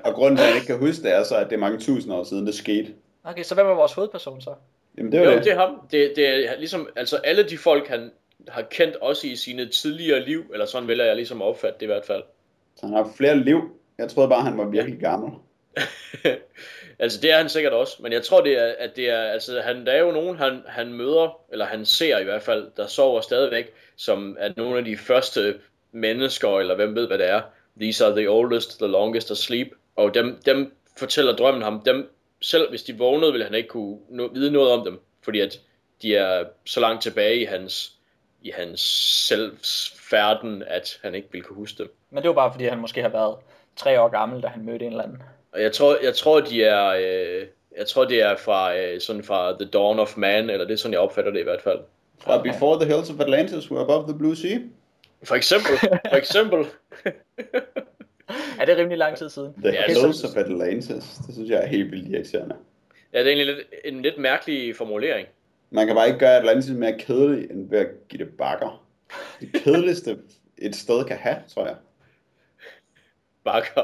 S3: Og grunden til, at jeg ikke kan huske det, er så, at det er mange tusind år siden, det skete.
S1: Okay, så hvem er vores hovedperson så?
S3: Jamen, det er
S2: Jo,
S3: jo
S2: det er ham. Det, det er ligesom, altså alle de folk, han har kendt også i sine tidligere liv, eller sådan vælger jeg ligesom at opfatte det i hvert fald.
S3: Så han har flere liv. Jeg troede bare, han var virkelig gammel.
S2: altså det er han sikkert også, men jeg tror det er, at det er, altså han, der er jo nogen, han, han møder, eller han ser i hvert fald, der sover stadigvæk, som er nogle af de første mennesker, eller hvem ved hvad det er. These are the oldest, the longest asleep. Og dem, dem fortæller drømmen ham, dem, selv hvis de vågnede, ville han ikke kunne no, vide noget om dem, fordi at de er så langt tilbage i hans, i hans selvfærden, at han ikke ville kunne huske dem.
S1: Men det var bare fordi, han måske har været tre år gammel, da han mødte en eller anden.
S2: Og jeg tror, jeg tror, de er, øh, jeg tror, det er fra, øh, sådan fra The Dawn of Man, eller det er sådan, jeg opfatter det i hvert fald.
S3: Fra Before the Hills of Atlantis were above the blue sea.
S2: For eksempel, for eksempel,
S1: Er det rimelig lang tid siden?
S3: The
S2: Ja, så-
S3: of Atlantis. Det synes jeg er helt vildt irriterende.
S2: ja, det er egentlig lidt, en lidt mærkelig formulering.
S3: Man kan bare ikke gøre Atlantis mere kedelig, end ved at give det bakker. Det kedeligste et sted kan have, tror jeg.
S2: Bakker.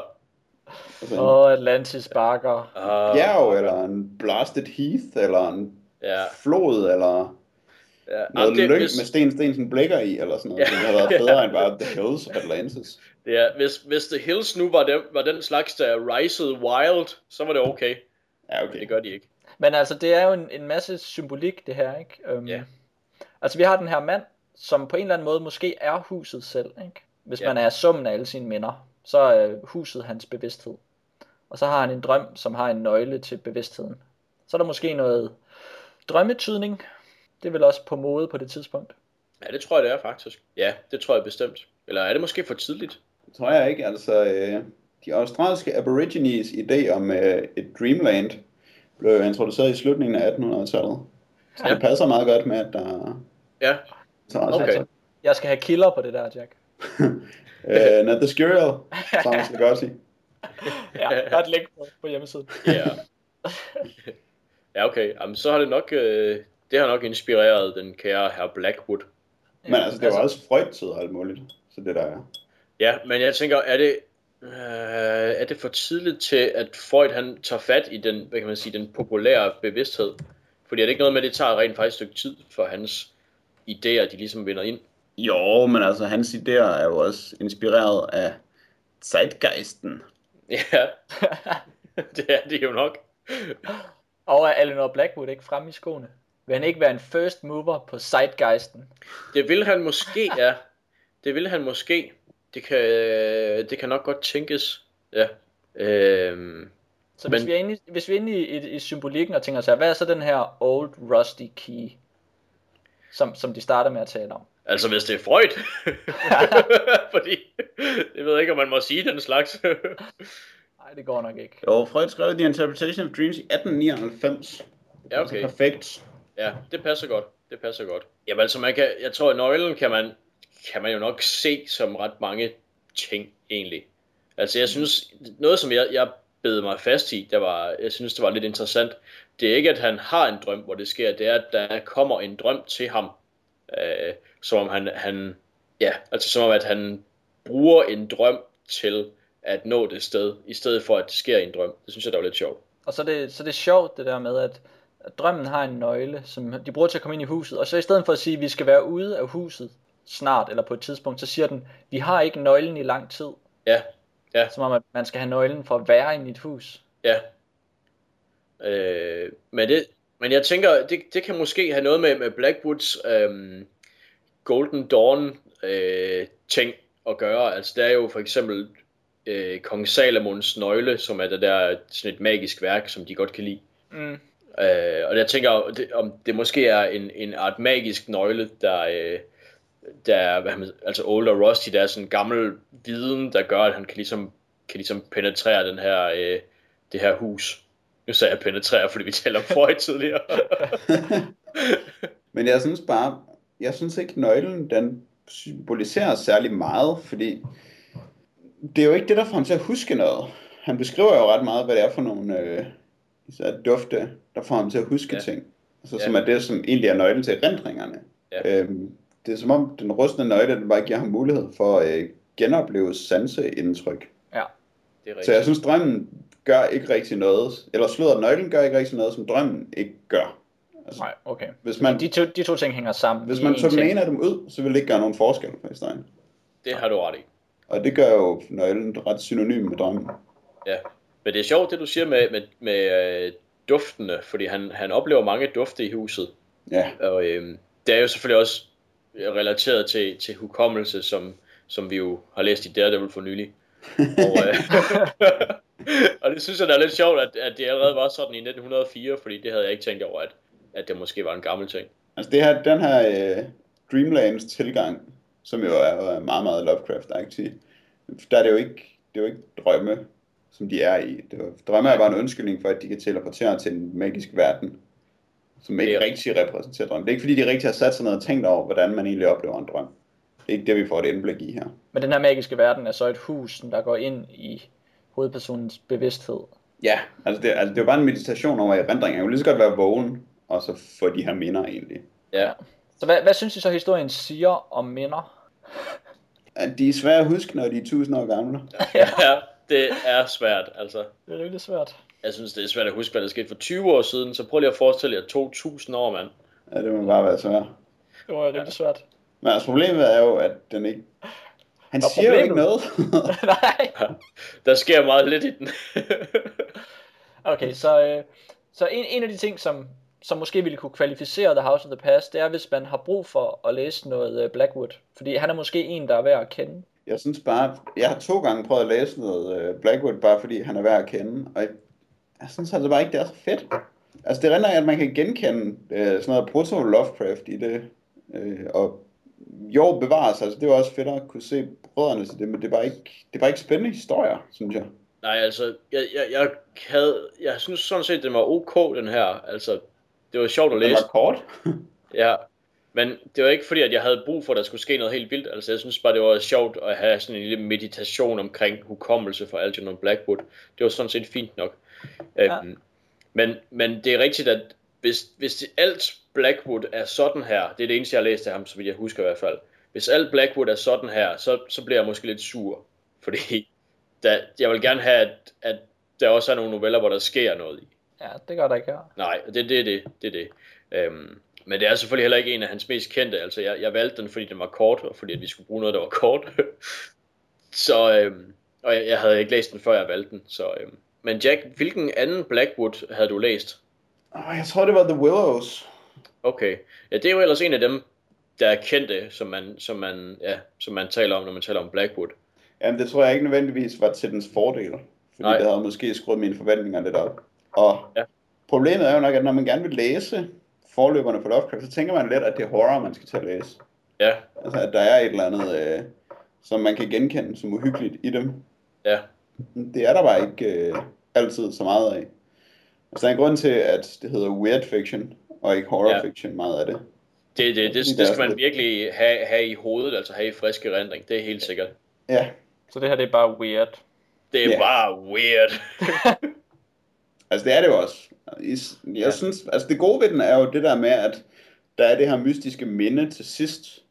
S3: Altså,
S1: Åh, oh, Atlantis Barker.
S2: Uh,
S3: bjerg, eller en blasted heath, eller en
S2: Ja,
S3: flod, eller
S2: ja.
S3: noget
S2: Jamen, det,
S3: lyng
S2: hvis,
S3: med Sten Stensen blikker i, eller sådan noget.
S2: Ja.
S3: Det havde været bedre end bare The Hills of Atlantis.
S2: Det er, hvis, hvis The Hills nu var, dem, var den slags, der risede wild, så var det okay.
S3: Ja,
S2: Men
S3: okay.
S2: det gør de ikke.
S1: Men altså, det er jo en, en masse symbolik, det her, ikke? Um,
S2: Ja.
S1: Altså, vi har den her mand, som på en eller anden måde måske er huset selv, ikke? Hvis
S2: Ja.
S1: man er summen af alle sine minder, så er huset hans bevidsthed. Og så har han en drøm, som har en nøgle til bevidstheden. Så er der måske noget drømmetydning. Det er vel også på mode på det tidspunkt.
S2: Ja, det tror jeg, det er faktisk. Ja, det tror jeg bestemt. Eller er det måske for tidligt?
S3: Det tror jeg ikke. Altså, øh, de australske aborigines idé om øh, et dreamland blev introduceret i slutningen af 1800-tallet. Så
S2: Ja.
S3: det passer meget godt med, at der
S2: Ja, Okay.
S1: Altså, jeg skal have kilder på det der, Jack.
S3: øh, Not the Skurial, som man skal godt sige.
S1: Ja, der er et link på, på hjemmesiden.
S2: ja. ja, okay. Jamen, så har det nok, øh, det har nok inspireret den kære herr Blackwood.
S3: Men altså, det var også Freud-tid og alt muligt. Så det der er.
S2: Ja, men jeg tænker, er det, øh, er det for tidligt til, at Freud han tager fat i den, hvad kan man sige, den populære bevidsthed? Fordi er det ikke noget med, at det tager rent faktisk et stykke tid for hans idéer, de ligesom vinder ind?
S3: Jo, men altså, hans idéer er jo også inspireret af Zeitgeisten.
S2: Ja, det er det jo nok.
S1: Og er Eleanor Blackwood ikke fremme i skoene? Vil han ikke være en first mover på Zeitgeisten?
S2: Det vil han måske, ja. Det vil han måske. Det kan, det kan nok godt tænkes. Ja. Øhm,
S1: Så hvis,
S2: Men-
S1: vi er inde i, hvis vi er inde i, i, i symbolikken og tænker os her, hvad er så den her old rusty key, som, som de starter med at tale om?
S2: altså hvis det er Freud. Fordi, jeg ved ikke, om man må sige den slags.
S1: Nej, det går nok ikke.
S3: Jo, Freud skrev The Interpretation of Dreams i 1899.
S2: ja, okay.
S3: Altså, perfekt.
S2: Ja, det passer godt. Det passer godt. Jamen altså, man kan, jeg tror, at nøglen kan man, kan man jo nok se som ret mange ting, egentlig. Altså, jeg synes, noget som jeg, jeg bed mig fast i, der var, jeg synes, det var lidt interessant, det er ikke, at han har en drøm, hvor det sker, det er, at der kommer en drøm til ham, øh, som om han, han, ja, altså som om, at han bruger en drøm til at nå det sted, i stedet for, at det sker i en drøm. Det synes jeg, der var lidt sjovt.
S1: Og så er det, så er det sjovt det der med, at, at drømmen har en nøgle, som de bruger til at komme ind i huset. Og så i stedet for at sige, at vi skal være ude af huset snart eller på et tidspunkt, så siger den, vi har ikke nøglen i lang tid.
S2: Ja, ja.
S1: Som om, at man skal have nøglen for at være inde i et hus.
S2: Ja. Øh, men, det, men jeg tænker, det, det kan måske have noget med, med Blackwoods øhm, Golden Dawn øh, ting at gøre. Altså der er jo for eksempel øh, Kong Salomons nøgle, som er det der sådan et magisk værk, som de godt kan lide.
S1: Mm.
S2: Øh, og jeg tænker, det, om det måske er en, en art magisk nøgle, der, øh, der er, hvad man, altså Old og Rusty, der er sådan en gammel viden, der gør, at han kan ligesom, kan ligesom penetrere den her, øh, det her hus. Nu sagde jeg penetrere, fordi vi taler om Freud tidligere.
S3: Men jeg synes bare, jeg synes ikke nøglen, den symboliserer særlig meget, fordi det er jo ikke det, der får ham til at huske noget. Han beskriver jo ret meget, hvad det er for nogle øh, især dufte, der får ham til at huske
S2: Ja.
S3: ting. Altså,
S2: Ja.
S3: som er det, som egentlig er nøglen til erindringerne.
S2: Ja.
S3: Øhm, det er som om, den rustne nøgle, den bare giver ham mulighed for at øh, genopleve sanseindtryk.
S1: Ja.
S2: Det er
S3: Så jeg
S2: rigtigt.
S3: synes, drømmen gør ikke rigtig noget, eller slået nøglen gør ikke rigtig noget, som drømmen ikke gør. Altså,
S1: Nej, okay.
S3: hvis man,
S1: De to, de to ting hænger sammen.
S3: hvis man tog den ene af dem ud, så ville det ikke gøre nogen forskel på historien.
S2: Det har du ret i.
S3: Og det gør jo nøglen ret synonym med drømmen.
S2: Ja. Men det er sjovt, det du siger med, med, med øh, duftene, fordi han, han oplever mange dufte i huset.
S3: Ja,
S2: Og øh, det er jo selvfølgelig også relateret til, til hukommelse, som, som vi jo har læst i Daredevil for nylig. Og, øh, og det synes jeg, der er lidt sjovt, at, at det allerede var sådan i 1904, fordi det havde jeg ikke tænkt over, at, at det måske var en gammel ting.
S3: altså det her, den her øh, Dreamlands tilgang, som jo er meget, meget Lovecraft-agtig, der er det jo ikke, det er jo ikke drømme, som de er i. Det jo- drømme er bare en undskyldning for, at de kan teleportere til en magisk verden, som ikke
S2: Det er-
S3: rigtig repræsenterer drømme. Det er ikke fordi, de rigtig har sat sig ned og tænkt over, hvordan man egentlig oplever en drøm. Det er ikke det, vi får et indblik i her.
S1: Men den her magiske verden er så et hus, som der går ind i hovedpersonens bevidsthed.
S3: Ja, altså det, altså det er jo bare en meditation over erindring. Jeg kunne lige så godt være vågen, og så få de her minder egentlig.
S2: Ja,
S1: Så hvad, hvad synes I så, historien siger om minder?
S3: At de er svære at huske, når de er tusind år gamle.
S2: ja det er svært. Altså,
S1: Det er rigtig svært.
S2: Jeg synes, det er svært at huske, hvad der skete for 20 år siden, så prøv lige at forestille jer 2000 år, mand.
S3: Ja, det må bare være svært.
S1: Det var rigtig svært.
S3: Men altså problemet er jo, at den ikke... Han
S1: Og
S3: siger jo ikke noget.
S1: Nej.
S2: Der sker meget lidt i den.
S1: Okay, så, øh, så en, en af de ting, som, som måske ville kunne kvalificere The House of the Past, det er, hvis man har brug for at læse noget øh, Blackwood. Fordi han er måske en, der er værd at kende.
S3: jeg synes bare, jeg har to gange prøvet at læse noget øh, Blackwood, bare fordi han er værd at kende. Og jeg, synes altså bare ikke, det er så fedt. Altså det render at man kan genkende øh, sådan noget proto-Lovecraft i det. Øh, og jo, bevares, altså det jo også fedt at kunne se brødrene til det, men det bare ikke, det bare ikke spændende historier, synes jeg.
S2: Nej, altså, jeg, jeg, jeg, havde, jeg synes sådan set, den var ok, den her. Altså, det var sjovt at
S3: Det
S2: læse.
S3: var kort.
S2: Ja, men det var ikke fordi, at jeg havde brug for, at der skulle ske noget helt vildt. Altså, jeg synes bare, det var sjovt at have sådan en lille meditation omkring hukommelse for Algernon Blackwood. Det var sådan set fint nok.
S1: Ja.
S2: Øhm, men, men det er rigtigt, at hvis, hvis det, alt Blackwood er sådan her, det er det eneste, jeg har læst af ham, så vidt jeg husker i hvert fald. Hvis alt Blackwood er sådan her, så, så bliver jeg måske lidt sur. Fordi der, jeg vil gerne have, at, at der også er nogle noveller, hvor der sker noget i.
S1: Ja, det gør der ikke her.
S2: Nej, det, det er det. det, er det. Øhm, men det er selvfølgelig heller ikke en af hans mest kendte. Altså, jeg, jeg valgte den, fordi den var kort, og fordi at vi skulle bruge noget, der var kort. så, øhm, og jeg, jeg havde ikke læst den, før jeg valgte den. Så, øhm. Men Jack, hvilken anden Blackwood havde du læst?
S3: Jeg tror, det var The Willows.
S2: Okay. Ja, det er jo ellers en af dem, der er kendte, som man, som man, ja, som man taler om, når man taler om Blackwood.
S3: Jamen, det tror jeg ikke nødvendigvis var til dens fordel. Fordi
S2: Nej.
S3: det havde måske skruet mine forventninger lidt op. Og
S2: Ja.
S3: problemet er jo nok, at når man gerne vil læse forløberne for Lovecraft, så tænker man lidt, at det er horror, man skal til at læse.
S2: Ja,
S3: Altså, at der er et eller andet, øh, som man kan genkende som uhyggeligt i dem.
S2: ja,
S3: Det er der bare ikke øh, altid så meget af. Altså, der er en grund til, at det hedder weird fiction, og ikke horror
S2: Ja.
S3: fiction, meget af det.
S2: det, det, det, det
S3: er
S2: skal man virkelig have, have i hovedet, altså have i frisk erindring. Det er helt sikkert.
S3: Ja,
S1: Så det her, det er bare weird.
S2: Det er
S3: Ja.
S2: bare weird.
S3: Altså det er det jo også. I- Jeg
S2: Ja.
S3: synes, altså det gode ved den er jo det der med, at der er det her mystiske minde til sidst,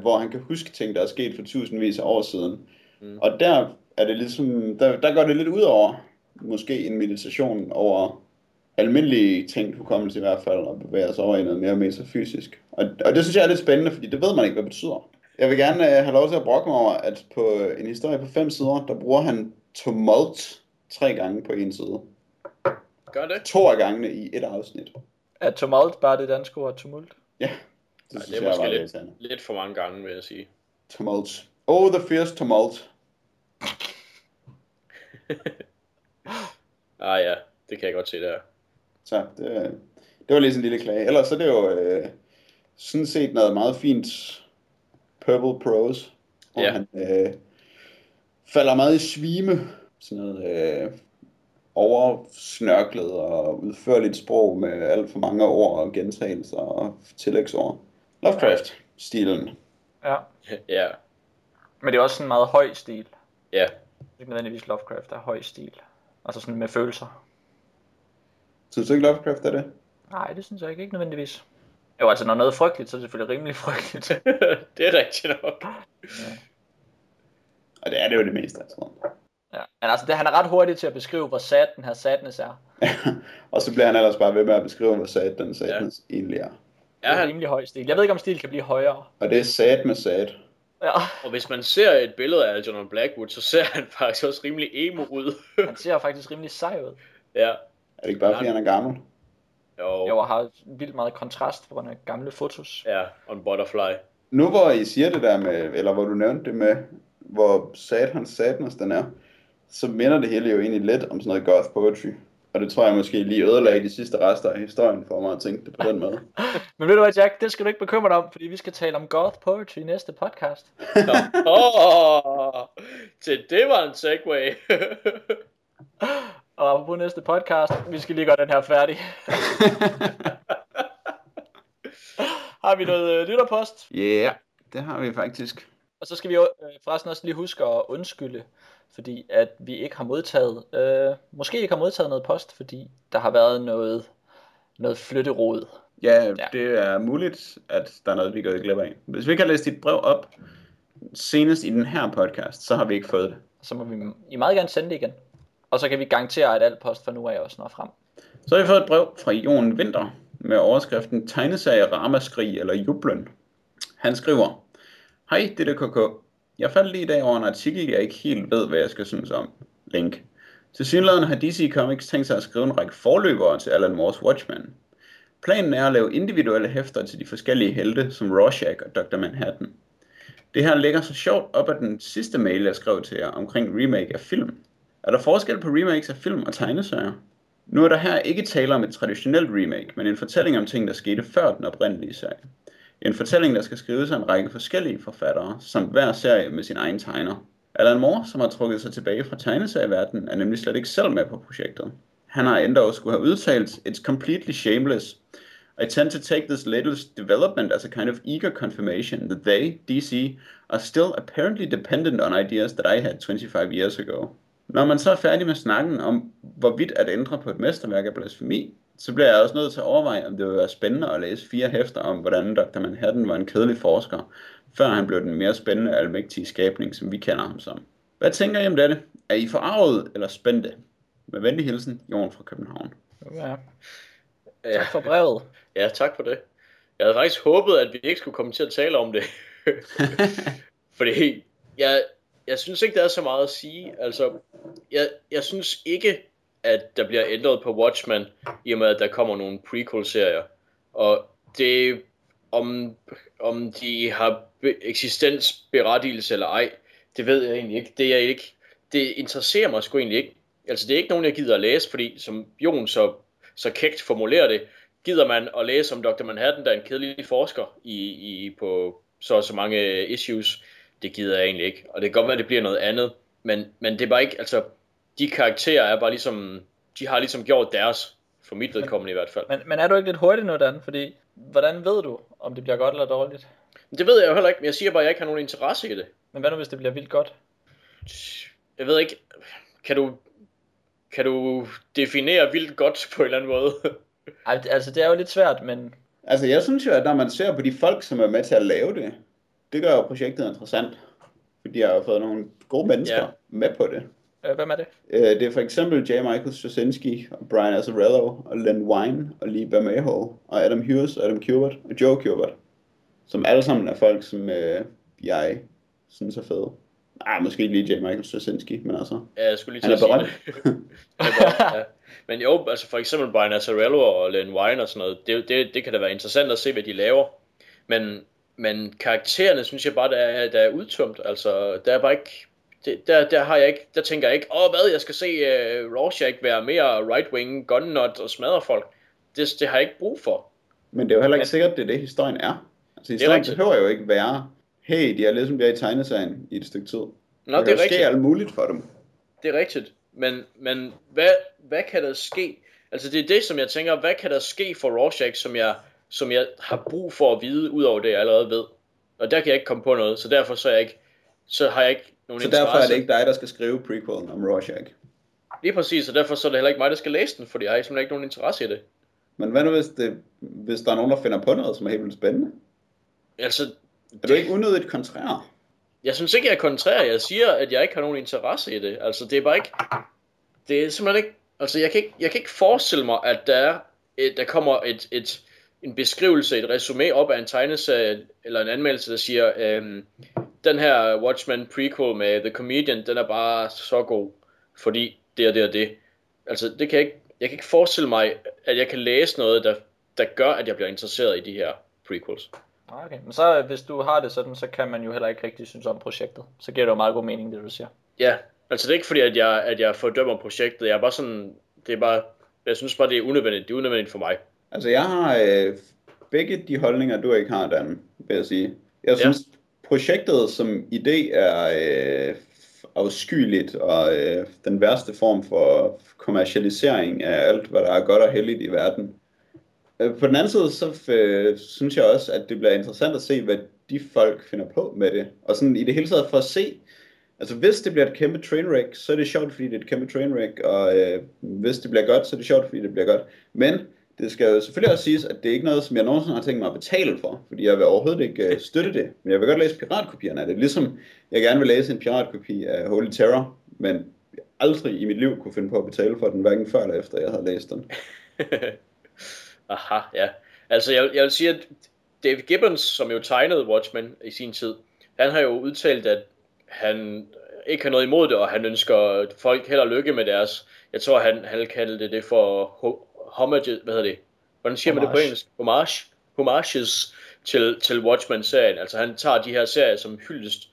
S3: hvor han kan huske ting, der er sket for tusindvis af år siden.
S2: Mm.
S3: Og der er det ligesom, der, der går det lidt ud over, måske en meditation over almindelige ting, hukommelse i hvert fald, og bevæger sig over i noget mere metafysisk. Og, og det synes jeg er lidt spændende, fordi det ved man ikke, hvad det betyder. Jeg vil gerne uh, have lov til at brokke mig over, at på en historie på fem sider, der bruger han tumult tre gange på en side
S2: Gør det?
S3: to af gangene i et afsnit.
S1: Er tumult bare det danske ord tumult?
S3: Ja, det
S2: Ej,
S3: synes
S2: det er
S3: jeg
S2: måske lidt, lidt for mange gange, vil jeg sige.
S3: Tumult. Oh, the fierce tumult.
S2: Ah ja, det kan jeg godt se der.
S3: Så det, det var lige sådan en lille klage. Ellers så er det jo øh, sådan set noget meget fint purple prose, hvor
S2: Ja.
S3: han øh, falder meget i svime. Sådan noget øh, oversnørklet og udførligt sprog med alt for mange ord og gentagelser og tillægsord. Lovecraft-stilen.
S1: Ja.
S2: Ja,
S1: Men det er også en meget høj stil.
S2: Ja.
S1: Det er ikke nødvendigvis Lovecraft, der er høj stil. Altså sådan med følelser.
S3: Synes du ikke Lovecraft er det?
S1: Nej, det synes jeg ikke, ikke nødvendigvis. Jo, altså når noget er frygteligt, så er det selvfølgelig rimelig frygteligt.
S2: det er rigtigt nok.
S3: Og det er det jo det meste, jeg tror.
S1: ja. Men altså, det, han er ret hurtig til at beskrive, hvor sad den her sadness er.
S3: og så bliver han ellers bare ved med at beskrive, hvor sat den satans ja. egentlig er.
S1: Det
S2: Er
S1: er en
S2: han,
S1: rimelig høj stil. Jeg ved ikke, om stil kan blive højere.
S3: Og det er sat med sat.
S1: Ja,
S2: og hvis man ser et billede af Algernon Blackwood, så ser han faktisk også rimelig emo ud.
S1: han ser faktisk rimelig sej ud.
S2: ja.
S3: Er det ikke bare, fordi han er gammel?
S2: Jo.
S1: Jo, og har vildt meget kontrast på grund af gamle fotos.
S2: Ja, on Butterfly.
S3: Nu hvor I siger det der med, eller hvor du nævnte det med, hvor sat hans satans den er, så minder det hele jo egentlig lidt om sådan noget goth poetry. Og det tror jeg måske lige ødelagde de sidste rester af historien for mig at tænke det på den måde.
S1: Men ved du hvad, Jack, det skal du ikke bekymre dig om, fordi vi skal tale om goth poetry i næste podcast.
S2: Åh, til det var en segway.
S1: Og apropos næste podcast, vi skal lige gøre den her færdig. har vi noget øh, lytterpost?
S3: Ja, yeah, det har vi faktisk.
S1: Og så skal vi jo øh, forresten også lige huske at undskylde, fordi at vi ikke har modtaget, øh, måske ikke har modtaget noget post, fordi der har været noget, noget flytterod.
S3: Ja,
S1: Ja.
S3: det er muligt, at der er noget, vi gået glip af. Hvis vi ikke har læst dit brev op senest i den her podcast, så har vi ikke fået det.
S1: Så må vi I meget gerne sende det igen. Og så kan vi garantere, at alt post fra nu af også når frem.
S3: Så har vi fået et brev fra Jon Winter med overskriften Tegneserie, Ramaskrig eller Jublen. Han skriver, Hej DDKK, jeg faldt lige i dag over en artikel, jeg ikke helt ved, hvad jeg skal synes om. Link. Til synligheden har DC Comics tænkt sig at skrive en række forløbere til Alan Moores Watchmen. Planen er at lave individuelle hæfter til de forskellige helte, som Rorschach og Dr. Manhattan. Det her ligger så sjovt op af den sidste mail, jeg skrev til jer omkring remake af film. Er der forskel på remakes af film og tegneserier? Nu er der her ikke tale om et traditionelt remake, men en fortælling om ting, der skete før den oprindelige serie. En fortælling, der skal skrives af en række forskellige forfattere, samt hver serie med sin egen tegner. Alan Moore, som har trukket sig tilbage fra tegneserieverdenen, er nemlig slet ikke selv med på projektet. Han har endda også skulle have udtalt, It's completely shameless. I tend to take this latest development as a kind of eager confirmation that they, DC, are still apparently dependent on ideas that I had 25 years ago. Når man så er færdig med snakken om, hvorvidt at ændre på et mesterværk er blasfemi, så bliver jeg også nødt til at overveje, om det vil være spændende at læse fire hæfter om, hvordan Dr. Manhattan var en kedelig forsker, før han blev den mere spændende almægtige skabning, som vi kender ham som. Hvad tænker I om dette? Er I forarvet eller spændte? Med venlig hilsen, Jon fra København.
S1: Ja.
S2: Ja,
S1: Tak for brevet.
S2: ja, tak for det. Jeg havde faktisk håbet, at vi ikke skulle komme til at tale om det. Fordi jeg, jeg synes ikke, der er så meget at sige. Altså, jeg, jeg synes ikke, at der bliver ændret på Watchmen, i og med, at der kommer nogle prequel-serier. Og det, om, om de har eksistensberettigelse eller ej, det ved jeg egentlig ikke. Det, er jeg ikke. det interesserer mig sgu egentlig ikke. Altså, det er ikke nogen, jeg gider at læse, fordi som Jon så, så kægt formulerer det, gider man at læse om Dr. Manhattan, der er en kedelig forsker i, i, på så og så mange issues. Det gider jeg egentlig ikke. Og det kan godt være, at det bliver noget andet. Men, men det er bare ikke, altså, de karakterer er bare ligesom, de har ligesom gjort deres, for mit vedkommende i hvert fald.
S1: Men, men er du ikke lidt hurtig nu, Dan? Fordi, hvordan ved du, om det bliver godt eller dårligt?
S2: Det ved jeg jo heller ikke, men jeg siger bare, at jeg ikke har nogen interesse i det.
S1: Men hvad nu, hvis det bliver vildt godt?
S2: Jeg ved ikke, kan du, kan du definere vildt godt på en eller anden måde?
S1: Ej, altså det er jo lidt svært, men
S3: Altså, jeg synes jo, at når man ser på de folk, som er med til at lave det, det gør jo projektet interessant. Fordi de har fået nogle gode mennesker
S2: ja.
S3: med på det.
S1: Øh, hvem er det?
S3: Øh, Det er for eksempel J. Michael Straczynski, og Brian Azzarello, og Len Wein, og Lee Bermejo, og Adam Hughes, og Adam Kubert, og Joe Kubert. Som alle sammen er folk, som øh, jeg synes er fede. Ah, måske ikke lige J. Michael Straczynski, men altså,
S2: Ja, jeg skulle lige
S3: han
S2: til
S3: er
S2: at sige
S3: berømt.
S2: det. Ja. Men jo, altså for eksempel Brian Azzarello og Len Wein og sådan noget, det, det, det kan da være interessant at se, hvad de laver. Men, men karaktererne synes jeg bare, der er, der er udtømt. Altså, der er bare ikke... Det, der, der har jeg ikke, der tænker jeg ikke, åh hvad, jeg skal se uh, Rorschach være mere right-wing, gun nut og smadre folk. Det, det har jeg ikke brug for.
S3: Men det er jo heller ikke
S1: Men-
S3: sikkert, det er det, historien er. Altså, historien
S2: rigtigt.
S3: behøver jo ikke være, hey, de har ligesom været i tegneserien i et stykke tid.
S2: Nå, det
S3: kan
S2: er
S3: jo ske
S2: rigtigt.
S3: alt muligt for dem.
S2: Det er rigtigt. men, men hvad, hvad kan der ske? Altså det er det, som jeg tænker, hvad kan der ske for Rorschach, som jeg, som jeg har brug for at vide, ud over det, jeg allerede ved? Og der kan jeg ikke komme på noget, så derfor så, jeg ikke, så har jeg ikke nogen
S3: Så
S2: interesse.
S3: derfor er det ikke dig, der skal skrive prequelen om Rorschach.
S2: Lige præcis, og derfor så er det heller ikke mig, der skal læse den, fordi jeg har simpelthen ikke nogen interesse i det.
S3: Men hvad nu, hvis, det, hvis der er nogen, der finder på noget, som er helt vildt spændende?
S2: Altså,
S3: Er du ikke unødigt kontrær?
S2: jeg synes ikke, jeg er kontrær. Jeg siger, at jeg ikke har nogen interesse i det. Altså, det er bare ikke... Det er simpelthen ikke... Altså, jeg kan ikke, jeg kan ikke forestille mig, at der, er et, der kommer et, et, en beskrivelse, et resume op af en tegneserie, eller en anmeldelse, der siger, øhm, den her Watchmen prequel med The Comedian, den er bare så god, fordi det og det og det. Altså, det kan jeg ikke... Jeg kan ikke forestille mig, at jeg kan læse noget, der, der gør, at jeg bliver interesseret i de her prequels.
S1: Okay, men så hvis du har det sådan, så kan man jo heller ikke rigtig synes om projektet. Så giver det jo meget god mening, det du siger.
S2: Ja, altså det er ikke fordi, at jeg, at jeg fordømmer projektet. Jeg er bare sådan, det er bare, jeg synes bare, det er unødvendigt. Det er unødvendigt for mig.
S3: Altså, jeg har øh, begge de holdninger, du ikke har, Dan, vil jeg sige. Jeg synes, ja projektet som idé er øh, afskyeligt, og øh, den værste form for kommercialisering af alt, hvad der er godt og heldigt i verden. Øh, På den anden side, så øh, synes jeg også, at det bliver interessant at se, hvad de folk finder på med det. Og sådan i det hele taget for at se, altså hvis det bliver et kæmpe trainwreck, så er det sjovt, fordi det er et kæmpe trainwreck, og øh, hvis det bliver godt, så er det sjovt, fordi det bliver godt. Men det skal jo selvfølgelig også siges, at det er ikke noget, som jeg nogensinde har tænkt mig at betale for, fordi jeg vil overhovedet ikke øh, støtte det. Men jeg vil godt læse piratkopierne af det, ligesom jeg gerne vil læse en piratkopi af Holy Terror, men aldrig i mit liv kunne finde på at betale for den, hverken før eller efter jeg havde læst den.
S2: Aha, ja. Altså jeg, jeg vil sige, at David Gibbons, som jo tegnede Watchmen i sin tid, han har jo udtalt, at han ikke har noget imod det, og han ønsker folk held og lykke med deres, jeg tror han, han kaldte det det for homage, hvad hedder det? Hvordan siger man det på
S1: Homage.
S2: engelsk? Homage. Homages til, til Watchmen-serien. Altså han tager de her serier som hyldest,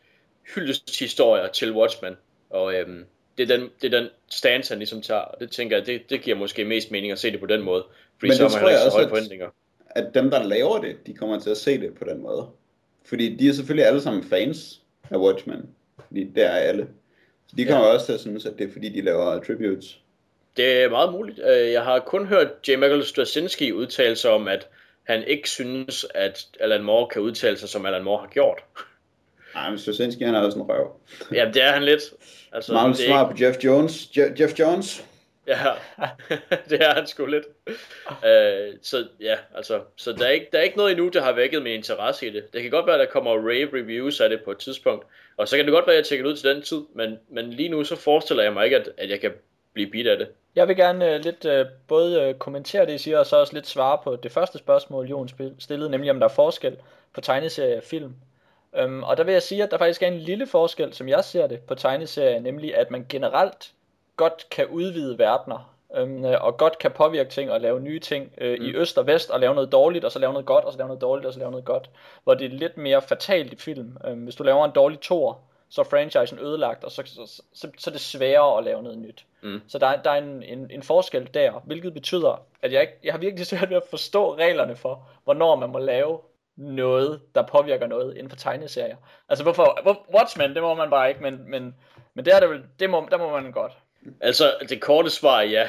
S2: hyldest historier til Watchmen, og øhm, det, er den, det er den stance, han ligesom tager, og det tænker jeg, det, det giver måske mest mening at se det på den måde, fordi
S3: Men
S2: så har man ikke så høje
S3: at-
S2: forventninger.
S3: At dem, der laver det, de kommer til at se det på den måde. Fordi de er selvfølgelig alle sammen fans af Watchmen. Fordi det er alle. Så de kommer
S2: ja.
S3: også til at synes, at det er fordi, de laver tributes.
S2: Det er meget muligt. Øh, Jeg har kun hørt J. Michael Straczynski udtale sig om, at han ikke synes, at Alan Moore kan udtale sig, som Alan Moore har gjort.
S3: Nej, men Straczynski, han er også en røv.
S2: Ja, det er han lidt. Altså, det er
S3: svar på Jeff Jones. Je- Jeff Jones?
S2: Ja, det er han sgu lidt. Øh, så ja, altså, så der er, ikke, der er ikke noget endnu, der har vækket min interesse i det. Det kan godt være, at der kommer rave reviews af det på et tidspunkt, og så kan det godt være, at jeg tjekker ud til den tid, men, men lige nu så forestiller jeg mig ikke, at, at jeg kan blive bidt af det.
S1: Jeg vil gerne øh, lidt øh, både øh, kommentere det, I siger, og så også lidt svare på det første spørgsmål, Jon stillede, nemlig om der er forskel på tegneserie og film. Øhm, og der vil jeg sige, at der faktisk er en lille forskel, som jeg ser det, på tegneserie, nemlig at man generelt godt kan udvide verdener, øhm, øh, og godt kan påvirke ting og lave nye ting øh, mm. i øst og vest, og lave noget dårligt, og så lave noget godt, og så lave noget dårligt, og så lave noget godt. Hvor det er lidt mere fatalt i film. Øhm, hvis du laver en dårlig tor, så er franchisen ødelagt, og så, så, så, så er det sværere at lave noget nyt.
S2: Mm.
S1: Så der, er- der er en, en, en forskel der, hvilket betyder, at jeg, ikke, jeg har virkelig svært ved at forstå reglerne for, hvornår man må lave noget, der påvirker noget inden for tegneserier. Altså hvorfor, hvor, Watchmen, det må man bare ikke, men, men, men der, er det vel, det må, der må man godt.
S2: Altså, det korte svar er ja.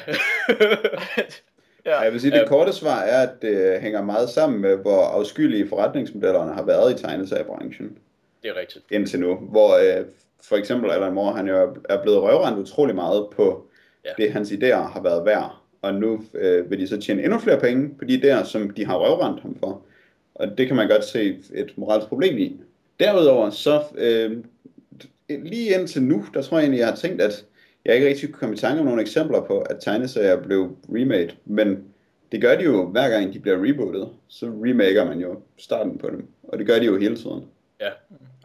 S3: Ja,
S1: ja.
S3: jeg vil sige, det
S2: Øhm.
S3: korte svar er, at det hænger meget sammen med, hvor afskyelige forretningsmodellerne har været i tegneseriebranchen
S2: det er rigtigt.
S3: indtil nu. Hvor øh, for eksempel Alan Moore, han jo er blevet røvrendt utrolig meget på
S2: Ja.
S3: det, hans idéer har været værd. Og nu øh, vil de så tjene endnu flere penge på de idéer, som de har røvrendt ham for. Og det kan man godt se et moralsk problem i. Derudover så, øh, lige indtil nu, der tror jeg egentlig, jeg har tænkt, at jeg ikke rigtig kunne komme i tanke om nogle eksempler på, at tegneserier blev remade. Men det gør de jo hver gang de bliver rebootet. Så remaker man jo starten på dem. Og det gør de jo hele tiden.
S2: Ja.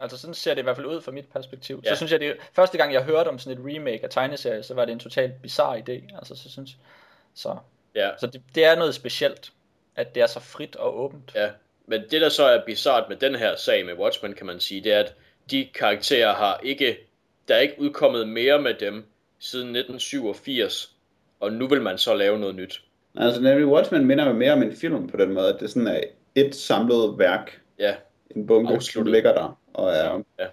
S1: Altså sådan ser det i hvert fald ud fra mit perspektiv.
S2: Ja.
S1: Så synes jeg, det første gang jeg hørte om sådan et remake af tegneserie, så var det en totalt bizarre idé. Altså så synes så,
S2: Ja.
S1: så det, det er noget specielt, at det er så frit og åbent.
S2: Ja, men det der så er bizart med den her sag med Watchmen, kan man sige, det er, at de karakterer har ikke, der er ikke udkommet mere med dem siden 1987, og nu vil man så lave noget nyt.
S3: Altså nemlig Watchmen minder mig mere om en film på den måde, at det sådan er et samlet værk,
S2: Ja,
S3: en bunke, som ligger der, og er
S2: Ja.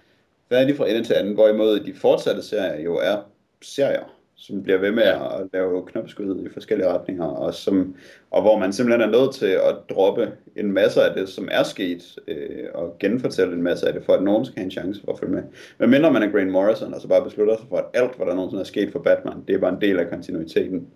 S3: færdig fra ende til anden, hvorimod de fortsatte serier jo er serier, som bliver ved med at lave knopskud i forskellige retninger, og, som, og hvor man simpelthen er nødt til at droppe en masse af det, som er sket, øh, og genfortælle en masse af det, for at nogen skal have en chance for at følge med. Men mindre man er Grant Morrison, og så bare beslutter sig for, at alt, hvad der nogensinde er sket for Batman, det er bare en del af kontinuiteten.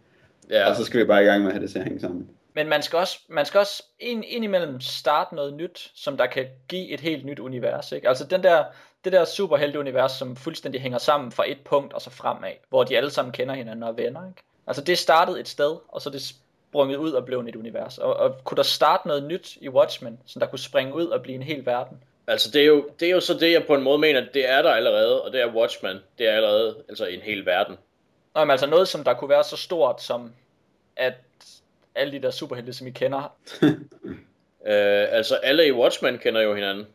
S3: Ja. Og så skal vi bare i gang med at have det til at hænge sammen.
S1: Men man skal også, man skal også ind, indimellem starte noget nyt, som der kan give et helt nyt univers. Ikke? Altså den der, det der superhelte-univers, som fuldstændig hænger sammen fra et punkt og så fremad, hvor de alle sammen kender hinanden og er venner. Ikke? Altså det startede et sted, og så er det sprunget ud og blev et univers. Og, og kunne der starte noget nyt i Watchmen, som der kunne springe ud og blive en hel verden?
S2: Altså det er, jo, det er jo så det, jeg på en måde mener, det er der allerede, og det er Watchmen, det er allerede altså en hel verden.
S1: Nå, men altså noget, som der kunne være så stort, som at alle de der superhelte, som I kender.
S2: øh, altså alle i Watchmen kender jo hinanden.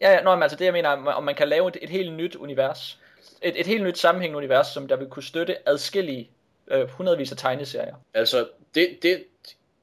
S1: Ja, ja, nå, men altså det jeg mener, om man kan lave et, et helt nyt univers. Et, et helt nyt sammenhængende univers, som der vil kunne støtte adskillige øh, hundredvis af tegneserier.
S2: Altså, det, det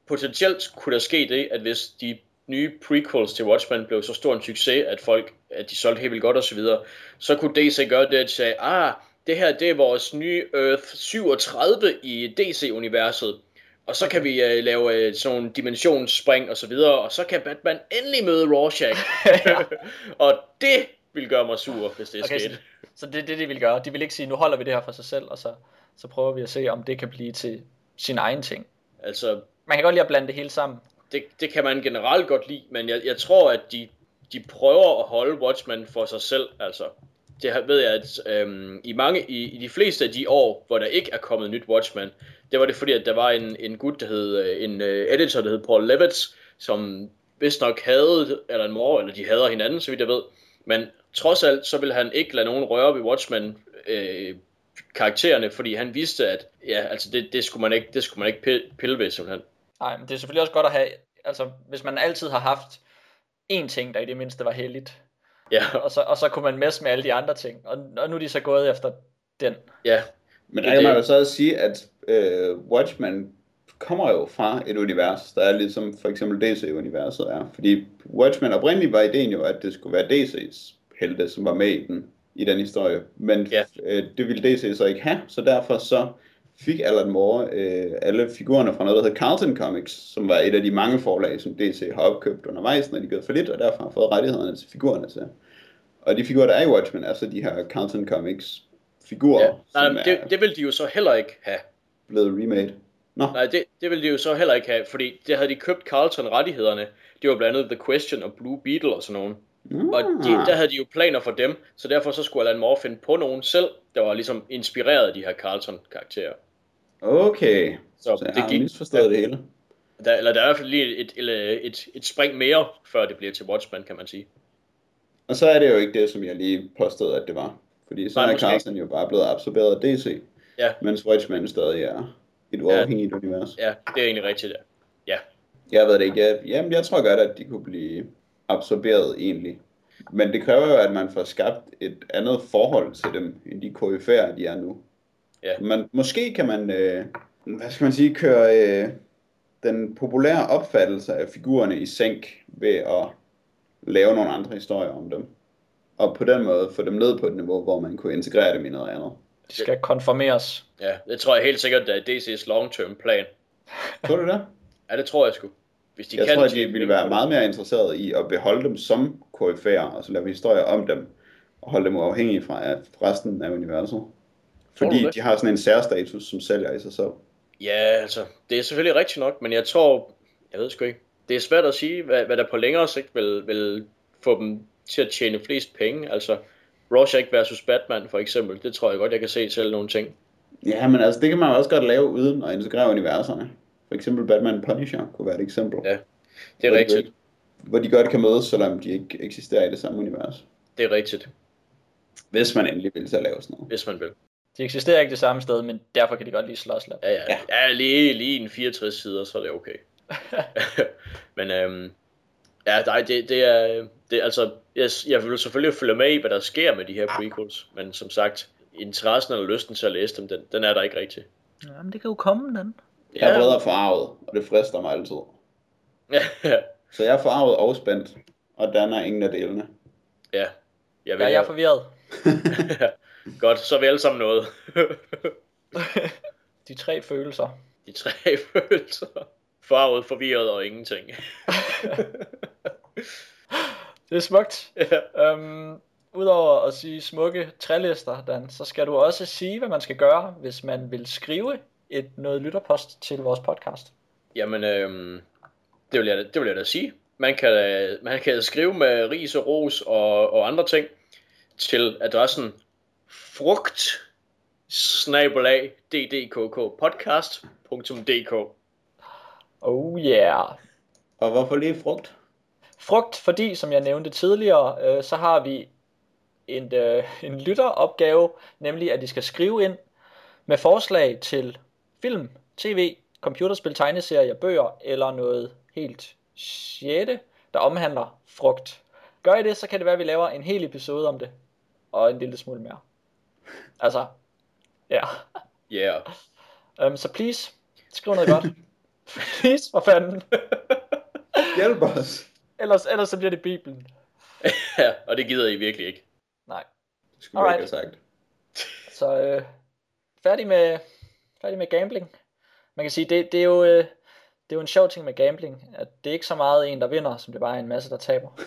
S2: potentielt kunne der ske det, at hvis de nye prequels til Watchmen blev så stor en succes, at folk, at de solgte helt vildt godt osv., så, så kunne DC gøre det, at de sagde, ah, det her det er vores nye Earth 37 i DC-universet, og så kan vi uh, lave uh, sådan en dimensionsspring og så videre, og så kan Batman endelig møde Rorschach. og det vil gøre mig sur, hvis det er okay, sket.
S1: Så, så det er det, de vil gøre. De vil ikke sige, nu holder vi det her for sig selv, og så, så prøver vi at se, om det kan blive til sin egen ting. Altså, man kan godt lide at blande det hele sammen.
S2: Det, det kan man generelt godt lide, men jeg, jeg tror, at de, de prøver at holde Watchmen for sig selv. Altså, det ved jeg, at øhm, i, mange, i, i de fleste af de år, hvor der ikke er kommet nyt Watchmen, det var det fordi, at der var en, en gut, der hed, øh, en uh, editor, der hed Paul Levitz, som vist nok havde, eller en mor, eller de hader hinanden, så vidt jeg ved. Men trods alt, så ville han ikke lade nogen røre ved Watchmen øh, karaktererne, fordi han vidste, at ja, altså det, det, skulle man ikke, det skulle man ikke pille ved, simpelthen.
S1: Nej, men det er selvfølgelig også godt at have, altså hvis man altid har haft én ting, der i det mindste var heldigt, ja. og, så, og så kunne man messe med alle de andre ting, og, og nu er de så gået efter den.
S3: Ja. Men der kan man jo så også sige, at øh, Watchmen kommer jo fra et univers, der er ligesom for eksempel DC-universet er. Fordi Watchmen oprindeligt var ideen jo, at det skulle være DC's helte, som var med i den, i den historie. Men ja. øh, det ville DC så ikke have, så derfor så fik Alan Moore øh, alle figurerne fra noget, der hedder Carlton Comics, som var et af de mange forlag, som DC har opkøbt undervejs, når de gik for lidt, og derfor har fået rettighederne til figurerne til. Og de figurer, der er i Watchmen, er så de her Carlton Comics figurer. Ja.
S2: Nej, det, det vil de jo så heller ikke have.
S3: Blevet remade.
S2: Nå. Nej, det, det ville de jo så heller ikke have, fordi det havde de købt Carlton rettighederne. Det var blandt andet The Question og Blue Beetle og sådan nogen. Mm. Og de, der havde de jo planer for dem, så derfor så skulle Alan Moore finde på nogen selv, der var ligesom inspireret af de her Carlton-karakterer.
S3: Okay, så, så jeg det har gik, misforstået det hele.
S2: Der, eller der er i hvert fald lige et, et, et, et spring mere, før det bliver til Watchmen, kan man sige.
S3: Og så er det jo ikke det, som jeg lige påstod, at det var. Fordi så Nej, er Carlson jo bare blevet absorberet af DC. Ja. Mens Watchmen stadig er et uafhængigt
S2: ja.
S3: univers.
S2: Ja, det er egentlig rigtigt. Ja.
S3: Jeg ved det ikke. Jeg, jamen, jeg tror godt, at de kunne blive absorberet egentlig. Men det kræver jo, at man får skabt et andet forhold til dem, end de KF'er, de er nu. Ja. Man, måske kan man, øh, hvad skal man sige, køre øh, den populære opfattelse af figurerne i sænk ved at lave nogle andre historier om dem. Og på den måde få dem ned på et niveau, hvor man kunne integrere dem i noget andet.
S1: De skal konformeres.
S2: Ja, det tror jeg helt sikkert, at det er DC's long-term plan.
S3: Tror du det?
S2: Ja, det tror jeg sgu.
S3: Hvis de jeg kan tror, at de ville være meget mere interesserede i at beholde dem som KF'er, og så lave historier om dem, og holde dem uafhængige fra resten af universet. Fordi de har sådan en særstatus, som sælger i sig selv.
S2: Ja, altså, det er selvfølgelig rigtigt nok, men jeg tror, jeg ved sgu ikke, det er svært at sige, hvad, hvad der på længere sigt vil, vil få dem til at tjene flest penge. Altså, Rorschach versus Batman for eksempel, det tror jeg godt, jeg kan se til nogle ting.
S3: Ja, men altså, det kan man også godt lave uden at integrere universerne. For eksempel Batman Punisher kunne være et eksempel.
S2: Ja, det er rigtigt.
S3: De, hvor de godt kan mødes, selvom de ikke eksisterer i det samme univers.
S2: Det er rigtigt.
S3: Hvis man endelig vil til at lave sådan noget.
S2: Hvis man vil.
S1: De eksisterer ikke det samme sted, men derfor kan de godt lige slås lidt.
S2: Ja, ja. ja. ja lige, lige en 64 sider, så er det okay. men øhm, ja, nej, det, det er, det, altså, jeg, jeg vil selvfølgelig følge med i, hvad der sker med de her prequels, men som sagt, interessen eller lysten til at læse dem, den, den er der ikke rigtig.
S1: Jamen, det kan jo komme, den.
S3: Jeg er bedre forarvet, og det frister mig altid. Ja. så jeg er forarvet og spændt, og Dan er ingen af delene.
S2: Ja.
S1: Jeg, vil, ja, jeg er forvirret.
S2: Godt, så er vi alle sammen noget.
S1: De tre følelser.
S2: De tre følelser. Farvet, forvirret og ingenting.
S1: Det er smukt.
S2: ja.
S1: Um, Udover at sige smukke trælister, Dan, så skal du også sige, hvad man skal gøre, hvis man vil skrive et noget lytterpost til vores podcast.
S2: Jamen, øhm, det, vil jeg, det vil jeg da sige. Man kan, da- man kan skrive med ris og ros og, og andre ting til adressen frugt snabelag ddkkpodcast.dk
S1: Oh yeah.
S3: Og hvorfor lige frugt?
S1: Frugt, fordi som jeg nævnte tidligere, øh, så har vi en, øh, en lytteropgave, nemlig at de skal skrive ind med forslag til film, tv, computerspil, tegneserier, bøger eller noget helt sjette, der omhandler frugt. Gør I det, så kan det være, at vi laver en hel episode om det, og en lille smule mere. Altså, ja.
S2: Yeah.
S1: Um, så please, skriv noget godt. please, for fanden.
S3: Hjælp os.
S1: Ellers, ellers så bliver det Bibelen.
S2: ja, og det gider I virkelig ikke.
S3: Det skulle
S1: Alright.
S3: ikke have sagt.
S1: Så øh, færdig med færdig med gambling. Man kan sige, det, det er jo øh, det er jo en sjov ting med gambling, at det er ikke så meget en, der vinder, som det bare er en masse, der taber.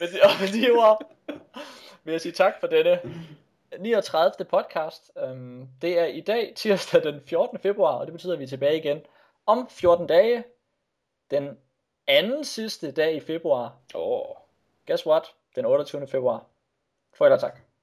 S1: med de, og med de ord vil jeg sige tak for denne 39. podcast. Um, det er i dag, tirsdag den 14. februar, og det betyder, at vi er tilbage igen om 14 dage. Den anden sidste dag i februar.
S2: Åh. Oh.
S1: Guess what? Den 28. februar. Farvel og tak.